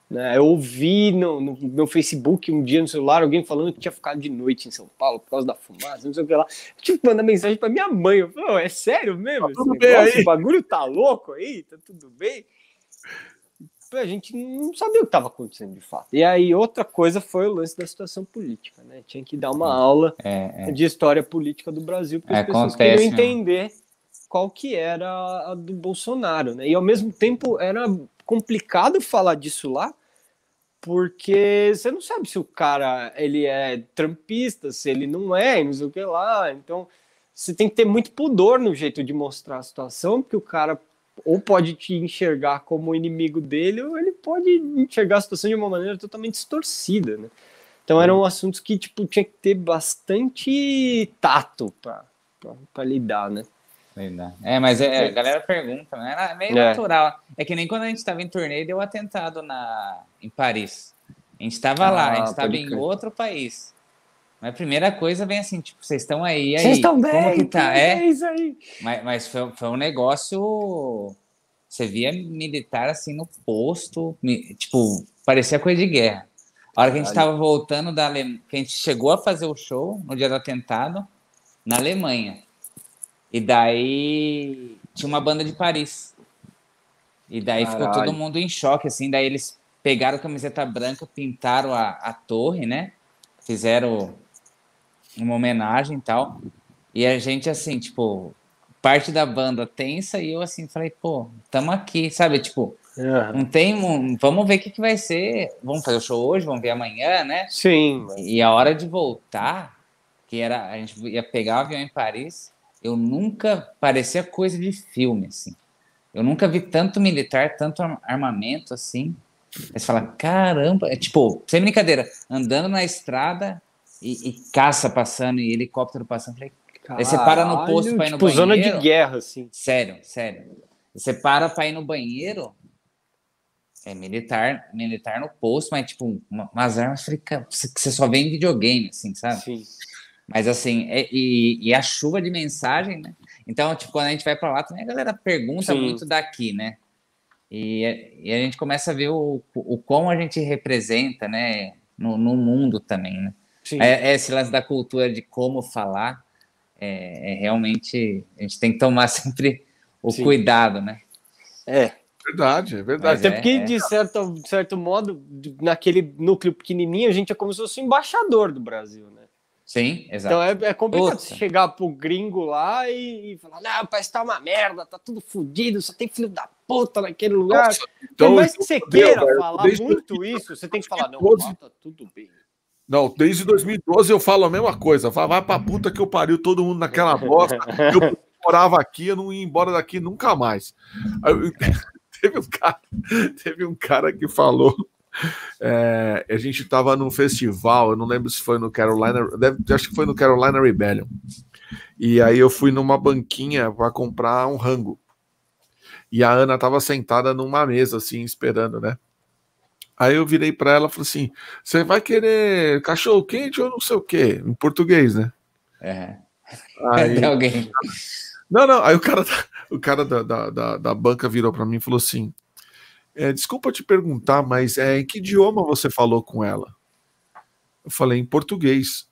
Né? Eu ouvi no, no, meu Facebook um dia no celular alguém falando que tinha ficado de noite em São Paulo por causa da fumaça, não sei o que lá. Eu tive que mandar mensagem para minha mãe. Eu falei, é sério mesmo? Tá tudo bem aí? O bagulho tá louco aí? Tá tudo bem? A gente não sabia o que estava acontecendo de fato. E aí, outra coisa foi o lance da situação política, né? Tinha que dar uma aula é, é. de história política do Brasil, porque as pessoas queriam entender qual que era a do Bolsonaro, né? E ao mesmo tempo era complicado falar disso lá, porque você não sabe se o cara ele é trampista, se ele não é, não sei o que lá. Então você tem que ter muito pudor no jeito de mostrar a situação, porque o cara ou pode te enxergar como inimigo dele, ou ele pode enxergar a situação de uma maneira totalmente distorcida, né? Então eram assuntos que tipo tinha que ter bastante tato para lidar, né? É, mas é, a galera pergunta, né? É meio é. natural. É que nem quando a gente estava em torneio deu atentado na, em Paris. A gente estava ah, lá, a gente estava em outro país. Mas a primeira coisa vem assim, tipo, vocês estão aí, aí. Vocês estão bem? Como que tá? É, é isso aí. Mas, mas foi, foi um negócio. Você via militar assim no posto, tipo, parecia coisa de guerra. A hora que a gente estava voltando da Alemanha, que a gente chegou a fazer o show no dia do atentado, na Alemanha. E daí tinha uma banda de Paris. E daí Caralho. ficou todo mundo em choque, assim. Daí eles pegaram a camiseta branca, pintaram a, a torre, né? Fizeram uma homenagem e tal. E a gente, assim, tipo, parte da banda tensa e eu, assim, falei, pô, tamo aqui, sabe? Tipo, não tem. Vamos ver o que, que vai ser. Vamos fazer o show hoje, vamos ver amanhã, né? Sim. E a hora de voltar, que era. A gente ia pegar o avião em Paris eu nunca parecia coisa de filme assim. Eu nunca vi tanto militar, tanto armamento assim. Aí você fala, caramba, é tipo, sem brincadeira, andando na estrada e, e caça passando e helicóptero passando. Falei, aí você para no posto para ir no tipo, banheiro. zona de guerra, assim. Sério, sério. Você para para ir no banheiro, é militar, militar no posto, mas tipo, umas armas que você só vê em videogame, assim, sabe? Sim. Mas assim, é, e, e, a chuva de mensagem, né? Então, tipo, quando a gente vai para lá, também a galera pergunta Sim. muito daqui, né? E, e, a gente começa a ver o, o como a gente representa, né? No, no mundo também, né? É, é, esse lance da cultura de como falar, é, é, realmente a gente tem que tomar sempre o Sim. cuidado, né? É. Verdade, é verdade. Até porque, é, de, certo, de certo modo, naquele núcleo pequenininho, a gente é como se fosse embaixador do Brasil, né? Sim, exato. Então é, é complicado você chegar pro gringo lá e, e, falar, não, o país tá uma merda, tá tudo fodido, só tem filho da puta naquele lugar. Nossa, então, Por mais que você queira Deus, falar muito isso, você tem que falar, não, tá tudo bem. Não, desde 2012 eu falo a mesma coisa. Fala, vai pra puta que eu pariu todo mundo naquela bosta. eu morava aqui, eu não ia embora daqui nunca mais. Aí, teve, um cara, teve um cara que falou é, a gente estava num festival, eu não lembro se foi no Carolina, deve, acho que foi no Carolina Rebellion. E aí eu fui numa banquinha para comprar um rango. E a Ana estava sentada numa mesa, assim, esperando, né? Aí eu virei para ela e falei assim: Você vai querer cachorro quente ou não sei o quê? Em português, né? É. Aí, alguém. Não, não. Aí o cara, o cara da, da, da, da banca virou para mim e falou assim: é, desculpa te perguntar, mas é, em que idioma você falou com ela? Eu falei em português.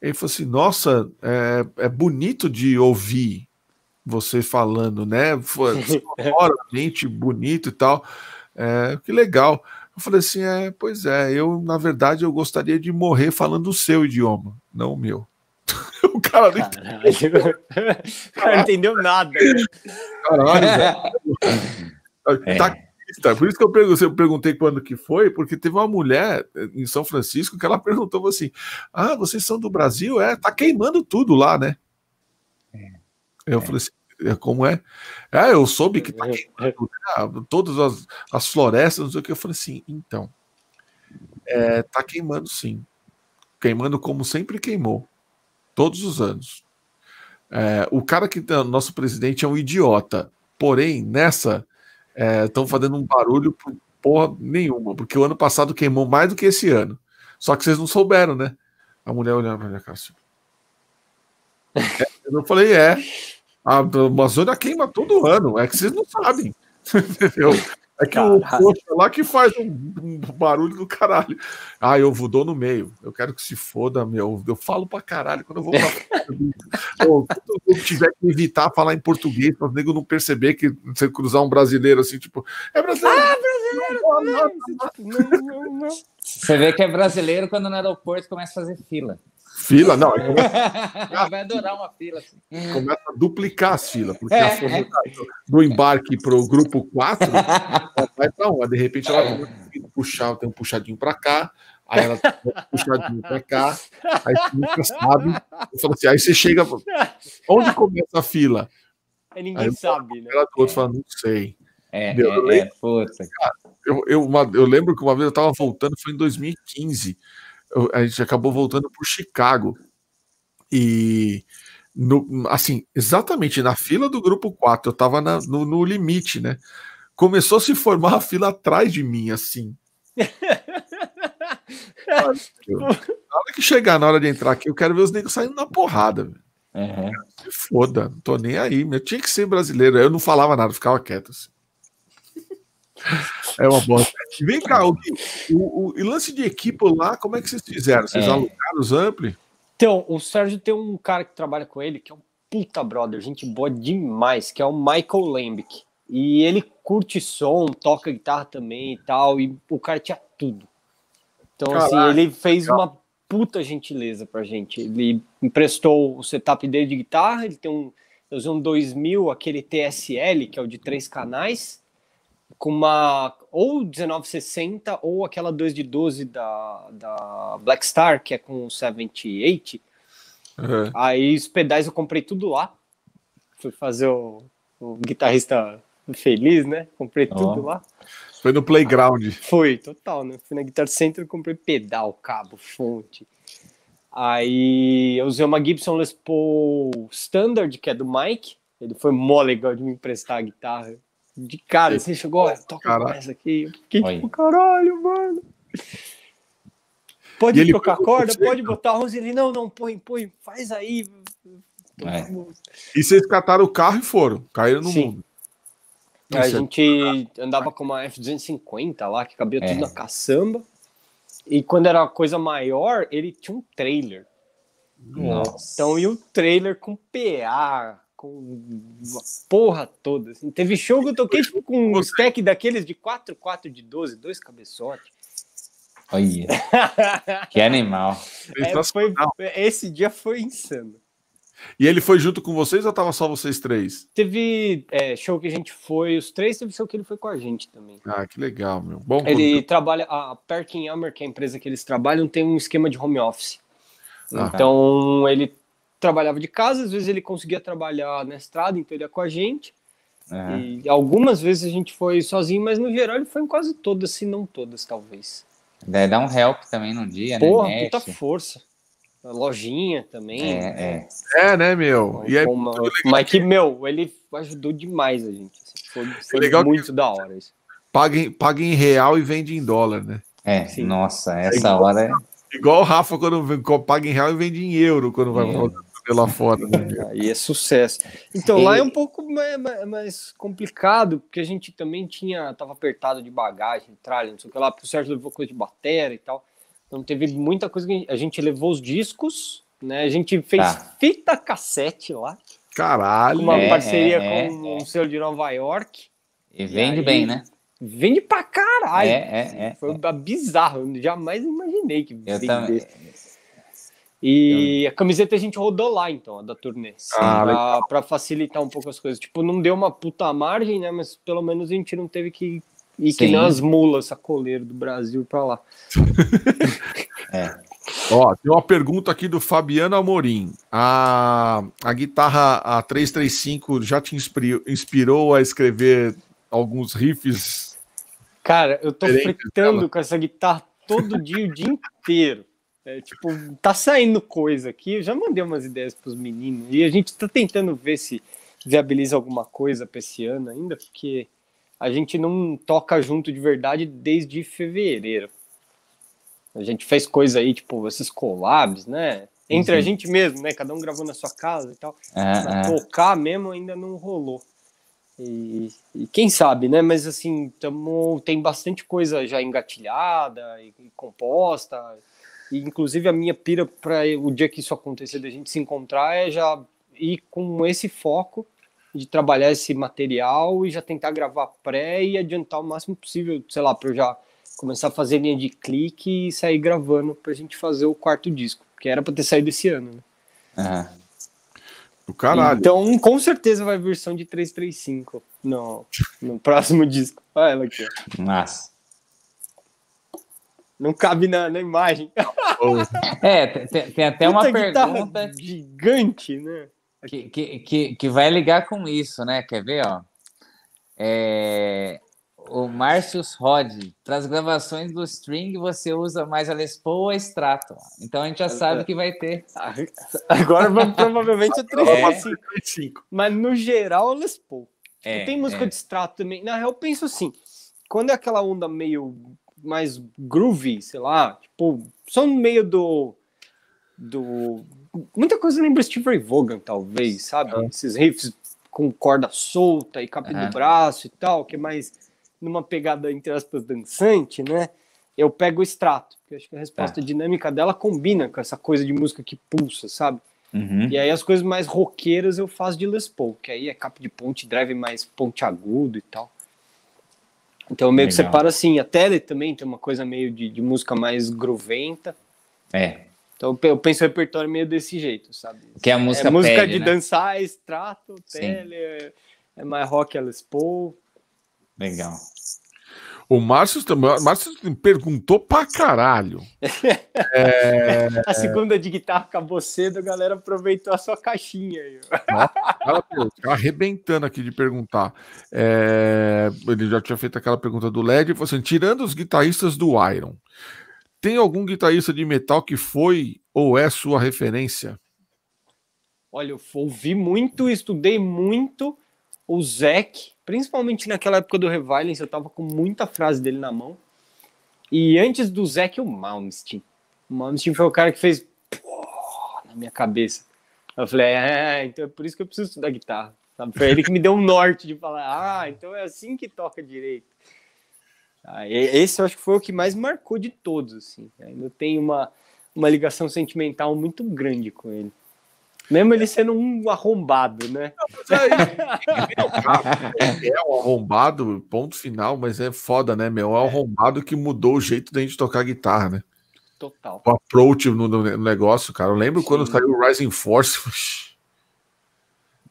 Ele falou assim: Nossa, é, é bonito de ouvir você falando, né? Sonoramente bonito e tal. É, que legal. Eu falei assim: É, pois é, eu, na verdade, eu gostaria de morrer falando o seu idioma, não o meu. cara não entendeu. o cara não entendeu nada. Né? Caralho, velho. É. Tá Tá, por isso que eu perguntei, quando que foi, porque teve uma mulher eh, em São Francisco que ela perguntou assim: Ah, vocês são do Brasil? É, tá queimando tudo lá, né? É. Eu é. falei assim, é, como é? É, eu soube que tá queimando né, todas as, as florestas, não sei o que. Eu falei assim, então. É, tá queimando sim. Queimando como sempre queimou. Todos os anos. É, o cara que tá, nosso presidente é um idiota. Porém, nessa estão é, fazendo um barulho por porra nenhuma, porque o ano passado queimou mais do que esse ano. Só que vocês não souberam, né? A mulher olhando para minha cara assim. É, eu falei, é. A Amazônia queima todo ano, é que vocês não sabem. Entendeu? É que caralho. o poxa lá que faz um, um, barulho do caralho. Ah, eu vou dou no meio. Eu quero que se foda, meu. Eu falo pra caralho quando eu vou pra. eu, eu tiver que evitar falar em português, para o nego não perceber que você cruzar um brasileiro assim, tipo, é brasileiro. Ah, brasileiro! Não, não, não, você vê que é brasileiro quando no aeroporto começa a fazer fila. Fila? Não. Vai adorar uma fila. Assim. Começa a duplicar as filas, porque é, a é. do embarque para o grupo 4 vai para uma. De repente ela tem puxar, tem um puxadinho para cá, aí ela tem um puxadinho para cá, aí você nunca sabe. Assim, aí você chega. Onde começa a fila? Aí ninguém aí, sabe, né? Ela do outro fala, não sei. É, eu, é, lembro, é, eu, eu, uma, eu lembro que uma vez eu estava voltando, foi em 2015 a gente acabou voltando por Chicago. E no, assim, exatamente na fila do grupo 4, eu tava na, no, no, limite, né? Começou a se formar a fila atrás de mim, assim. na hora que chegar na hora de entrar aqui, eu quero ver os negros saindo na porrada. Uhum. Se foda, não tô nem aí. Eu tinha que ser brasileiro. Eu não falava nada, ficava quieto. Assim. É uma bosta. Vem cá, o, o, o, lance de equipe lá, como é que vocês fizeram? Vocês é. alugaram os ampli? Então, o Sérgio tem um cara que trabalha com ele, que é um puta brother, gente boa demais, que é o Michael Lambic. E ele curte som, toca guitarra também e tal, e o cara tinha tudo. Então, assim, Caraca, assim, ele fez legal. uma puta gentileza pra gente. Ele emprestou o setup dele de guitarra, ele tem um, eu usei um 2000, aquele TSL, que é o de três canais, com uma ou 1960 ou aquela 2 de 12 da, da Black Star, que é com 78. Uhum. Aí os pedais eu comprei tudo lá. Fui fazer o, o guitarrista feliz, né? Comprei oh. tudo lá. Foi no playground. foi, total, né? Fui na Guitar Center e comprei pedal, cabo, fonte. Aí eu usei uma Gibson Les Paul Standard, que é do Mike. Ele foi mó legal de me emprestar a guitarra de cara, assim, chegou, olha, toca essa aqui. Eu fiquei tipo, caralho, mano. Pode trocar corda, você, pode botar 11 ali. Não, não, põe, põe, faz aí. É. E vocês cataram o carro e foram, caíram no Sim. mundo. A gente andava com uma F250 lá, que cabia é. tudo na caçamba. E quando era coisa maior, ele tinha um trailer. Nossa. Então, e o trailer com PA, com a porra toda. Assim. Teve show que eu toquei tipo, com um stack daqueles de 4, 4 de 12, dois cabeçotes. Olha, que animal. É, foi, esse dia foi insano. E ele foi junto com vocês ou tava só vocês três? Teve é, show que a gente foi, os três, teve show que ele foi com a gente também. Ah, que legal, meu. Bom, ele trabalha, a Perkin Hammer, que é a empresa que eles trabalham, tem um esquema de home office. Ah, então ele trabalhava de casa, às vezes ele conseguia trabalhar na estrada, então ele ia com a gente. Uhum. E algumas vezes a gente foi sozinho, mas no geral ele foi em quase todas, se não todas, talvez. Deve dar um help também no dia, Porra, né? Porra, puta força. A lojinha também. É, é. é né, meu? E é uma... Mas que, meu, ele ajudou demais a gente. Assim, foi, foi legal muito que... da hora isso. Paga em, paga em real e vende em dólar, né? É, Sim. nossa, essa é igual, hora é. Igual o Rafa quando paga em real e vende em euro quando vai é lá fora. Né? Aí é sucesso. Então e... lá é um pouco mais, mais, complicado, porque a gente também tinha, tava apertado de bagagem, tralha, não sei o que lá, o Sérgio levou coisa de bateria e tal. Então teve muita coisa que a gente levou os discos, né? A gente fez tá. fita cassete lá. Caralho. Uma é, parceria é, com é, um selo de Nova York. E vende e bem, né? Vende pra caralho. É, é, é. Foi bizarro. Eu jamais imaginei que eu também. E a camiseta a gente rodou lá, então, a da turnê. Ah, pra, facilitar um pouco as coisas. Tipo, não deu uma puta margem, né? Mas pelo menos a gente não teve que ir Sim. que nem as mulas sacoleiro do Brasil pra lá. é. Ó, tem uma pergunta aqui do Fabiano Amorim. A, a guitarra a 335 já te inspirou, inspirou a escrever alguns riffs? Cara, eu tô fritando dela? com essa guitarra todo dia, o dia inteiro. É, tipo, tá saindo coisa aqui. Eu já mandei umas ideias pros meninos e a gente tá tentando ver se viabiliza alguma coisa pra esse ano ainda, porque a gente não toca junto de verdade desde fevereiro. A gente fez coisa aí, tipo, esses collabs, né? Entre uhum. a gente mesmo, né? Cada um gravou na sua casa e tal. É, é. Tocar mesmo ainda não rolou. E, e, quem sabe, né? Mas assim, tamo, tem bastante coisa já engatilhada e, e composta. E, inclusive a minha pira para o dia que isso acontecer, da gente se encontrar, é já ir com esse foco de trabalhar esse material e já tentar gravar pré e adiantar o máximo possível, sei lá, para eu já começar a fazer linha de clique e sair gravando pra gente fazer o quarto disco, que era pra ter saído esse ano, né? É. Do caralho. Então, com certeza vai versão de 335 no, no próximo disco. Olha ela aqui. Nossa. Não cabe na, na imagem. é, tem, tem até Puta uma pergunta. Gigante, né? Que, que, que, que vai ligar com isso, né? Quer ver, ó? É, o Márcios Rod, para as gravações do string você usa mais a Les Paul ou a Strato. Então a gente já sabe que vai ter. Agora provavelmente a 365. É. Mas no geral a Les Paul. É, tem música é. de Strato também. Na real, eu penso assim, quando é aquela onda meio mais groovy, sei lá, tipo, só no meio do do muita coisa lembra Steve Ray Vaughan, talvez, sabe? Esses riffs com corda solta e capa uhum. do braço e tal, que é mais numa pegada, entre aspas, dançante, né? Eu pego o extrato, porque acho que a resposta é. dinâmica dela combina com essa coisa de música que pulsa, sabe? Uhum. E aí as coisas mais roqueiras eu faço de Les Paul, que aí é capa de ponte, drive mais ponte agudo e tal. Então meio Legal. que separo assim. A tele também tem uma coisa meio de, de música mais groventa. É. Então eu penso o repertório meio desse jeito, sabe? Que é a música é, música pede, de né? dançar, extrato, tele, é, é mais rock, Les Paul. Legal. O Márcio também. Márcio perguntou pra caralho. é... A segunda de guitarra acabou cedo, a galera aproveitou a sua caixinha aí. Ela tá arrebentando aqui de perguntar. É... Ele já tinha feito aquela pergunta do LED. Falou assim, tirando os guitarristas do Iron, tem algum guitarrista de metal que foi ou é sua referência? Olha, eu ouvi muito, estudei muito o Zac, principalmente naquela época do Reviolence, eu tava com muita frase dele na mão. E antes do Zac, o Malmsteen. O Malmsteen foi o cara que fez na minha cabeça. Eu falei, é, então é por isso que eu preciso estudar guitarra. Sabe? Foi ele que me deu um norte de falar, ah, então é assim que toca direito. Ah, esse eu acho que foi o que mais marcou de todos, assim. Ainda tem uma, uma ligação sentimental muito grande com ele. Mesmo ele sendo um arrombado, né? É, é um arrombado, ponto final, mas é foda, né, meu? É um arrombado que mudou o jeito da gente tocar guitarra, né? Total. O approach no, no negócio, cara. Eu lembro Sim. quando saiu o Rising Force.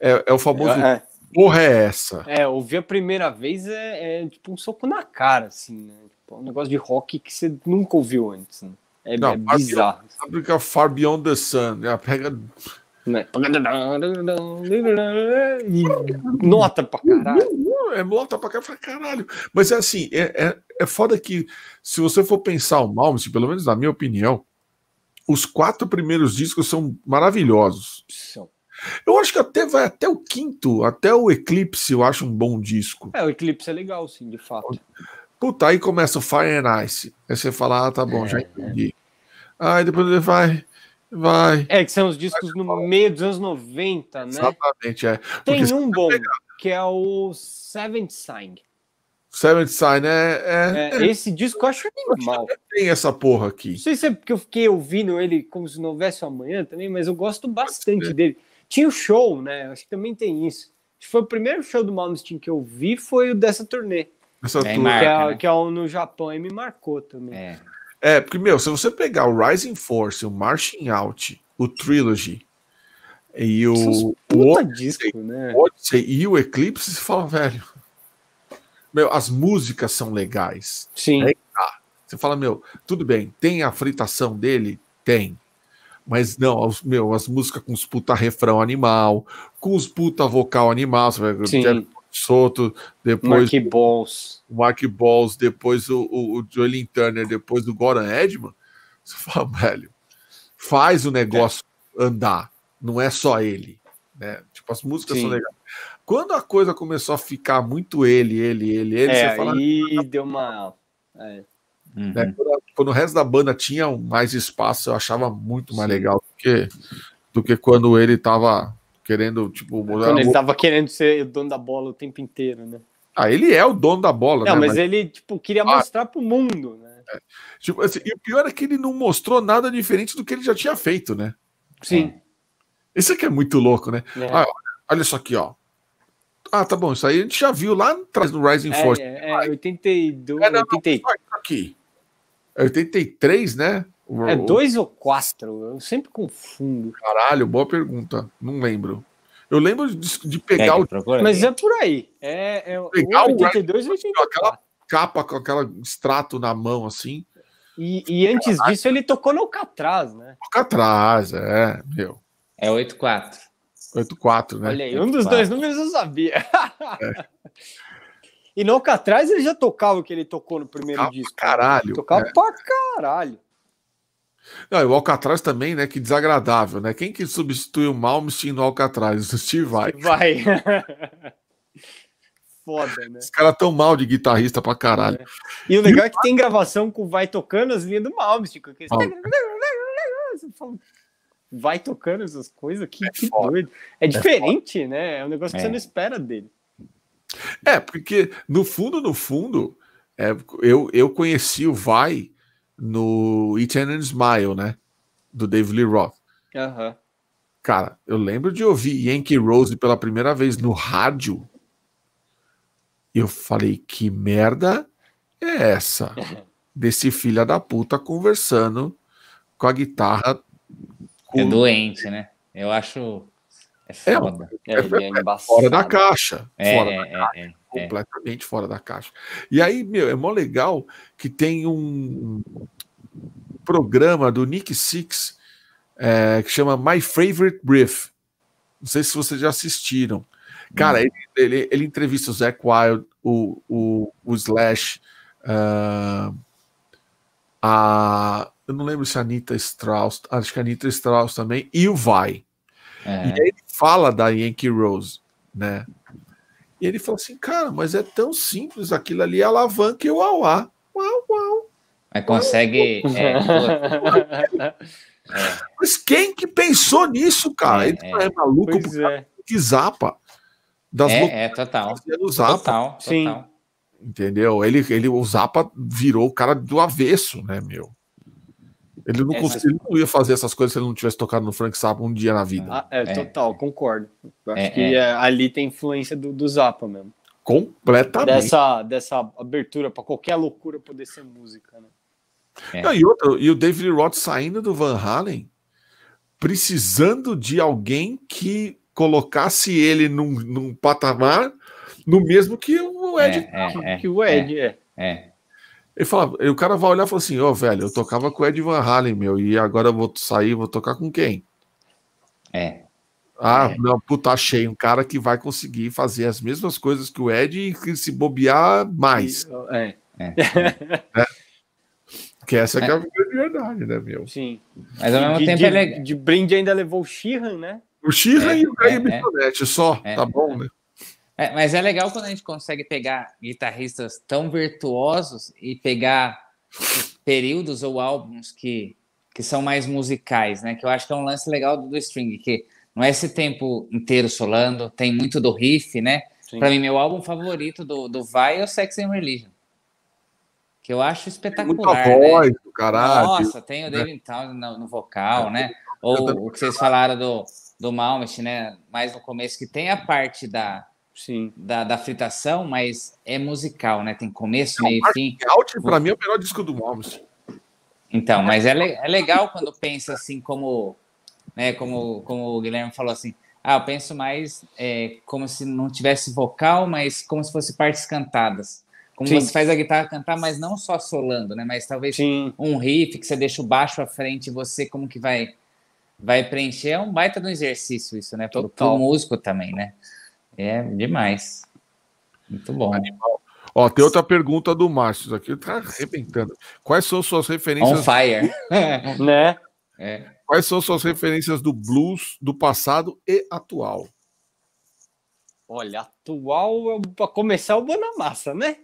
É, é o famoso. É, é. Porra, é essa? É, ouvir a primeira vez é, é tipo um soco na cara, assim, né? Tipo, um negócio de rock que você nunca ouviu antes. Né? É, Não, é bizarro. Sabe que é Far Beyond the Sun? Ela pega né? nota pra caralho. É nota pra caralho. Mas é assim, é, é, é foda que se você for pensar o Malmsteen, pelo menos na minha opinião, os quatro primeiros discos são maravilhosos. Eu acho que até vai até o quinto, até o Eclipse, eu acho um bom disco. É, o Eclipse é legal, sim, de fato. Puta, aí começa o Fire and Ice. Aí você fala, ah, tá bom, é, já entendi. É. Aí depois ele vai. Vai. É, que são os discos no meio dos anos 90, né? Exatamente, é. Tem um bom, que é o Seventh Sign. Seventh Sign é, é, é, Esse disco eu acho animal. Tem essa porra aqui. Não sei se é porque eu fiquei ouvindo ele como se não houvesse amanhã também, mas eu gosto bastante dele. Tinha o show, né? Acho que também tem isso. Foi o primeiro show do Malmsteen que eu vi, foi o dessa turnê. Essa é, turnê. que, é, né? que é o no Japão, e me marcou também. É. É, porque, meu, se você pegar o Rising Force, o Marching Out, o Trilogy e o, o Odyssey, disco, né? Odyssey e o Eclipse, você fala, velho, meu, as músicas são legais. Sim. É, tá. Você fala, meu, tudo bem, tem a fritação dele? Tem. Mas não, os, meu, as músicas com os puta refrão animal, com os puta vocal animal, você vai Sim. Soto, depois Mark Balls. o Mark Balls, depois o, o, o Joelin Turner, depois o Goran Edman, você fala, velho, faz o negócio é. andar, não é só ele, né? Tipo, as músicas Sim. são legais. Quando a coisa começou a ficar muito ele, ele, ele, ele, é, você fala. Aí deu uma. É. Uhum. Né? Quando, quando, o resto da banda tinha mais espaço, eu achava muito mais Sim. legal do que, do que quando ele tava querendo, tipo, Quando ele tava querendo ser o dono da bola o tempo inteiro, né? Ah, ele é o dono da bola, não, né? Mas, mas ele, tipo, queria ah, mostrar pro mundo, né? É. Tipo, assim, e o pior é que ele não mostrou nada diferente do que ele já tinha feito, né? Sim. Isso aqui é muito louco, né? É. Ah, olha isso aqui, ó. Ah, tá bom, isso aí a gente já viu lá atrás no Rising é, Force. É, é 82, é, não, 83. Não, aqui. É 83, né? É dois ou quatro? Eu sempre confundo. Caralho, boa pergunta. Não lembro. Eu lembro de, de pegar o. Mas é por aí. É, é pegar o 82 ou 84. Aquela capa com aquela extrato na mão, assim. E, e antes Caralho. disso, ele tocou no Alcatraz, né? Alcatraz, é, meu. É 84. 84, né? Olha aí, um dos dois números eu sabia. É. E no Alcatraz ele já tocava o que ele tocou no primeiro tocava disco. Caralho. Tocava é. pra caralho. Não, o Alcatraz também, né? Que desagradável, né? Quem que substitui o Malmsteen no Alcatraz? O Steve Vai. Vai. Foda, né? Os caras tão mal de guitarrista pra caralho. É. E o legal e é que tem gravação com Vai tocando as linhas do Malmsteen. Com aqueles... Vai tocando essas coisas, que, é que doido. É, é diferente, né? É um negócio que é. você não espera dele. É, porque no fundo, no fundo, é, eu, eu conheci o Vai no Eternal Smile, né? Do David Lee Roth. Uhum. Cara, eu lembro de ouvir Yankee Rose pela primeira vez no rádio. E eu falei, que merda é essa? Desse filho da puta conversando com a guitarra. Com... É doente, né? Eu acho. É foda. É, é, é, é fora da caixa. É, fora da caixa completamente fora da caixa. E aí, meu, é mó legal que tem um programa do Nick Six é, que chama My Favorite Brief. Não sei se vocês já assistiram. Cara, hum. ele, ele, ele, entrevista o Zac Wild, o, o, o Slash, uh, a. Eu não lembro se a Anitta Strauss, acho que a Anitta Strauss também, e o Vai. É. E aí ele fala da Yankee Rose, né? E ele falou assim, cara, mas é tão simples, aquilo ali alavanca e o auá. Uau, uau. Mas consegue. É, é. Mas quem que pensou nisso, cara? É, ele é, é maluco é. que zapa. Das é, é total. Zapa. Total, Sim. Entendeu? Ele, ele, o Zapa virou o cara do avesso, né, meu? Ele não, é, conseguia, ele não ia fazer essas coisas se ele não tivesse tocado no Frank Zappa um dia na vida. Ah, é, é, total, concordo. Acho é, que é. ali tem influência do, do Zappa mesmo. Completamente. Dessa, dessa abertura para qualquer loucura poder ser música, né? Não, e, outro, e o David Roth saindo do Van Halen, precisando de alguém que colocasse ele num, num patamar no mesmo que o Ed. que o Ed, é. É. Ele fala, o cara vai olhar e fala assim: Ó, oh, velho, eu tocava com o Ed Van Halen, meu, e agora eu vou sair, vou tocar com quem? É. Ah, é. não, puta, achei um cara que vai conseguir fazer as mesmas coisas que o Ed e se bobear mais. É. é. é. Que essa é, é. que é a grande verdade, né, meu? Sim. Mas ao mesmo de, tempo de, é legal. De brinde ainda levou o Sheehan, né? O Sheehan é, e o Gaia é, só, tá bom, né? É, mas é legal quando a gente consegue pegar guitarristas tão virtuosos e pegar períodos ou álbuns que, que são mais musicais, né? Que eu acho que é um lance legal do, do string, que não é esse tempo inteiro solando, tem muito do riff, né? Para mim, meu álbum favorito do, do Vai é o Sex and Religion. Que eu acho espetacular. Tem muita voz né? do caralho. Nossa, tem o David Townsend no, no, vocal, né? Ou o que vocês falaram do, do Malmsteen, né? Mais no começo, que tem a parte da, Sim. Da, da fritação, mas é musical, né? Tem começo, meio e fim. Out, pra mim, é o melhor disco do Malmsteen. Então, mas é, é legal quando pensa assim, como, né, como, como o Guilherme falou assim, ah, eu penso mais é, como se não tivesse vocal, mas como se fosse partes cantadas. Como Sim. você faz a guitarra cantar, mas não só solando, né? Mas talvez Sim. um riff que você deixa o baixo à frente e você como que vai vai preencher. É um baita do exercício isso, né? Para o músico também, né? É demais. Muito bom. Animal. Ó, tem outra pergunta do Márcio aqui, tá arrebentando. Quais são suas referências? On fire. né? É. Quais são suas referências do blues do passado e atual? Olha, atual, para começar, o Bonamassa, né?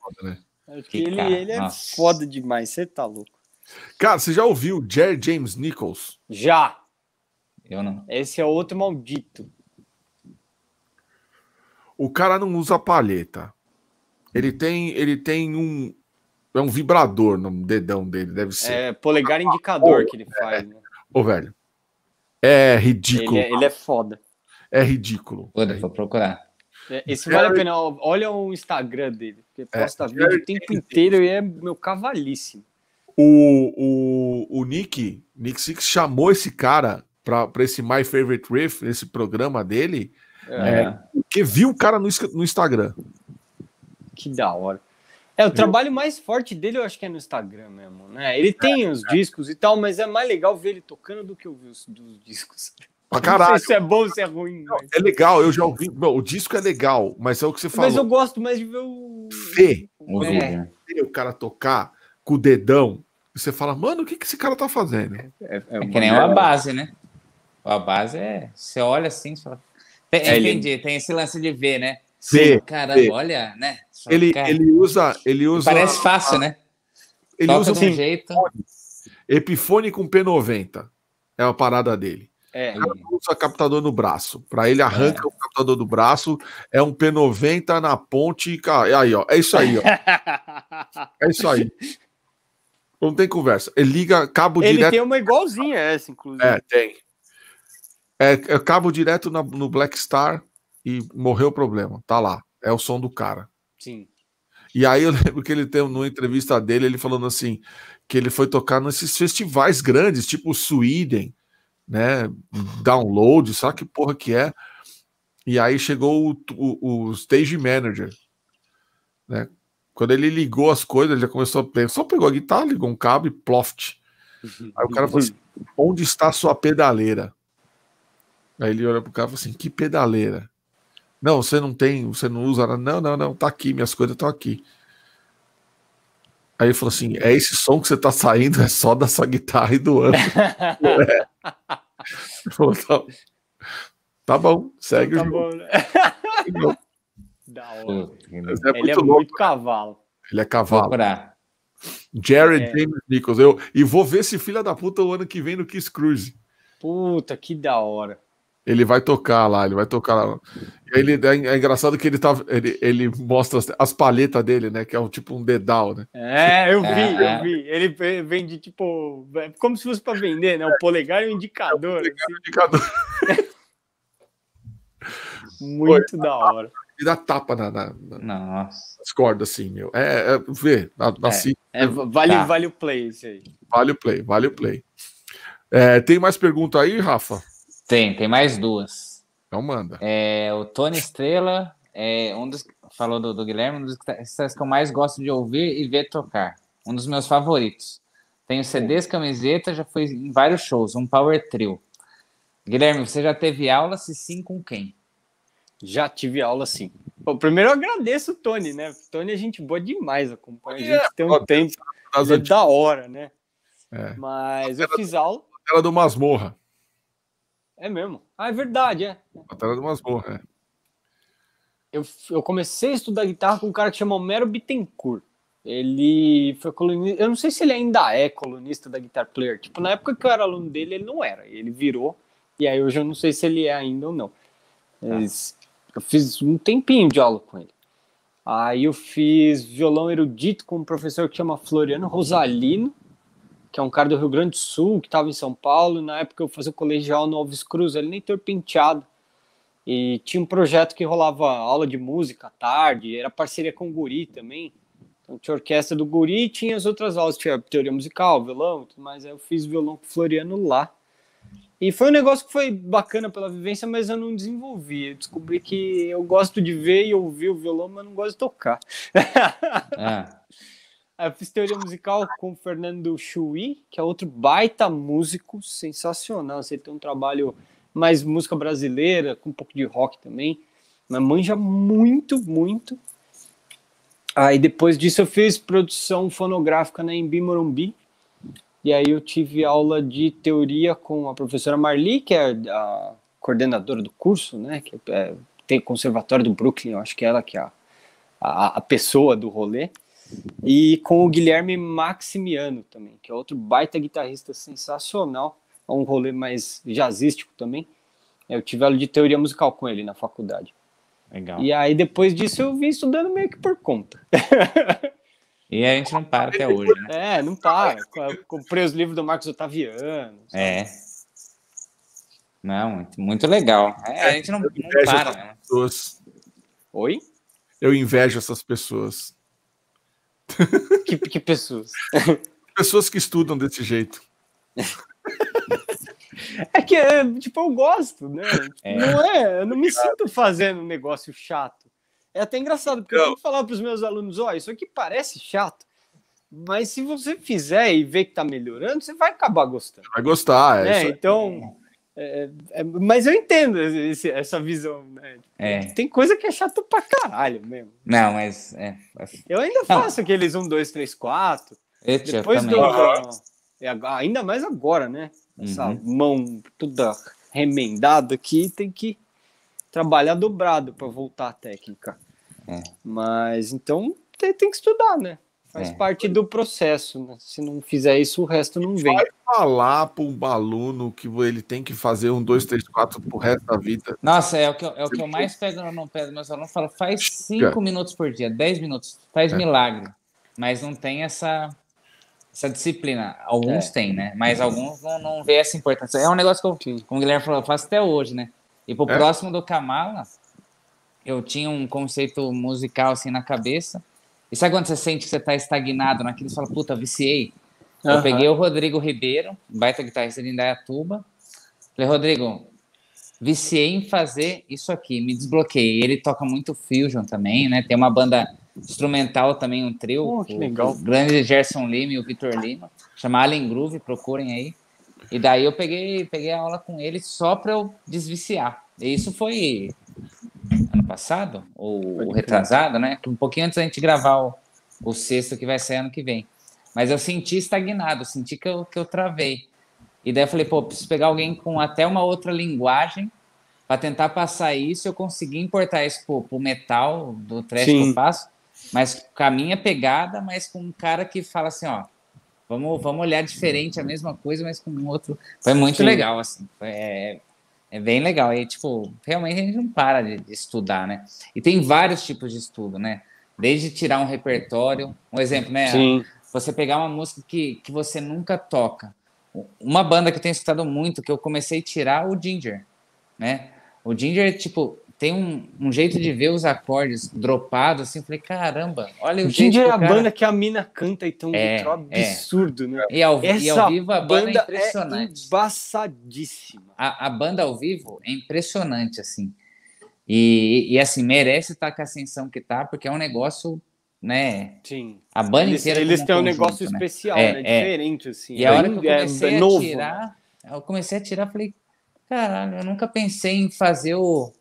Foda, né? Acho que, que ele, ele é foda demais, você tá louco. Cara, você já ouviu Jerry James Nichols? Já. Eu não. Esse é outro maldito. O cara não usa palheta. Ele tem, ele tem um é um vibrador no dedão dele, deve ser. É polegar indicador oh, que ele faz. É. Né? Ô, velho. É ridículo. Ele é, ele é foda. É ridículo. Vou procurar. É, esse vale a pena. Olha o Instagram dele, porque é, posta vídeo o tempo inteiro e é meu cavalíssimo. O, o, o Nick, Nick Six chamou esse cara para esse My Favorite Riff, esse programa dele, é. É, porque viu o cara no, no Instagram. Que da hora. É, o trabalho mais forte dele eu acho que é no Instagram mesmo, né? Ele tem os discos e tal, mas é mais legal ver ele tocando do que ouvir os dos discos. Pra caralho. Não sei se é bom ou se é ruim. Mas... É legal, eu já ouvi. Não, o disco é legal, mas é o que você falou. Mas eu gosto mais de ver o. Ver. É. Ver o cara tocar com o dedão. E você fala, mano, o que, que esse cara tá fazendo? É, é, é que nem uma base, né? A base é. Você olha assim, você fala. Tem, é, entendi, ele... tem esse lance de ver, né? Sim, caramba, olha, né? ele, ele usa. Ele usa Parece fácil, né? Ele Toca usa um jeito. Epifone com P90. É a parada dele. É. Ele usa captador no braço. Para ele arranca é. o captador do braço, é um P90 na ponte. Aí, ó. É isso aí, ó. é isso aí. Não tem conversa. Ele liga cabo ele direto. Ele tem uma igualzinha essa, inclusive. É, tem. É, é cabo direto na, no Black Star e morreu o problema. Tá lá. É o som do cara. Sim. E aí eu lembro que ele tem numa entrevista dele, ele falando assim, que ele foi tocar nesses festivais grandes, tipo o Sweden, né? Download, sabe que porra que é? E aí chegou o, o, o stage manager, né? Quando ele ligou as coisas, ele já começou a só pegou a guitarra, ligou um cabo e ploft. Aí o cara falou assim: onde está a sua pedaleira? Aí ele olha pro cara e falou assim: que pedaleira? Não, você não tem, você não usa. Não, não, não, tá aqui, minhas coisas estão aqui. Aí ele falou assim: é esse som que você tá saindo, é só da sua guitarra e do ano. é. Ele falou: tá, tá bom, segue tá o jogo. Bom, né? da hora. É ele é louco. muito cavalo. Ele é cavalo. Jared é. James Nichols. Eu, e vou ver esse filho da puta o ano que vem no Kiss Cruise. Puta, que da hora. Ele vai tocar lá, ele vai tocar lá. Ele, é, é engraçado que ele, tá, ele, ele mostra as, as palhetas dele, né? Que é um, tipo um dedal, né? É, eu vi, é. eu vi. Ele vende tipo. Como se fosse para vender, né? O polegar e o indicador. É, o assim. indicador. Muito Oi, da hora. E dá tapa na, na, na nas cordas, assim, meu. É, é vê, na, na é, é, vale, tá. vale o play isso aí. Vale o play, vale o play. É, tem mais pergunta aí, Rafa? Tem, tem mais duas. Então manda. É, o Tony Estrela é um dos falou do, do Guilherme, um dos que eu mais gosto de ouvir e ver tocar. Um dos meus favoritos. Tenho CDs, camiseta, já fui em vários shows, um power trio. Guilherme, você já teve aula? Se sim, com quem? Já tive aula, sim. Bom, primeiro eu agradeço o Tony, né? O Tony é gente boa demais, acompanha a gente é, tem um tempo. É da hora, né? É. Mas eu fiz aula. Era do Masmorra. É mesmo? Ah, é verdade, é. Batalha do Masmorra, é. Eu, eu comecei a estudar guitarra com um cara que chama Homero Bittencourt. Ele foi colunista. Eu não sei se ele ainda é colunista da Guitar Player. Tipo, na época que eu era aluno dele, ele não era. Ele virou. E aí hoje eu não sei se ele é ainda ou não. Mas eu fiz um tempinho de aula com ele. Aí eu fiz violão erudito com um professor que chama Floriano Rosalino que é um cara do Rio Grande do Sul, que estava em São Paulo. Na época eu fazia o colegial no Alves Cruz, ele nem torpenteado. E tinha um projeto que rolava aula de música à tarde, era parceria com o Guri também. Então tinha orquestra do Guri e tinha as outras aulas, tinha teoria musical, violão, tudo mais. Aí eu fiz violão com o Floriano lá. E foi um negócio que foi bacana pela vivência, mas eu não desenvolvi. Eu descobri que eu gosto de ver e ouvir o violão, mas não gosto de tocar. É. eu fiz teoria musical com o Fernando Chui, que é outro baita músico, sensacional. Você tem um trabalho mais música brasileira, com um pouco de rock também. Mas manja muito, muito. Aí depois disso eu fiz produção fonográfica na Embi Morumbi, e aí eu tive aula de teoria com a professora Marli, que é a coordenadora do curso, né? Que é, tem conservatório do Brooklyn, eu acho que é ela que é a, a, a pessoa do rolê. E com o Guilherme Maximiano também, que é outro baita guitarrista sensacional, é um rolê mais jazzístico também. Eu tive aula de teoria musical com ele na faculdade. Legal. E aí depois disso eu vim estudando meio que por conta. E a gente não para até hoje, né? É, não para. Comprei os livros do Marcos Otaviano. Sabe? É. Não, muito, muito legal. É, a gente não, não para. Né? Pessoas. Oi? Eu invejo essas pessoas. Que, que pessoas? Pessoas que estudam desse jeito. É que, tipo, eu gosto, né? É. Não é, eu não me sinto fazendo um negócio chato. É até engraçado, porque eu, eu tenho que falar para os meus alunos: ó, isso aqui parece chato, mas se você fizer e ver que está melhorando, você vai acabar gostando. Vai gostar, é. Então. É, é, mas eu entendo esse, essa visão, né? É. Tem coisa que é chato pra caralho mesmo. Não, mas. É. Eu ainda faço Não. aqueles 1, 2, 3, 4. Depois do. É, ainda mais agora, né? Essa uhum. mão toda remendada aqui tem que trabalhar dobrado para voltar à técnica. É. Mas então tem, tem, que estudar, né? Faz é. parte do processo. Né? Se não fizer isso, o resto não vem. Vai falar para um aluno que ele tem que fazer um, dois, três, quatro pro resto da vida. Nossa, é o que, eu, é o que eu mais pego no pé dos meus alunos. Falo, faz cinco é. minutos por dia, dez minutos, faz é. milagre. Mas não tem essa, essa disciplina. Alguns é. têm, né? Mas alguns não, não vê essa importância. É um negócio que eu, como o Guilherme falou, eu faço até hoje, né? E pro é? próximo do Kamala, eu tinha um conceito musical assim na cabeça. E sabe quando você sente que você tá estagnado naquilo? Você fala, puta, viciei. Uhum. Eu peguei o Rodrigo Ribeiro, baita guitarrista de Indaiatuba. Falei, Rodrigo, viciei em fazer isso aqui, me desbloqueei. Ele toca muito fusion também, né? Tem uma banda instrumental também, um trio. Oh, que legal. O, grande Gerson Lima e o Vitor Lima. Chama Allen Groove, procurem aí. E daí eu peguei, peguei a aula com ele só para eu desviciar. E isso foi ano passado, ou retrasado, né? Um pouquinho antes da gente gravar o, o sexto que vai ser ano que vem. Mas eu senti estagnado, senti que eu, que eu travei. E daí eu falei, pô, preciso pegar alguém com até uma outra linguagem para tentar passar isso. Eu consegui importar isso pro, pro metal do trash Sim. que eu faço, mas com a minha pegada, mas com um cara que fala assim, ó, Vamos, vamos olhar diferente a mesma coisa, mas com um outro. Foi muito Sim. legal, assim. Foi, é, é bem legal. E, tipo, realmente a gente não para de, de, estudar, né? E tem vários tipos de estudo, né? Desde tirar um repertório, um exemplo, né? Sim. Você pegar uma música que, que você nunca toca. Uma banda que eu tenho escutado muito, que eu comecei a tirar, o Ginger, né? O Ginger, tipo, tem um, um, jeito de ver os acordes dropados, assim, falei, caramba, olha o jeito é a cara... banda que a mina canta e tem um é, é, absurdo, é. né? E ao, e ao, vivo a banda, é, é impressionante. É embaçadíssima. A, a, banda ao vivo é impressionante, assim. E, e, assim, merece estar com a ascensão que tá, porque é um negócio, né? Sim. A banda eles, inteira Eles têm um negócio né? especial, é, né? Diferente, assim. E a hora que eu comecei a novo, tirar, né? eu comecei a tirar, falei, caralho, eu nunca pensei em fazer o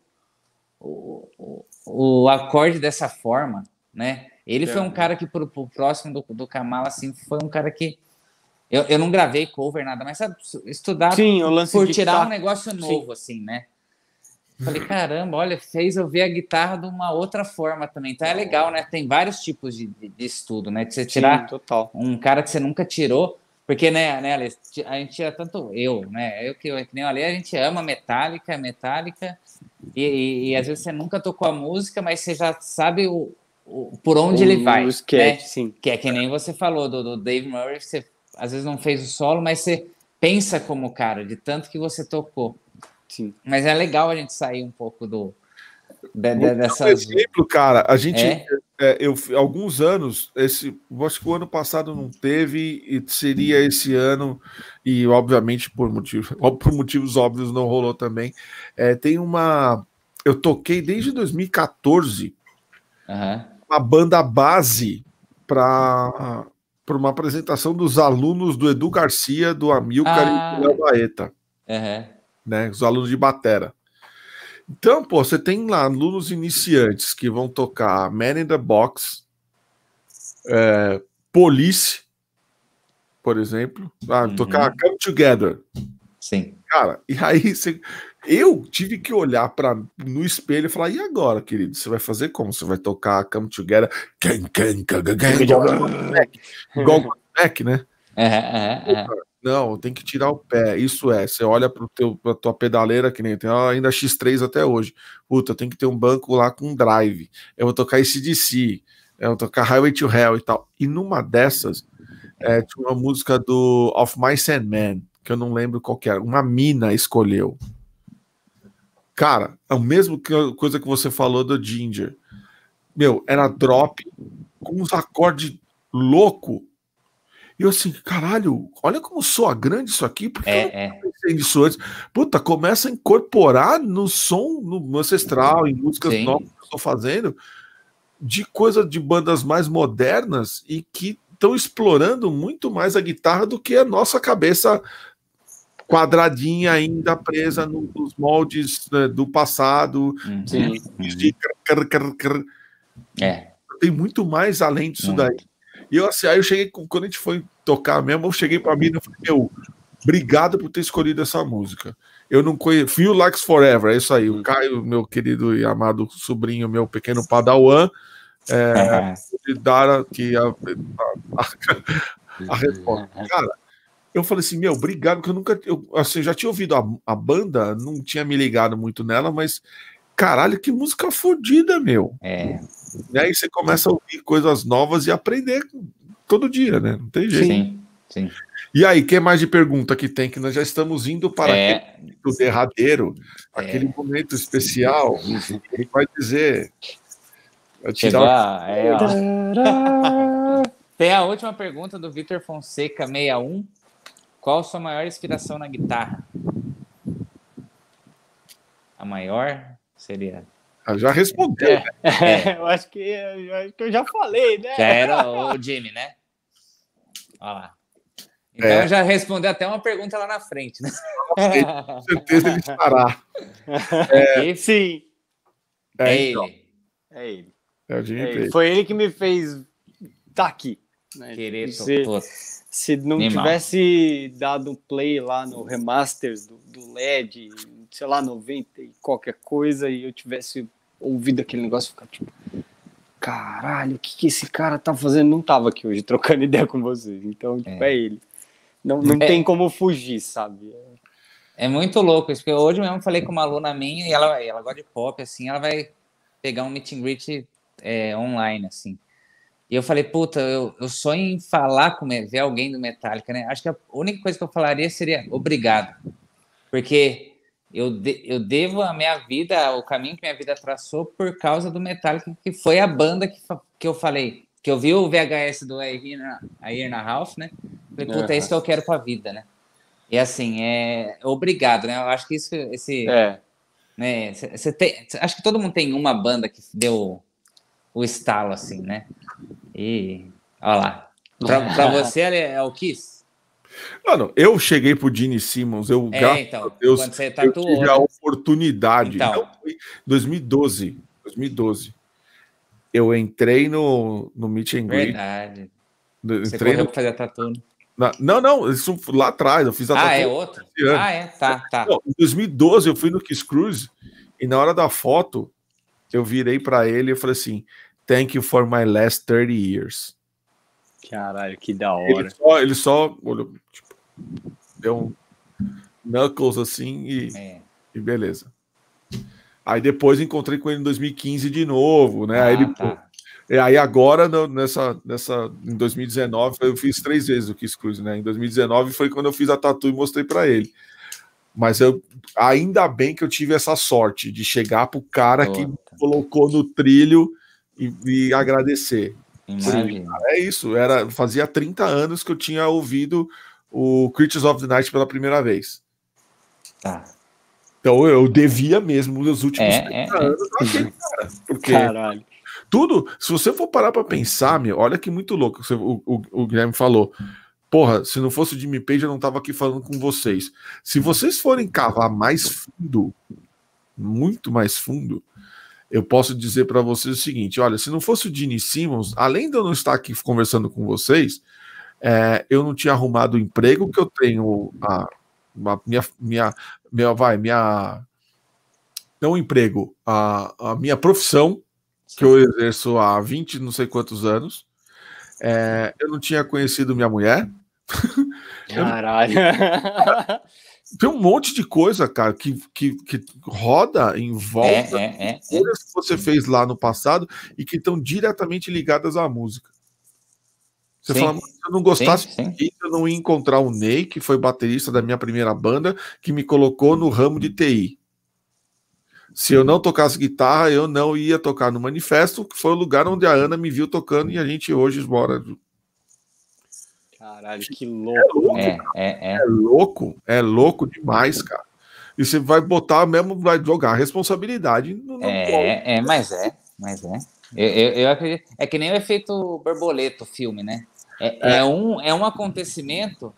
o, o, acorde dessa forma, né? Ele é. foi um cara que, pro, pro próximo do, do Kamala, assim, foi um cara que. Eu, eu não gravei cover, nada, mas sabe, estudar Sim, por tirar um negócio novo, Sim. assim, né? Falei, caramba, olha, fez eu ver a guitarra de uma outra forma também. Então é legal, né? Tem vários tipos de, de, de estudo, né? De você tirar Sim, um cara que você nunca tirou. Porque, né, né, Ale, a gente tira tanto eu, né? Eu que, eu, que nem o Ale, a gente ama Metallica, Metallica, e, e, e, às vezes você nunca tocou a música, mas você já sabe o, o por onde o, ele vai. O sketch, né? sim. Que é que nem você falou do, do Dave Murray, você às vezes não fez o solo, mas você pensa como cara, de tanto que você tocou. Sim. Mas é legal a gente sair um pouco do, de, de, dessas... exemplo, cara, a gente, é? É, eu, alguns anos, esse, acho que o ano passado não teve, e seria esse ano, e obviamente por, motivo, por motivos óbvios não rolou também. É, tem uma. Eu toquei desde 2014 uhum. uma banda base para uma apresentação dos alunos do Edu Garcia, do Amilcar ah. e do Léo Baeta. Uhum. Né, os alunos de Batera. Então, pô, você tem lá alunos iniciantes que vão tocar Man in the Box, é, Police, por exemplo, ah, uhum. tocar Come Together. Sim. Cara, e aí você, eu tive que olhar para no espelho e falar: e agora, querido? Você vai fazer como? Você vai tocar Come Together? Can, can, can, can, igual o Mac, né? Não, tem que tirar o pé. Isso é, você olha para a tua pedaleira, que nem tem ainda X3 até hoje. Puta, tem que ter um banco lá com drive. Eu vou tocar esse eu vou tocar Highway to Hell e tal. E numa dessas, é, tinha uma música do Of My Sandman, que eu não lembro qual era. Uma mina escolheu. Cara, é o mesmo que, coisa que você falou do Ginger. Meu, era drop com uns acordes louco e eu assim, caralho, olha como soa grande isso aqui, porque é, eu não é. pensei nisso antes. Puta, começa a incorporar no som, no ancestral, em músicas Sim. novas que eu estou fazendo, de coisa de bandas mais modernas e que estão explorando muito mais a guitarra do que a nossa cabeça quadradinha ainda presa nos moldes né, do passado. Uhum. Sim. De... É. Tem muito mais além disso daí. E eu assim, aí eu cheguei, quando a gente foi tocar mesmo, eu cheguei para mim e falei, meu, obrigado por ter escolhido essa música. Eu não conheço. Feel Likes Forever, é isso aí. O. Caio, meu querido e amado sobrinho, meu pequeno padawan, é, é. dar aqui a, a, a, resposta. Cara, eu falei assim, meu, obrigado, porque eu nunca. Eu, assim, já tinha ouvido a, a banda, não tinha me ligado muito nela, mas caralho, que música fodida, meu. É. E aí você começa a ouvir coisas novas e aprender todo dia, né? Não tem jeito. Sim, sim. E aí, que mais de pergunta que tem? Que nós já estamos indo para é... o derradeiro, é... aquele momento especial. Ele vai dizer. Vai tirar é, o... Tem a última pergunta do Vitor Fonseca 61. Qual a sua maior inspiração na guitarra? A maior seria ah, já respondeu. É, né? é. eu, acho que, eu acho que eu já falei, né? Já era o Jimmy, né? Olha lá. Então é. já respondeu até uma pergunta lá na frente, né? Com certeza ele estará. É, Sim. É, é então. ele. É ele. É o Jimmy é ele. Foi ele que me fez tá aqui. Né? Querer se, se não tivesse dado play lá no remaster do, do LED, sei lá, 90 e qualquer coisa, e eu tivesse ouvido aquele negócio, ficar tipo, caralho, o que, que esse cara tá fazendo? Não tava aqui hoje trocando ideia com vocês. Então, tipo, é, é ele. Não, não é. tem como fugir, sabe? É muito louco isso, porque hoje mesmo falei com uma aluna minha e ela, ela gosta de pop, assim, ela vai pegar um meet and greet é, online, assim. E eu falei, puta, eu, eu sonho em falar com ver alguém do Metallica, né? Acho que a única coisa que eu falaria seria obrigado. Porque eu, de, eu devo a minha vida, o caminho que minha vida traçou por causa do Metallica, que foi a banda que, que eu falei, que eu vi o VHS do Air na Ralph, né? Falei, puta, é isso que eu quero pra vida, né? E assim, é obrigado, né? Eu acho que isso, esse. É. Né, cê, tem, acho que todo mundo tem uma banda que deu o estalo, assim, né? E. Olha lá. Pra, pra você é o Kiss? Mano, eu cheguei pro Gene Simmons, eu, é, então, a Deus, eu tive a oportunidade. Então. Não, 2012, 2012. Eu entrei no, no Meet and Greet. Verdade. Você entrei correu no... fazer a tatu. Né? Não, não, isso lá atrás, eu fiz a ah. Ah, é outro? Ah, é, tá, tá. Não, em 2012 eu fui no Kiss Cruise e na hora da foto eu virei para ele e falei assim: Thank you for my last 30 years. Caralho, que da hora. Ele só, ele só olhou, tipo, deu um knuckles assim e, é. e beleza. Aí depois encontrei com ele em 2015 de novo, né? Ah, aí, ele, tá. aí agora, nessa, nessa, em 2019, eu fiz três vezes o Kiss Cruise, né? Em 2019 foi quando eu fiz a tatu e mostrei para ele. Mas eu ainda bem que eu tive essa sorte de chegar pro cara que colocou no trilho e, e agradecer. Sim, é isso. Era, fazia 30 anos que eu tinha ouvido o Creatures of the Night pela primeira vez. Tá. Então eu devia mesmo os últimos é, 30 é, é. anos é. Aquele, cara. Porque Caralho. tudo, se você for parar para pensar, meu, olha que muito louco o, o, o Guilherme falou. Porra, se não fosse o Jimmy Page, eu não tava aqui falando com vocês. Se vocês forem cavar mais fundo, muito mais fundo, eu posso dizer para vocês o seguinte: olha, se não fosse o Gene Simmons, além de eu não estar aqui conversando com vocês, é, eu não tinha arrumado o emprego que eu tenho, a, a minha, minha, minha, vai, minha, não emprego, a, a minha profissão, que eu exerço há 20 não sei quantos anos, é, eu não tinha conhecido minha mulher. Caralho. Tem um monte de coisa, cara, que, que, que roda em volta é, é, é, coisas que você fez lá no passado e que estão diretamente ligadas à música. Você sim. fala, se eu não gostasse sim, sim. eu não ia encontrar o Ney, que foi baterista da minha primeira banda, que me colocou no ramo de TI. Se eu não tocasse guitarra, eu não ia tocar no Manifesto, que foi o lugar onde a Ana me viu tocando e a gente hoje mora Caralho, que louco. É, louco, é, é, é. é louco, é louco demais, cara. E você vai botar mesmo, vai jogar a responsabilidade. No, é, é, mas é, mas é. Eu, eu, eu, acredito. É que nem o efeito borboleta, o filme, né? É, é. é um, é um acontecimento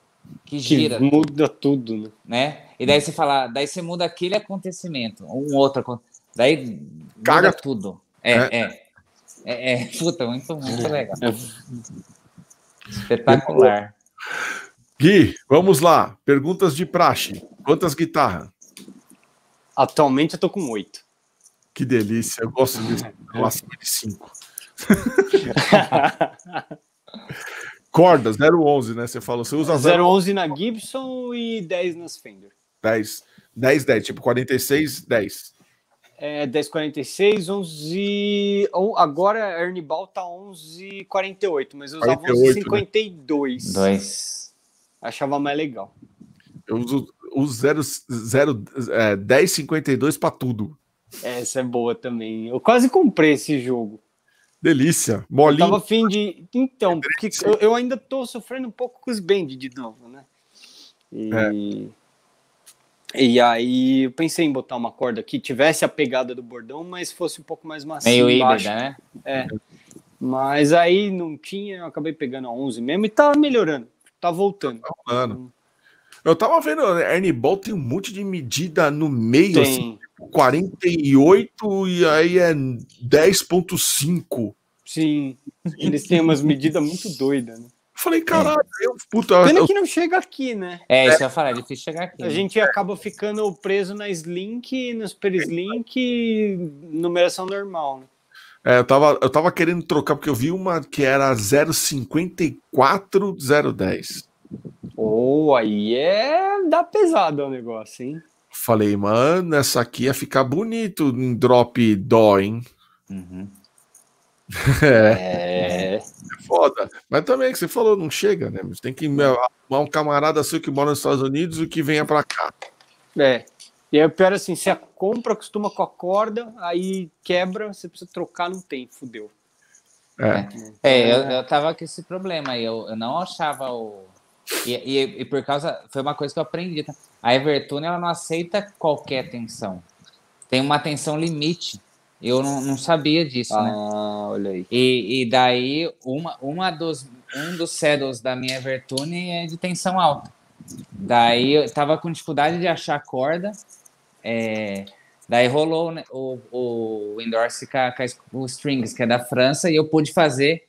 que gira. Que muda tudo, né? né? E daí você fala, daí você muda aquele acontecimento, um outro Daí Caga muda tudo. É, é. é. É, é, puta, muito, muito legal. Espetacular. Gui, vamos lá. Perguntas de praxe. Quantas guitarras? Atualmente eu tô com oito. Que delícia. Eu gosto desse acima de cinco. Corda, 011, né? Você falou, você usa 011 na Gibson e 10 nas Fender. 10, 10, 10, tipo 46, 10. É, 10,46, 11. Agora a Ernie Ball tá 11,48, mas eu usava 11,52. Né? Achava mais legal. Eu uso o 0, 0, é, 10,52 para tudo. Essa é boa também. Eu quase comprei esse jogo. Delícia, molinho. Eu tava afim de. Então, porque eu, eu, ainda tô sofrendo um pouco com os band de novo, né? E. É. E aí eu pensei em botar uma corda que tivesse a pegada do bordão, mas fosse um pouco mais macio. Meio híbrida, né? É. Mas aí não tinha, eu acabei pegando a 11 mesmo e tá melhorando, tá voltando. Tá voltando. Eu tava vendo, a Ernie Ball tem um monte de medida no meio, tem. assim, 48 e aí é 10.5. Sim, eles têm umas medidas muito doidas, né? Falei, caralho, é. eu, puta. Pena eu... que não chega aqui, né? É, isso é. eu ia falar, é difícil chegar aqui. A né? gente acaba ficando preso na Slink, no Super Slink, numeração normal, né? É, eu tava, eu tava querendo trocar, porque eu vi uma que era 054 010. Oh, aí é. dá pesado o negócio, hein? Falei, mano, essa aqui ia ficar bonito em drop dó, hein? Uhum. É. é. Foda. Mas também que você falou, não chega, né? Você tem que arrumar um camarada seu que mora nos Estados Unidos e que venha para cá. É. E é pior assim, se a compra acostuma com a corda, aí quebra, você precisa trocar, não tem, fudeu. É, é eu, eu tava com esse problema aí, eu, eu não achava o. E, e, e, por causa. Foi uma coisa que eu aprendi. Tá? A Evertune ela não aceita qualquer tensão. Tem uma tensão limite. Eu não, não sabia disso, ah, né? Ah, olha aí. E, e daí, uma, uma dos, um dos saddles da minha Evertune é de tensão alta. Daí eu tava com dificuldade de achar corda. É, daí rolou né, o, o endorse com, a, com o Strings, que é da França, e eu pude fazer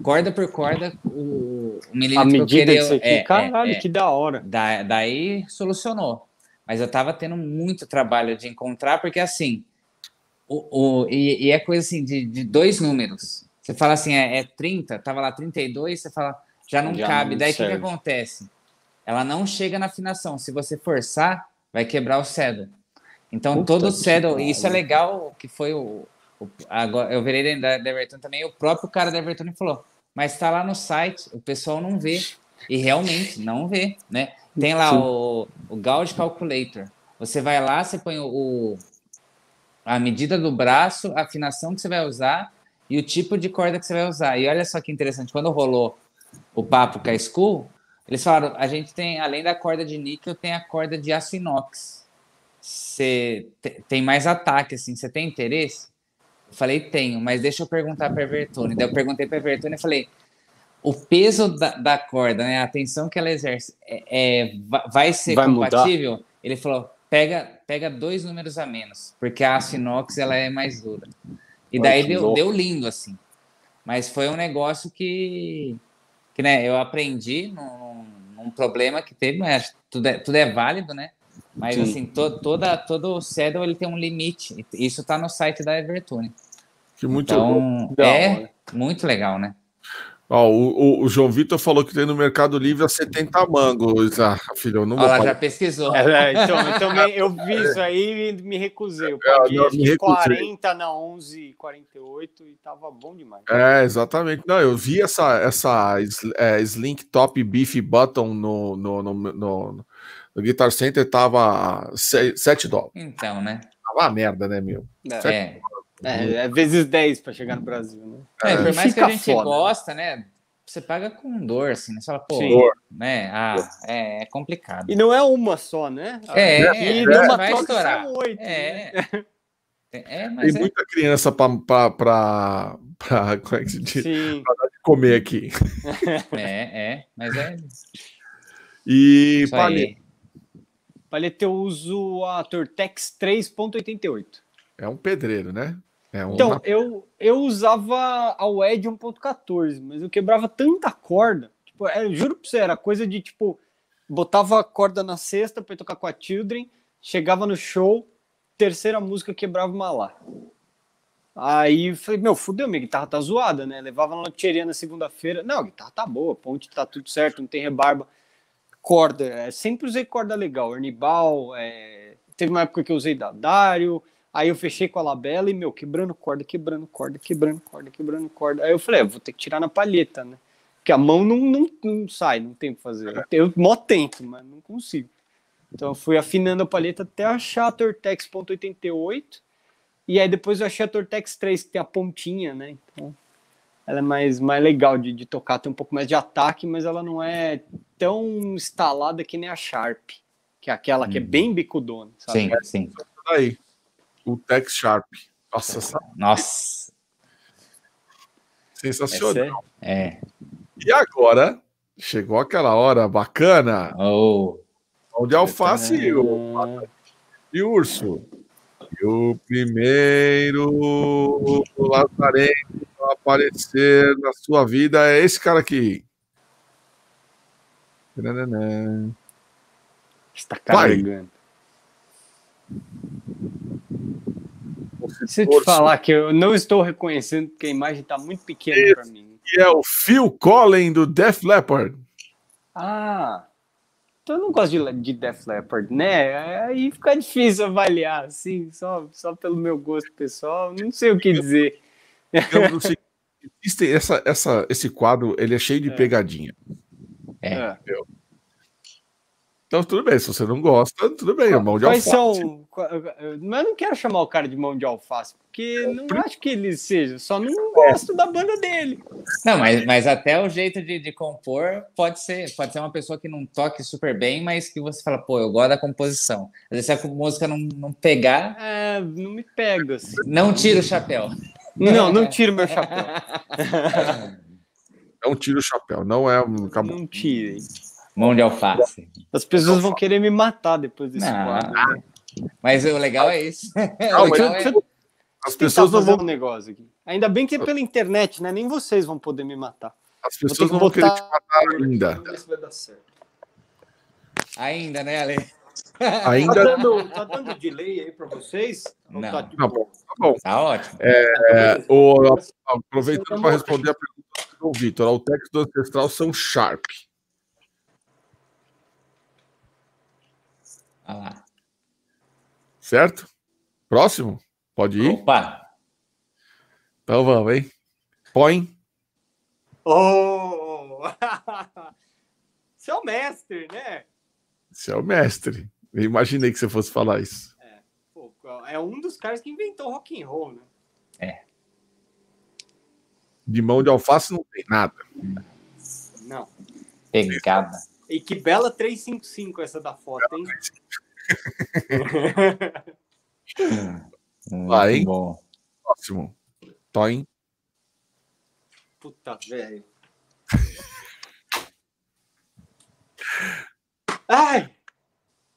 corda por corda o, o milímetro a medida que eu queria. Disso aqui, é, caralho, é, que da hora. Da, daí solucionou. Mas eu tava tendo muito trabalho de encontrar, porque assim, o, o, e, e, é coisa assim de, de, dois números. Você fala assim, é, é 30, tava lá 32, você fala, já não já cabe. Não Daí o que, que, acontece? Ela não chega na afinação. Se você forçar, vai quebrar o cedo. Então, Puta todo cedo, e isso é legal, que foi o. o agora, eu virei da, da Everton também, o próprio cara da Everton falou, mas está lá no site, o pessoal não vê. E realmente não vê, né? Tem lá o, o Gauge Calculator. Você vai lá, você põe o, a medida do braço, a afinação que você vai usar e o tipo de corda que você vai usar. E olha só que interessante, quando rolou o papo com a School, eles falaram, a gente tem, além da corda de níquel, tem a corda de aço inox. Você tem mais ataque, assim, você tem interesse? Eu falei, tenho, mas deixa eu perguntar para a Evertone. Daí eu perguntei para a Evertone e falei, o peso da, da, corda, né, a tensão que ela exerce, é, é vai ser vai compatível? Mudar. Ele falou, pega, pega dois números a menos, porque a aço inox ela é mais dura. E daí deu, deu lindo, assim. Mas foi um negócio que, que né, eu aprendi num, num problema que teve, mas tudo é, tudo é válido, né? Mas Sim. assim, to, toda, todo o ele tem um limite. Isso está no site da Evertune. Que muito então, bom. é muito legal, né? Ó, o, o, João Vitor falou que tem no Mercado Livre a 70 mangos. Ah, filho, eu não Ela já pesquisou. É, então, eu também eu vi isso aí e me recusei. Eu é, paguei é, não, me 40 na 11,48 e tava bom demais. É, exatamente. Não, eu vi essa, essa é, Slink Top Beef Button no, no, no, no, no Guitar Center, tava 7 dólares. Então, né? Tava uma merda, né, meu? É. É, é vezes 10 para chegar no Brasil, né? É, por mais que a gente foda. gosta, né? Você paga com dor, assim, né? Você fala, pô, né? Ah, é, é, complicado. E não é uma só, né? É, e é, numa vai estourar. Oito, é. Né? É, mas Tem é. muita criança para como é que se diz? Pra comer aqui. É, é, mas é. E paleta. Paleta eu uso a Tortex 3.88. É um pedreiro, né? É uma... Então, eu, eu usava a WED 1.14, mas eu quebrava tanta corda. Tipo, é, juro pra você, era coisa de tipo, botava a corda na sexta para tocar com a Children, chegava no show, terceira música quebrava uma lá. Aí falei, meu, fudeu, minha guitarra tá zoada, né? Levava na loteria na segunda-feira. Não, a guitarra tá boa, ponte tá tudo certo, não tem rebarba. Corda, é, sempre usei corda legal. Ernibal, é, teve uma época que eu usei da Dario, Aí eu fechei com a labela e, meu, quebrando corda, quebrando corda, quebrando corda, quebrando corda. Aí eu falei, é, vou ter que tirar na palheta, né? Porque a mão não, não, não sai, não tem o que fazer. Eu mó tento, mas não consigo. Então eu fui afinando a palheta até achar a Tortex .88 e aí depois eu achei a Tortex 3 que tem a pontinha, né? Então ela é mais, mais legal de, de tocar, tem um pouco mais de ataque, mas ela não é tão instalada que nem a Sharp, que é aquela que é uhum. bem bicudona, sabe? Sim, sim. Aí o Tex Sharp. Nossa, Nossa. Sensacional. É. E agora chegou aquela hora bacana. Oh. Onde alface e o, e o urso. E o primeiro lazarento a aparecer na sua vida é esse cara aqui. Está carregando. Se eu te falar que eu não estou reconhecendo porque a imagem está muito pequena para mim. E é o Phil Collen do Def Leppard. Ah, então eu não gosto de, de Def Leppard, né? Aí fica difícil avaliar, assim, só, só pelo meu gosto pessoal, não sei o que dizer. Eu, sei, essa, essa, esse quadro, ele é cheio de é. pegadinha. É. é. Então, tudo bem. Se você não gosta, tudo bem. É mão de alface. São... Mas eu não quero chamar o cara de mão de alface, porque não acho que ele seja. Só não gosto da banda dele. Não, mas, mas até o jeito de, de compor pode ser, pode ser uma pessoa que não toque super bem, mas que você fala, pô, eu gosto da composição. Às vezes se a música não, não pegar. É, não me pega. Assim. Não tira o chapéu. Não, não tiro meu chapéu. Não tira o chapéu, não é. Não tire. Mão de alface. As pessoas vão querer me matar depois desse não, quadro. Né? Mas o legal é isso. Não, legal é... As pessoas não vão um negócio aqui. Ainda bem que é pela internet, né? Nem vocês vão poder me matar. As pessoas não vão botar... querer te matar ainda. Ainda, né, Ale? Ainda. Tá dando, tá dando delay aí para vocês? Não. Tá, tipo... tá, bom, tá bom. Tá ótimo. É, o, aproveitando para responder a pergunta do Vitor, o texto do ancestral são Sharp. Olha lá. Certo? Próximo? Pode ir? Opa! Então vamos, hein? Põe. Oh! Você é o mestre, né? Você é o mestre. Eu imaginei que você fosse falar isso. É, pô, é, um dos caras que inventou rock and roll, né? É. De mão de alface não tem nada. Não. Pegada. E que bela 355 essa da foto, hein? Vai, hein? Bom. Próximo. Toin. Puta, velho. Ai!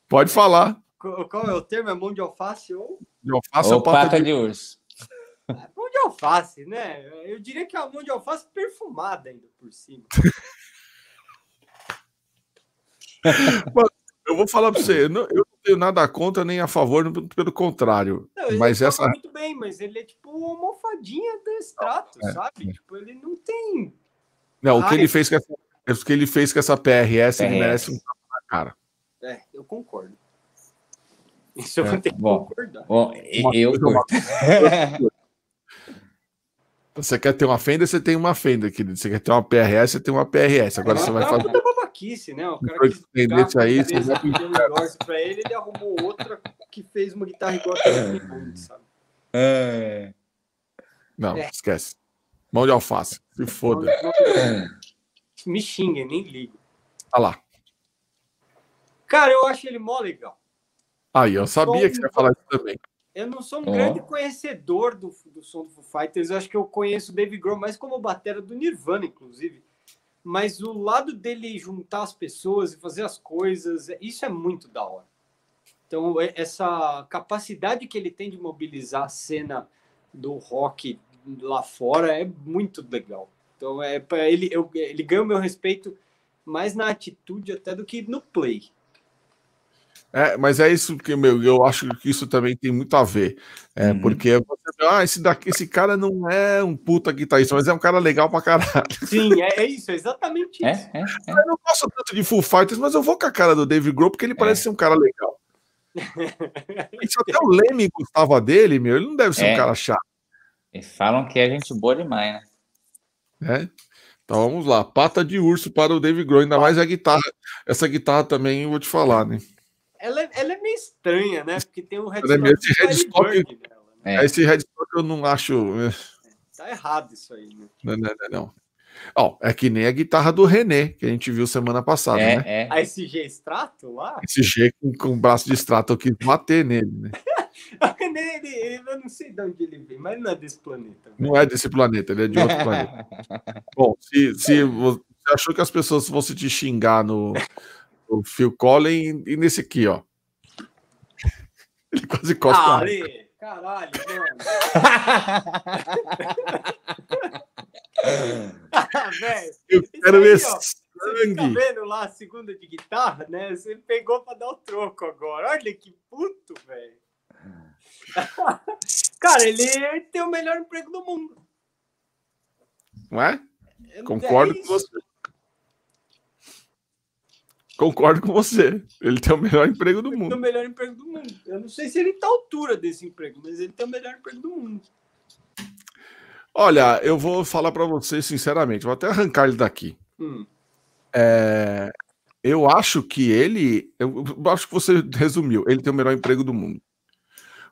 Pode falar. Qual é o termo? É mão de alface ou? De alface ou, pata, de... de urso? É, mão de alface, né? Eu diria que é uma mão de alface perfumada ainda por cima. eu vou falar para você, eu não, eu não tenho nada contra nem a favor, pelo contrário. Não, mas essa muito bem, mas ele é tipo uma almofadinha do extrato, é, sabe? É. Tipo, ele não tem. Não, o que ele fez com essa, o que ele fez com essa PRS, PRS. ele merece um tapa na cara. É, eu concordo. Isso eu é, vou ter que bom, concordar. Bom, eu Você quer ter uma fenda, você tem uma fenda, querido. Você quer ter uma PRS, você tem uma PRS. Agora é, você vai fazer. Puta babaquice, né? O cara que desse aí, você vai pra ele, ele arrumou outra que fez uma guitarra igual a que sabe? É. Não, é. esquece. Mão de alface. Se foda. Me xinga, nem ligo. Olha lá. Cara, eu acho ele mó legal. Aí, eu sabia que você ia falar isso também. Eu não sou um grande conhecedor do, do som do Foo Fighters. Eu acho que eu conheço o Dave Grohl mais como batera do Nirvana, inclusive. Mas o lado dele juntar as pessoas e fazer as coisas, isso é muito da hora. Então, é, essa capacidade que ele tem de mobilizar a cena do rock lá fora é muito legal. Então, é ele, eu, ele ganha o meu respeito mais na atitude até do que no play. É, mas é isso que meu, eu acho que isso também tem muito a ver. É, uhum. Porque você ah, esse, daqui, esse cara não é um puta guitarrista, mas é um cara legal pra caralho. Sim, é, é isso, é exatamente é, isso. É, é, eu não gosto tanto de Full Fighters, mas eu vou com a cara do Dave Grohl porque ele parece ser um cara legal. Se até o Leme gostava dele, meu, ele não deve ser um cara chato. E falam que é gente boa demais, né? É. Então vamos lá, pata de urso para o Dave Grohl, ainda mais a guitarra. Essa guitarra também, eu vou te falar, né? Ela, é, ela é meio estranha, né? Porque tem um headstock. É esse headstock, dela, né? é. esse headstock eu não acho. É. Tá errado isso aí, né? Não, não, não. não. Ó, é que nem a guitarra do René, que a gente viu semana passada, é, né? É. A SG Strato lá? SG com, com braço de extrato, eu quis bater nele, né? o René, ele, ele, eu não sei de onde ele vem, mas não é desse planeta. Não é desse planeta, ele é de outro planeta. Bom, se, se você achou que as pessoas fossem te xingar no, o Phil Collins e nesse aqui, ó. Ele quase costa. Ah, ali, caralho, mano. Eu quero ver sangue. Você tá vendo lá a segunda de guitarra, né? Você pegou pra dar o troco agora. Olha que puto, velho. Cara, ele tem o melhor emprego do mundo. Não é? Concordo é com você. Concordo com você. Ele tem o melhor emprego do ele mundo. Tem o melhor emprego do mundo. Eu não sei se ele está à altura desse emprego, mas ele tem o melhor emprego do mundo. Olha, eu vou falar para você sinceramente, vou até arrancar ele daqui. Hum. É, eu acho que ele, eu acho que você resumiu, ele tem o melhor emprego do mundo.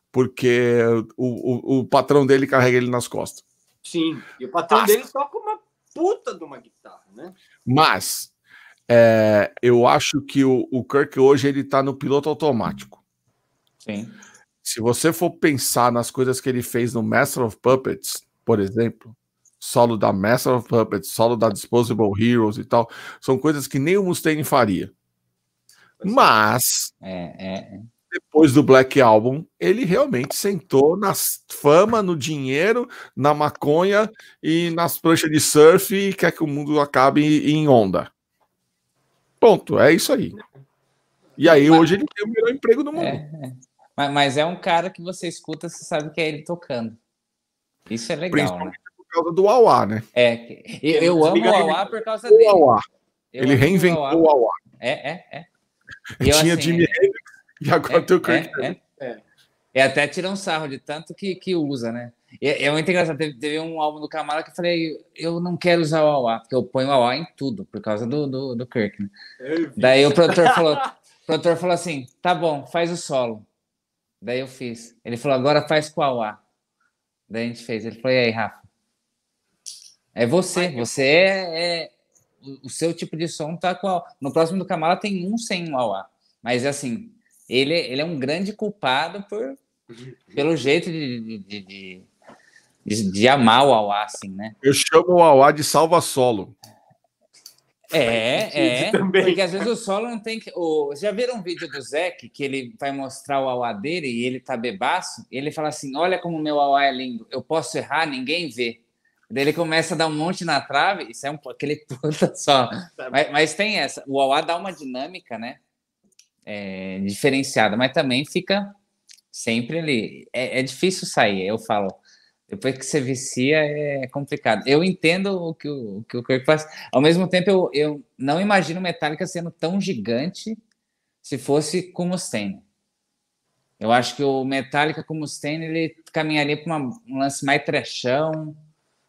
Porque o, o, o patrão dele carrega ele nas costas. Sim, e o patrão dele toca uma puta de uma guitarra, né? Mas é, eu acho que o, o Kirk hoje ele tá no piloto automático. Sim. Se você for pensar nas coisas que ele fez no Master of Puppets, por exemplo, solo da Master of Puppets, solo da Disposable Heroes e tal, são coisas que nem o Mustaine faria. É. Mas é, é, depois do Black Album, ele realmente sentou na fama, no dinheiro, na maconha e nas pranchas de surf e quer que o mundo acabe em onda. Ponto, é isso aí. E aí mas, hoje ele tem o melhor emprego do mundo. É, é. Mas, mas, é um cara que você escuta, você sabe que é ele tocando. Isso é legal, né? por causa do Auá, né? É, eu, eu amo o Auá por causa dele. Auá. ele reinventou o Auá. É, é, é. E Tinha assim, Jimmy Hendrix e agora é, tem o Kurt. É, é, é. é, até tira um sarro de tanto que, que usa, né? É, é muito engraçado. Teve, teve, um álbum do Camara que eu falei, eu não quero usar o Auá, porque eu ponho o em tudo, por causa do, do, do Kirk. Né? Daí o produtor falou, o produtor falou assim: tá bom, faz o solo. Daí eu fiz. Ele falou, agora faz com o Auá. Daí a gente fez. Ele falou, e aí, Rafa? É você. Você é, é o seu tipo de som tá com a... No próximo do Kamala tem um sem o Auá. Mas assim, ele, ele é um grande culpado por, pelo jeito de, de, de, de, de amar o Auá, assim, né? Eu chamo o Auá de salva-solo. É, é. Também. Porque às vezes o solo não tem que. O, já viram um vídeo do Zeke que ele vai mostrar o auá dele e ele tá bebaço? E ele fala assim: Olha como o meu auá é lindo, eu posso errar, ninguém vê. Daí ele começa a dar um monte na trave, isso é um, aquele puta só. Mas, mas tem essa, o auá dá uma dinâmica, né? É, diferenciada, mas também fica sempre ali. É, é difícil sair, eu falo. Depois que você vicia, é complicado. Eu entendo o que o, o que o Kirk faz. Ao mesmo tempo, eu, eu não imagino Metallica sendo tão gigante se fosse com Mustaine. Eu acho que o Metallica com Mustaine, ele caminharia para um lance mais trechão,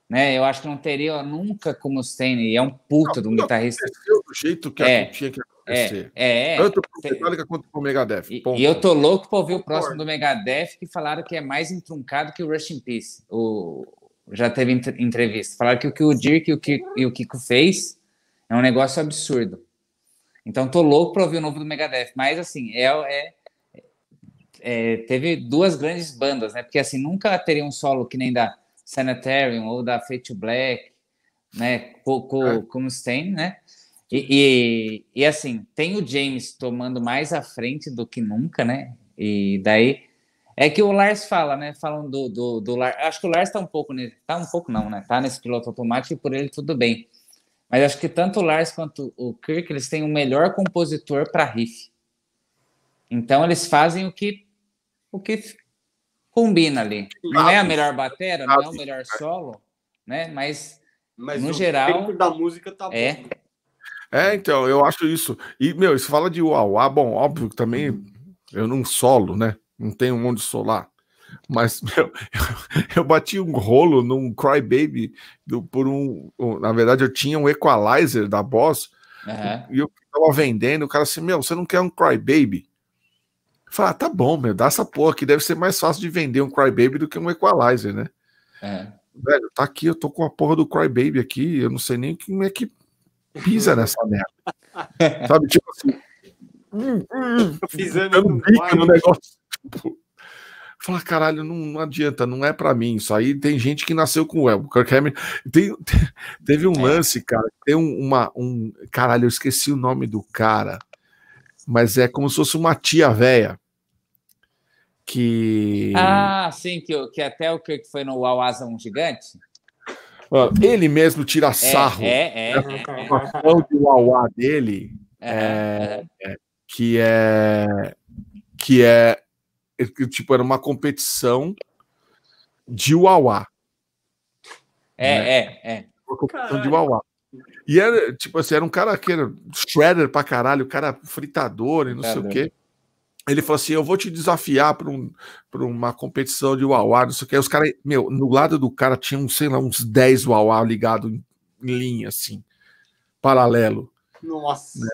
né? Eu acho que não teria nunca com Mustaine, e é um puta de um guitarrista. Do jeito que é, tinha que acontecer. É, é, Tanto pro Metallica quanto pro Megadeth. E, e, eu tô louco para ouvir o próximo do Megadeth, que falaram que é mais entruncado que o Rush in Peace. O, já teve entrevista. Falaram que o que o Dirk e o, Kiko, e o Kiko fez é um negócio absurdo. Então tô louco para ouvir o novo do Megadeth. Mas assim, é, é, é, teve duas grandes bandas, né? Porque assim, nunca teria um solo que nem da Sanitarium ou da Fate Black, né? Com, com, é. como Stain, né? E, e, e, assim, tem o James tomando mais à frente do que nunca, né? E daí é que o Lars fala, né? Falam do, do, do Lars. Acho que o Lars tá um pouco nesse. Tá um pouco, não, né? Tá nesse piloto automático e por ele tudo bem. Mas acho que tanto o Lars quanto o Kirk eles têm o melhor compositor para riff. Então eles fazem o que o que combina ali. Não é a melhor bateria, não é o melhor solo, né? Mas, Mas no geral. da música tá é, bom. É, então, eu acho isso. E, meu, se fala de uauá, bom, óbvio que também eu não solo, né? Não tenho um monte de solar. Mas, meu, eu, eu bati um rolo num Crybaby do, por um, um, Na verdade, eu tinha um equalizer da Boss uhum. e eu tava vendendo. O cara assim, meu, você não quer um Crybaby? Falei, ah, tá bom, meu, dá essa porra que deve ser mais fácil de vender um Crybaby do que um equalizer, né? É. Velho, tá aqui, eu tô com a porra do Crybaby aqui, eu não sei nem como é que pisa nessa merda. Sabe, tipo assim. Hum, hum, Pisando no bico no negócio. Tipo, Fala, caralho, não, não, adianta, não é para mim. Isso aí tem gente que nasceu com o Elbo. Kirk Hammett. Tem, teve um é. lance, cara. Tem um, uma. Um, caralho, eu esqueci o nome do cara. Mas é como se fosse uma tia velha. Que. Ah, sim, que, que até o que foi no Wawasa um gigante. Ele mesmo tira é, sarro. É, é. é, é. O de Wawa dele é, é, que é que é tipo era uma competição de Wawa. É, né? é, é. Uma competição caralho. de Wawa. E era tipo assim, era um cara que era shredder pra caralho, cara fritador e não sei o quê. Ele falou assim: Eu vou te desafiar para um, uma competição de Wawa, não sei o que. Os caras, meu, no lado do cara tinha, sei lá, uns 10 Wawa ligados em, em linha, assim, paralelo. Nossa. Né?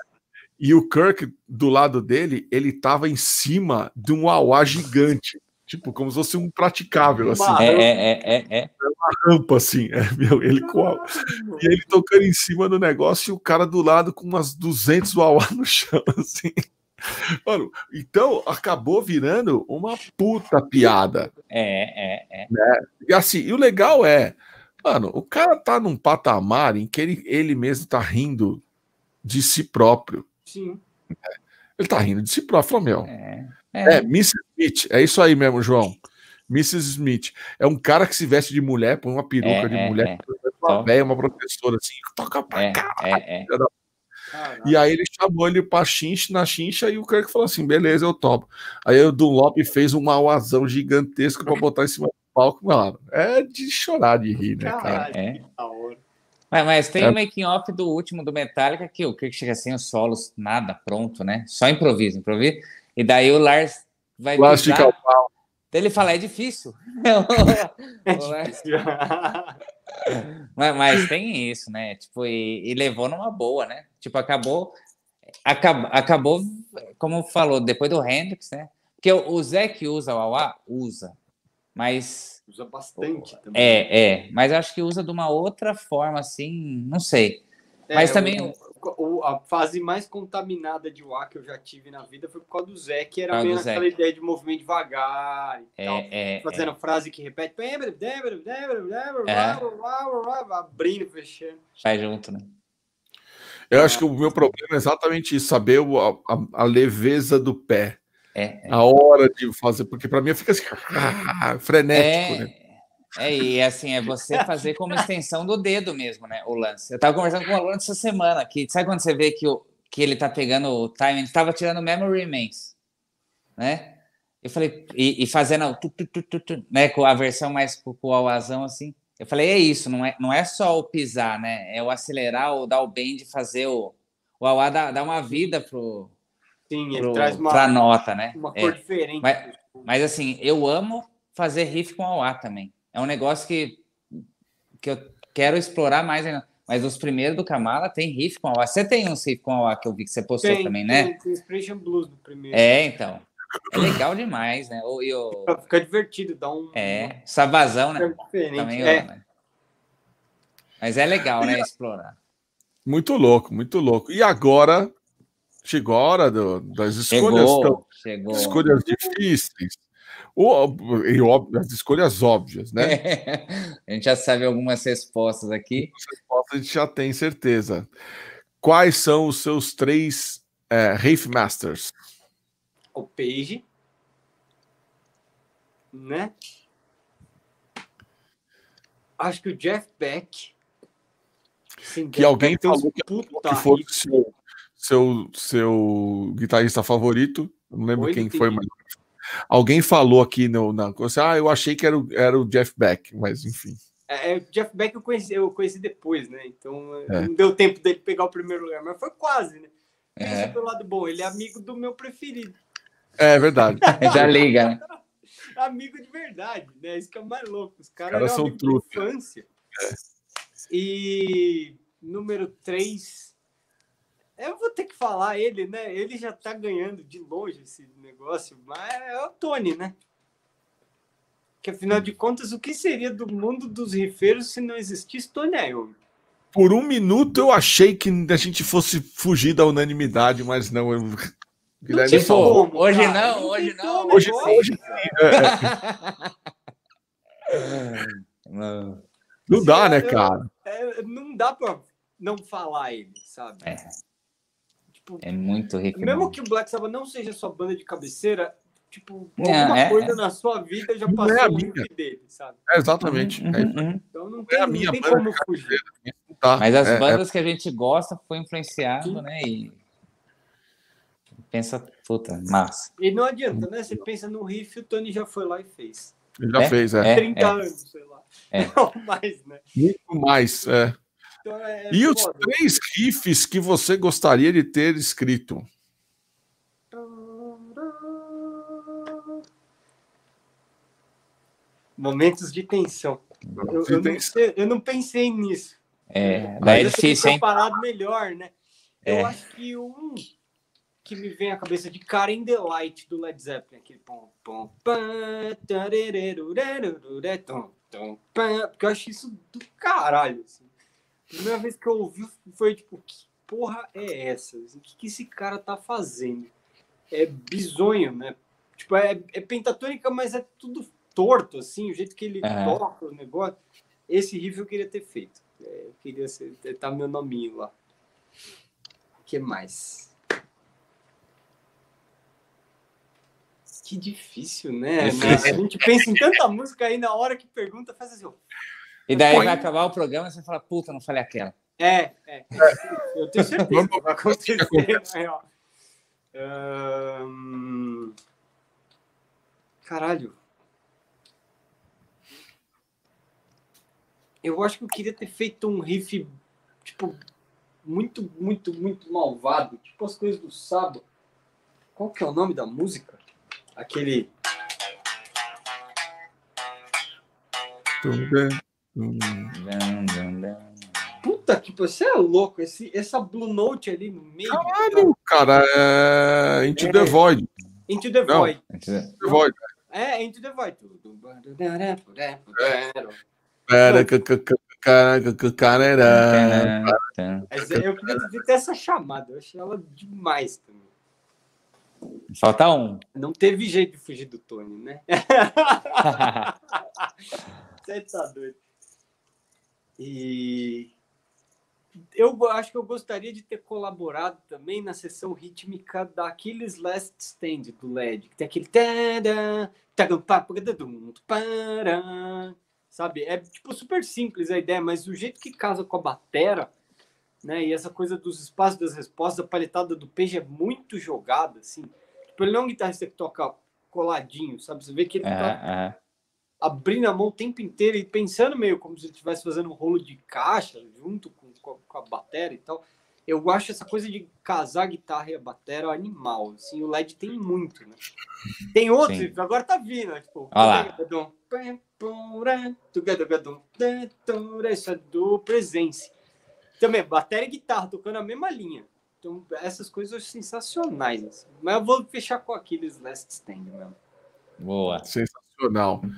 E o Kirk, do lado dele, ele tava em cima de um Wawa gigante. Tipo, como se fosse um praticável, assim. É, é, é, é. é uma rampa, assim. É, meu, ele com a... E ele tocando em cima do negócio e o cara do lado com umas 200 Wawa no chão, assim. Mano, então acabou virando uma puta piada. É, é, é. Né? E assim, e o legal é, mano, o cara tá num patamar em que ele, ele mesmo tá rindo de si próprio. Sim. Ele tá rindo de si próprio, falou, meu. É, é. é Mrs. Smith, é isso aí mesmo, João. Mrs. Smith. É um cara que se veste de mulher, põe uma peruca é, de é, mulher, é. uma velha, uma professora assim, toca pra é, caralho. É, é. E aí ele chamou ele pra chincha, na chincha e o Kirk falou assim: beleza, eu topo. Aí o Dunlop fez um mauazão gigantesco pra botar em cima do palco, mano. É de chorar de rir, né, cara? É. Mas, mas tem o é. um making off do último do Metallica que o Kirk chega sem os solos, nada pronto, né? Só improviso, improviso. E daí o Lars vai. Lars fica o pau. Ele fala, é difícil. é difícil. mas, mas, tem isso, né? Tipo, e, e, levou numa boa, né? Tipo, acabou, acabou, acabou, como falou, depois do Hendrix, né? Porque o Zé que usa o Auá, usa. Mas. Usa bastante também. É, é. Mas acho que usa de uma outra forma, assim, não sei. É, mas também. O, o, a fase mais contaminada de UA que eu já tive na vida foi por causa do Zé, que era meio aquela ideia de movimento devagar e é, tal. É, fazendo é. frase que repete. Abrindo, fechando. Vai junto, né? Eu acho que o meu problema é exatamente isso, saber a, a, a leveza do pé. É, é. A hora de fazer, porque para mim fica assim, frenético, é, né? É, e assim, é você fazer como extensão do dedo mesmo, né? O lance. Eu tava conversando com o aluno essa semana, que sabe quando você vê que, o, que ele tá pegando o timing, ele tava tirando memory remains, né? Eu falei, e, e fazendo tu, tu, tu, né, com a versão mais com o alazão assim. Eu falei, é isso, não é, não é só o pisar, né? É o acelerar, ou dar o bend, fazer o. O Auá dá, dá uma vida pro, Sim, ele traz uma, pra nota, né? Uma cor é. diferente. Mas, mas, assim, eu amo fazer riff com a também. É um negócio que, que eu quero explorar mais ainda. Mas os primeiros do Kamala tem riff com a Você tem um riff com a que eu vi que você postou tem, também, né? Tem, tem Inspiration Blues do primeiro. É, então. É legal demais, né? O, eu... Fica divertido, dá um. É, sabazão, né? Também é. né? Mas é legal, né? Explorar. Muito louco, muito louco. E agora chegou a hora do, das escolhas, chegou, tão, chegou. escolhas difíceis. O, e óbvio, as escolhas óbvias, né? É, a gente já sabe algumas respostas aqui. As respostas a gente já tem certeza. Quais são os seus três é, Riff Masters? O Page, né? Acho que o Jeff Beck. Sim, que Jeff alguém Beck falou que, que foi o seu, seu, seu guitarrista favorito. Não lembro quem foi, mas alguém falou aqui no, na coisa. Ah, eu achei que era o, era o Jeff Beck, mas enfim. É, é, Jeff Beck eu conheci, eu conheci depois, né? Então é. não deu tempo dele pegar o primeiro lugar, mas foi quase, né? Pensa é. pelo lado bom, ele é amigo do meu preferido. É verdade. Já liga, né? amigo de verdade, né? Isso que é o mais louco. Os caras cara são truque. infância. É. E número 3, eu vou ter que falar ele, né? Ele já tá ganhando de longe esse negócio, mas é o Tony, né? Que afinal de contas, o que seria do mundo dos rifeiros se não existisse Tony Iommi? Por um minuto eu achei que a gente fosse fugir da unanimidade, mas não. Eu... Guilherme tipo, falou. Hoje não, não hoje não. Hoje, hoje sim. É. não. não dá, né, cara? É, não dá pra não falar ele, sabe? É. Tipo, é muito rico. Mesmo que o Black Sabbath não seja sua banda de cabeceira, tipo, alguma é, coisa é. na sua vida já passou é o dele, sabe? É, exatamente. Uhum, é uhum. Então não tem, é a minha não tem como fugir. Tá. Mas as é, bandas que a gente gosta foi influenciado, Sim. né? E pensa, puta, massa. E não adianta, né? Você pensa no riff, o Tony já foi lá e fez. Ele já fez, é. 30 anos, sei lá. Não mais, né? Muito mais, é. Então, é, e os três riffs que você gostaria de ter escrito? Momentos de tensão. Eu, eu, não, eu não, pensei nisso. É, daí é difícil, hein? Parado melhor, né? É. Eu acho que um que me vem à cabeça de cara in the Light do Led Zeppelin, aquele pom, pom, pam, porque eu acho isso do caralho. Assim primeira vez que eu ouvi foi tipo, que porra é essa? O que, que esse cara tá fazendo? É bizonho, né? Tipo, é, é pentatônica, mas é tudo torto, assim, o jeito que ele uhum. toca o negócio. Esse riff eu queria ter feito. É, eu queria ser, tá meu nominho lá. O que mais? Que difícil, né? A gente pensa em tanta música aí na hora que pergunta, faz assim, ó. E daí vai acabar o programa e você fala, puta, não falei aquela. É, é. Eu tenho certeza que vai acontecer. Aí, ó. Um... Caralho. Eu acho que eu queria ter feito um riff, tipo, muito, muito, muito malvado. Tipo as coisas do sábado. Qual que é o nome da música? Aquele. Tudo Puta que você é louco, esse, essa Blue Note ali no meio. Caralho, cara, é Into é. the Void. Into the Void. Into the Void. É, Into the Void. Eu queria ter essa chamada, eu achei ela demais também. Falta um. Não teve jeito de fugir do Tony, né? Você tá doido. E eu acho que eu gostaria de ter colaborado também na sessão rítmica daqueles Last Stand do LED, que tem aquele sabe? É tipo super simples a ideia, mas o jeito que casa com a batera, né? E essa coisa dos espaços das respostas, a paletada do Peixe é muito jogada, assim. Tipo, ele não é um guitarrista que toca coladinho, sabe? Você vê que ele é, tá é. Abrindo a mão o tempo inteiro e pensando meio como se ele estivesse fazendo um rolo de caixa junto com com, com a bateria e tal. Eu acho essa coisa de casar a guitarra e a bateria animal. Assim, o LED tem muito, né? Tem outros, Sim. agora tá vindo, né? tipo. Olha Isso é do Presence. Também, bateria e guitarra tocando a mesma linha. Então, essas coisas sensacionais. Assim. Mas eu vou fechar com aqueles Last Stand mesmo. Boa. Sensacional.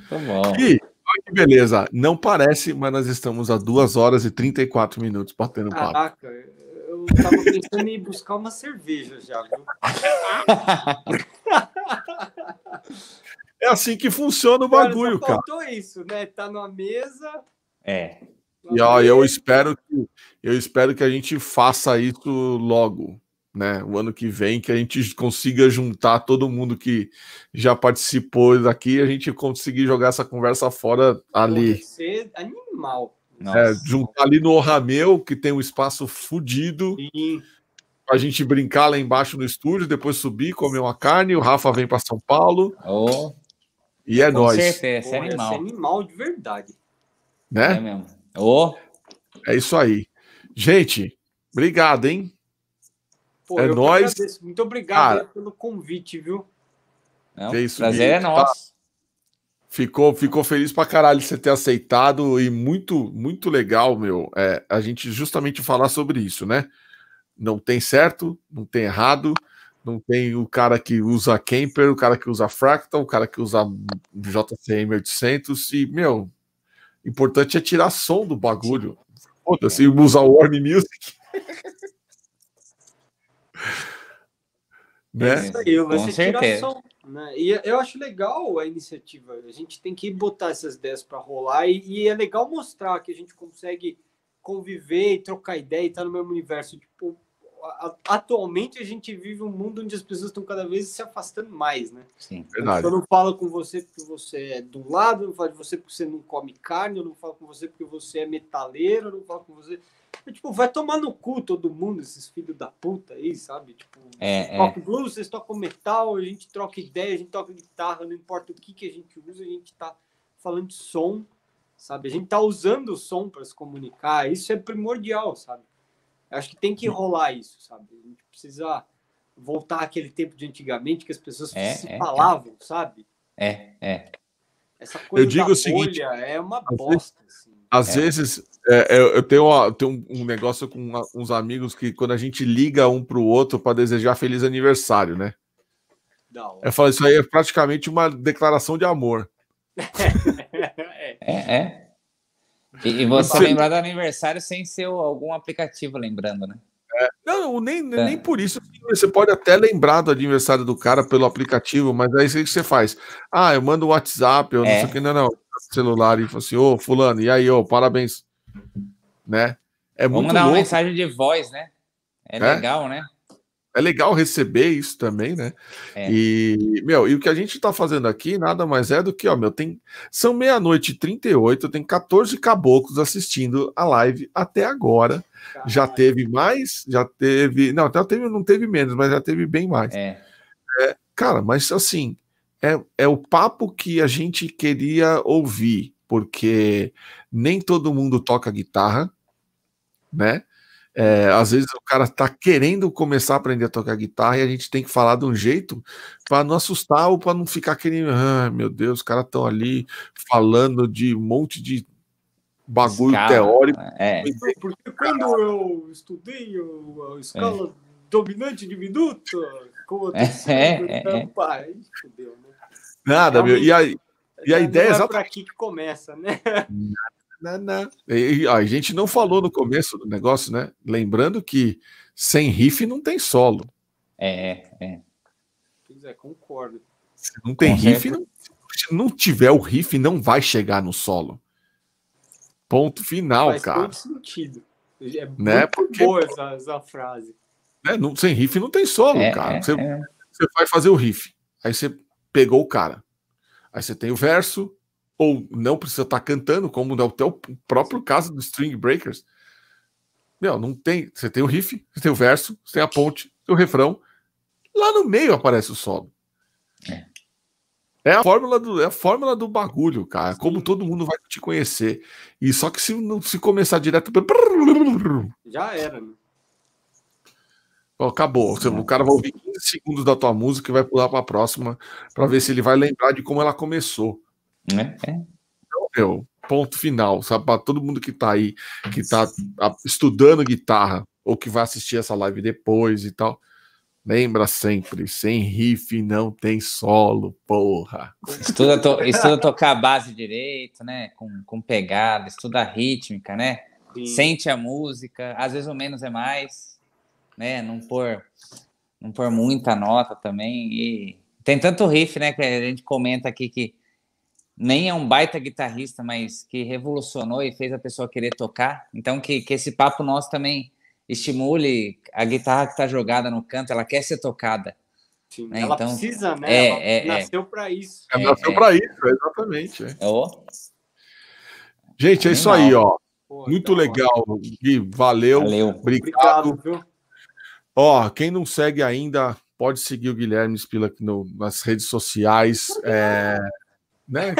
Tá bom. E Olha que beleza. Não parece, mas nós estamos a 2 horas e 34 minutos batendo papo. Caraca, eu tava pensando em buscar uma cerveja já, viu? É assim que funciona o bagulho, cara. Faltou isso, né? Tá numa mesa. É. E ó, eu espero que eu espero que a gente faça isso logo né? O ano que vem, que a gente consiga juntar todo mundo que já participou daqui, a gente conseguir jogar essa conversa fora ali. ser animal. É, juntar ali no Rameu, que tem um espaço fodido. A gente brincar lá embaixo no estúdio, depois subir, comer uma carne. O Rafa vem para São Paulo. Oh. E é nós. Certeza, é animal. É animal de verdade. Né? É mesmo. Oh. É isso aí. Gente, obrigado, hein? Pô, é nóis. Muito obrigado Cara, pelo convite, viu? Não, é isso, prazer é nosso. Ficou, ficou feliz pra caralho você ter aceitado e muito, muito legal, meu. É, a gente justamente falar sobre isso, né? Não tem certo, não tem errado, não tem o cara que usa Kemper, o cara que usa Fractal, o cara que usa JCM 800 e, meu, importante é tirar som do bagulho. Foda-se, usar o Warm Music. né? É isso aí, vai Com ser som, né? E eu acho legal a iniciativa. A gente tem que botar essas ideias para rolar e, e, é legal mostrar que a gente consegue conviver e trocar ideia e estar tá no mesmo universo. Tipo, atualmente a gente vive um mundo onde as pessoas estão cada vez se afastando mais, né? Sim, verdade. Eu não falo com você porque você é do lado, eu não falo com você porque você não come carne, eu não falo com você porque você é metaleiro, eu não falo com você. Eu, tipo, vai tomar no cu todo mundo, esses filhos da puta aí, sabe? Tipo, é, toca é. blues, vocês tocam metal, a gente troca ideia, a gente toca guitarra, não importa o que, que a gente usa, a gente tá falando de som, sabe? A gente tá usando o som para se comunicar, isso é primordial, sabe? Acho que tem que rolar isso, sabe? A gente precisa voltar àquele tempo de antigamente que as pessoas é, se é, falavam, é. sabe? É, é. Essa coisa eu digo o seguinte, é uma bosta. Assim. Às é. vezes é, eu, eu, tenho, eu tenho um negócio com uns amigos que quando a gente liga um para o outro para desejar feliz aniversário, né? Não. Eu falo, isso aí é praticamente uma declaração de amor. é, é. E, e você, lembrar do aniversário sem ser algum aplicativo lembrando, né? É, não, nem, é. nem por isso. Você pode até lembrar do aniversário do cara pelo aplicativo, mas aí o que você faz? Ah, eu mando o WhatsApp, eu não é. sei o que, não, não. Celular e falo assim, ô, Fulano, e aí, ô, parabéns. Né? É Vamos muito mandar louco. uma mensagem de voz, né? É, é, legal, né? É legal receber isso também, né? É. E, meu, e o que a gente tá fazendo aqui nada mais é do que, ó, meu, tem. São meia-noite e 38, tem 14 caboclos assistindo a live até agora. Caralho. Já teve mais, já teve. Não, até teve, não teve menos, mas já teve bem mais. É. é cara, mas assim, é, é o papo que a gente queria ouvir, porque nem todo mundo toca guitarra, né? É, às vezes o cara está querendo começar a aprender a tocar guitarra e a gente tem que falar de um jeito para não assustar ou para não ficar aquele, ah, meu Deus, os caras estão ali falando de um monte de bagulho escala, teórico. É. Porque quando eu estudei a escala dominante diminuto. Com é, é, é. Pai, fudeu, né? Nada, meu. E a, e a ideia é exatamente. por aqui que começa, né? Não, não. E, a gente não falou no começo do negócio, né? Lembrando que sem riff não tem solo. É, é. Pois é, concordo. Se não tem riff, não, se não tiver o riff, não vai chegar no solo. Ponto final, Faz cara. Faz sentido. É né? Porque, boa essa, essa frase. Né? Não, sem riff não tem solo, é, cara. É, você, é. você vai fazer o riff. Aí você pegou o cara. Aí você tem o verso, ou não precisa estar tá cantando, como é o próprio caso do String Breakers. Meu, não tem. Você tem o riff, você tem o verso, você tem a ponte, tem o refrão. Lá no meio aparece o solo. É. É a fórmula do, é a fórmula do bagulho, cara. Como todo mundo vai te conhecer. E só que se não se começar direto. Já era, né? Acabou. O cara vai ouvir 15 segundos da tua música e vai pular para a próxima para ver se ele vai lembrar de como ela começou. É. é. Então, meu, ponto final. Sabe, para todo mundo que tá aí, que tá estudando guitarra ou que vai assistir essa live depois e tal. Lembra sempre, sem riff não tem solo, porra. Estuda, to, estuda tocar a base direito, né? Com, com pegada, estuda a rítmica, né? Sim. Sente a música, às vezes o menos é mais, né? Não pôr, não pôr muita nota também. E tem tanto riff, né? Que a gente comenta aqui que nem é um baita guitarrista, mas que revolucionou e fez a pessoa querer tocar. Então, que, que esse papo nosso também estimule a guitarra que está jogada no canto, ela quer ser tocada. Sim, né? Ela então, precisa, né? É, ela é, é. nasceu é. para isso. Ela nasceu para isso, exatamente. Oh. Gente, é isso aí, ó. Pô, Muito então, legal, Gui. Valeu. Valeu. Obrigado. Obrigado ó, quem não segue ainda, pode seguir o Guilherme Spila no, nas redes sociais. É, né?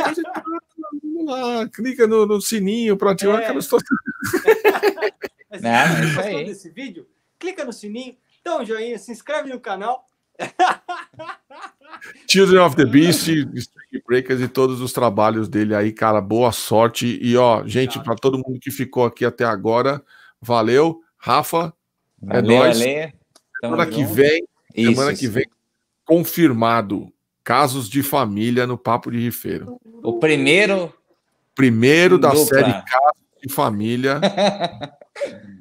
Vamos lá, clica no, no sininho para ativar é. aquelas. Mas se é, você gostou desse vídeo, clica no sininho, dá um joinha, se inscreve no canal. Children of the Beast, String Breakers e todos os trabalhos dele aí, cara. Boa sorte. E ó, gente, para todo mundo que ficou aqui até agora, valeu. Rafa, é valeu, é nóis. Semana que vem, isso, semana isso. que vem, confirmado. Casos de família no Papo de Rifeiro. O primeiro. Primeiro da dupla. série Casos de Família.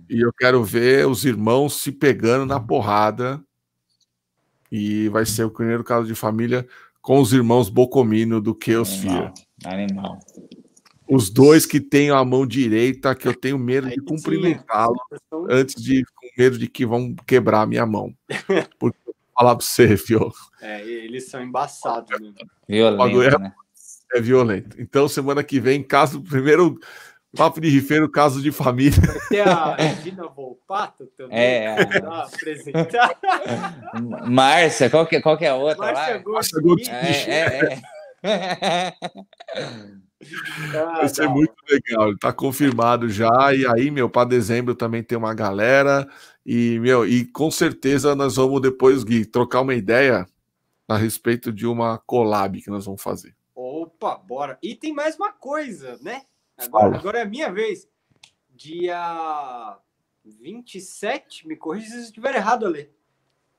E eu quero ver os irmãos se pegando na porrada. E vai ser o primeiro caso de família com os irmãos Bocomino do Keosfia. Animal. Os dois que têm a mão direita, que eu tenho medo de cumprimentá-lo antes de com medo de que vão quebrar a minha mão. Porque eu vou falar para você, Fio. É, eles são embaçados. Né? Violento, é, né? é violento. Então, semana que vem, caso primeiro Papo de rifeiro, caso de família. Tem a Regina Volpato também. É. apresentar. Márcia, qual que, qual que é a outra Márcia? Márcia É, é, é. Vai ser muito legal, ele tá confirmado já. E aí, meu, para dezembro também tem uma galera. E, meu, e com certeza nós vamos depois, Gui, trocar uma ideia a respeito de uma collab que nós vamos fazer. Opa, bora. E tem mais uma coisa, né? Agora, agora é a minha vez. Dia 27, me corrija se eu estiver errado, Ale.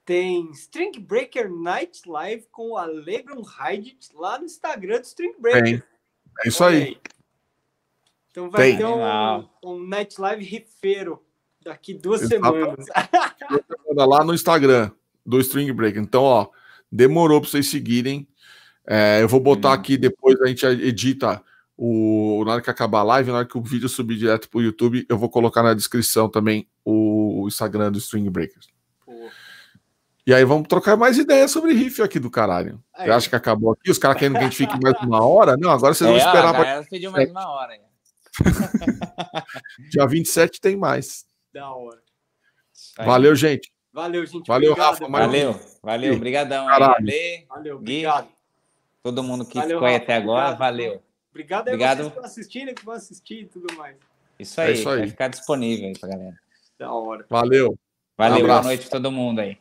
Tem String Breaker Night Live com o Alegron Hyde lá no Instagram do String Breaker. Tem. É isso aí. aí. Então vai Tem. ter um, um Night Live rifeiro daqui duas Exatamente. semanas. lá no Instagram do String Breaker. Então, ó, demorou para vocês seguirem. É, eu vou botar uhum. aqui depois, a gente edita o, na hora que acabar a live, na hora que o vídeo subir direto para o YouTube, eu vou colocar na descrição também o, o Instagram do String Breakers. E aí vamos trocar mais ideias sobre riff aqui do caralho. Você acha que acabou aqui? Os caras querem que a gente fique mais uma hora? Não, agora vocês é, vão esperar. Pra... pediu mais uma hora. Dia 27 tem mais. Da hora. Valeu, gente. Valeu, gente. Valeu, obrigado, Rafa. Valeu, valeu. Obrigadão. Valeu, obrigado. Todo mundo que valeu, ficou aí até agora, obrigado. valeu. Obrigado, Obrigado. vocês que estão assistindo, que vão assistir e tudo mais. Isso aí, é isso aí. vai ficar disponível aí pra galera. Da hora. Valeu. Valeu, um boa noite a todo mundo aí.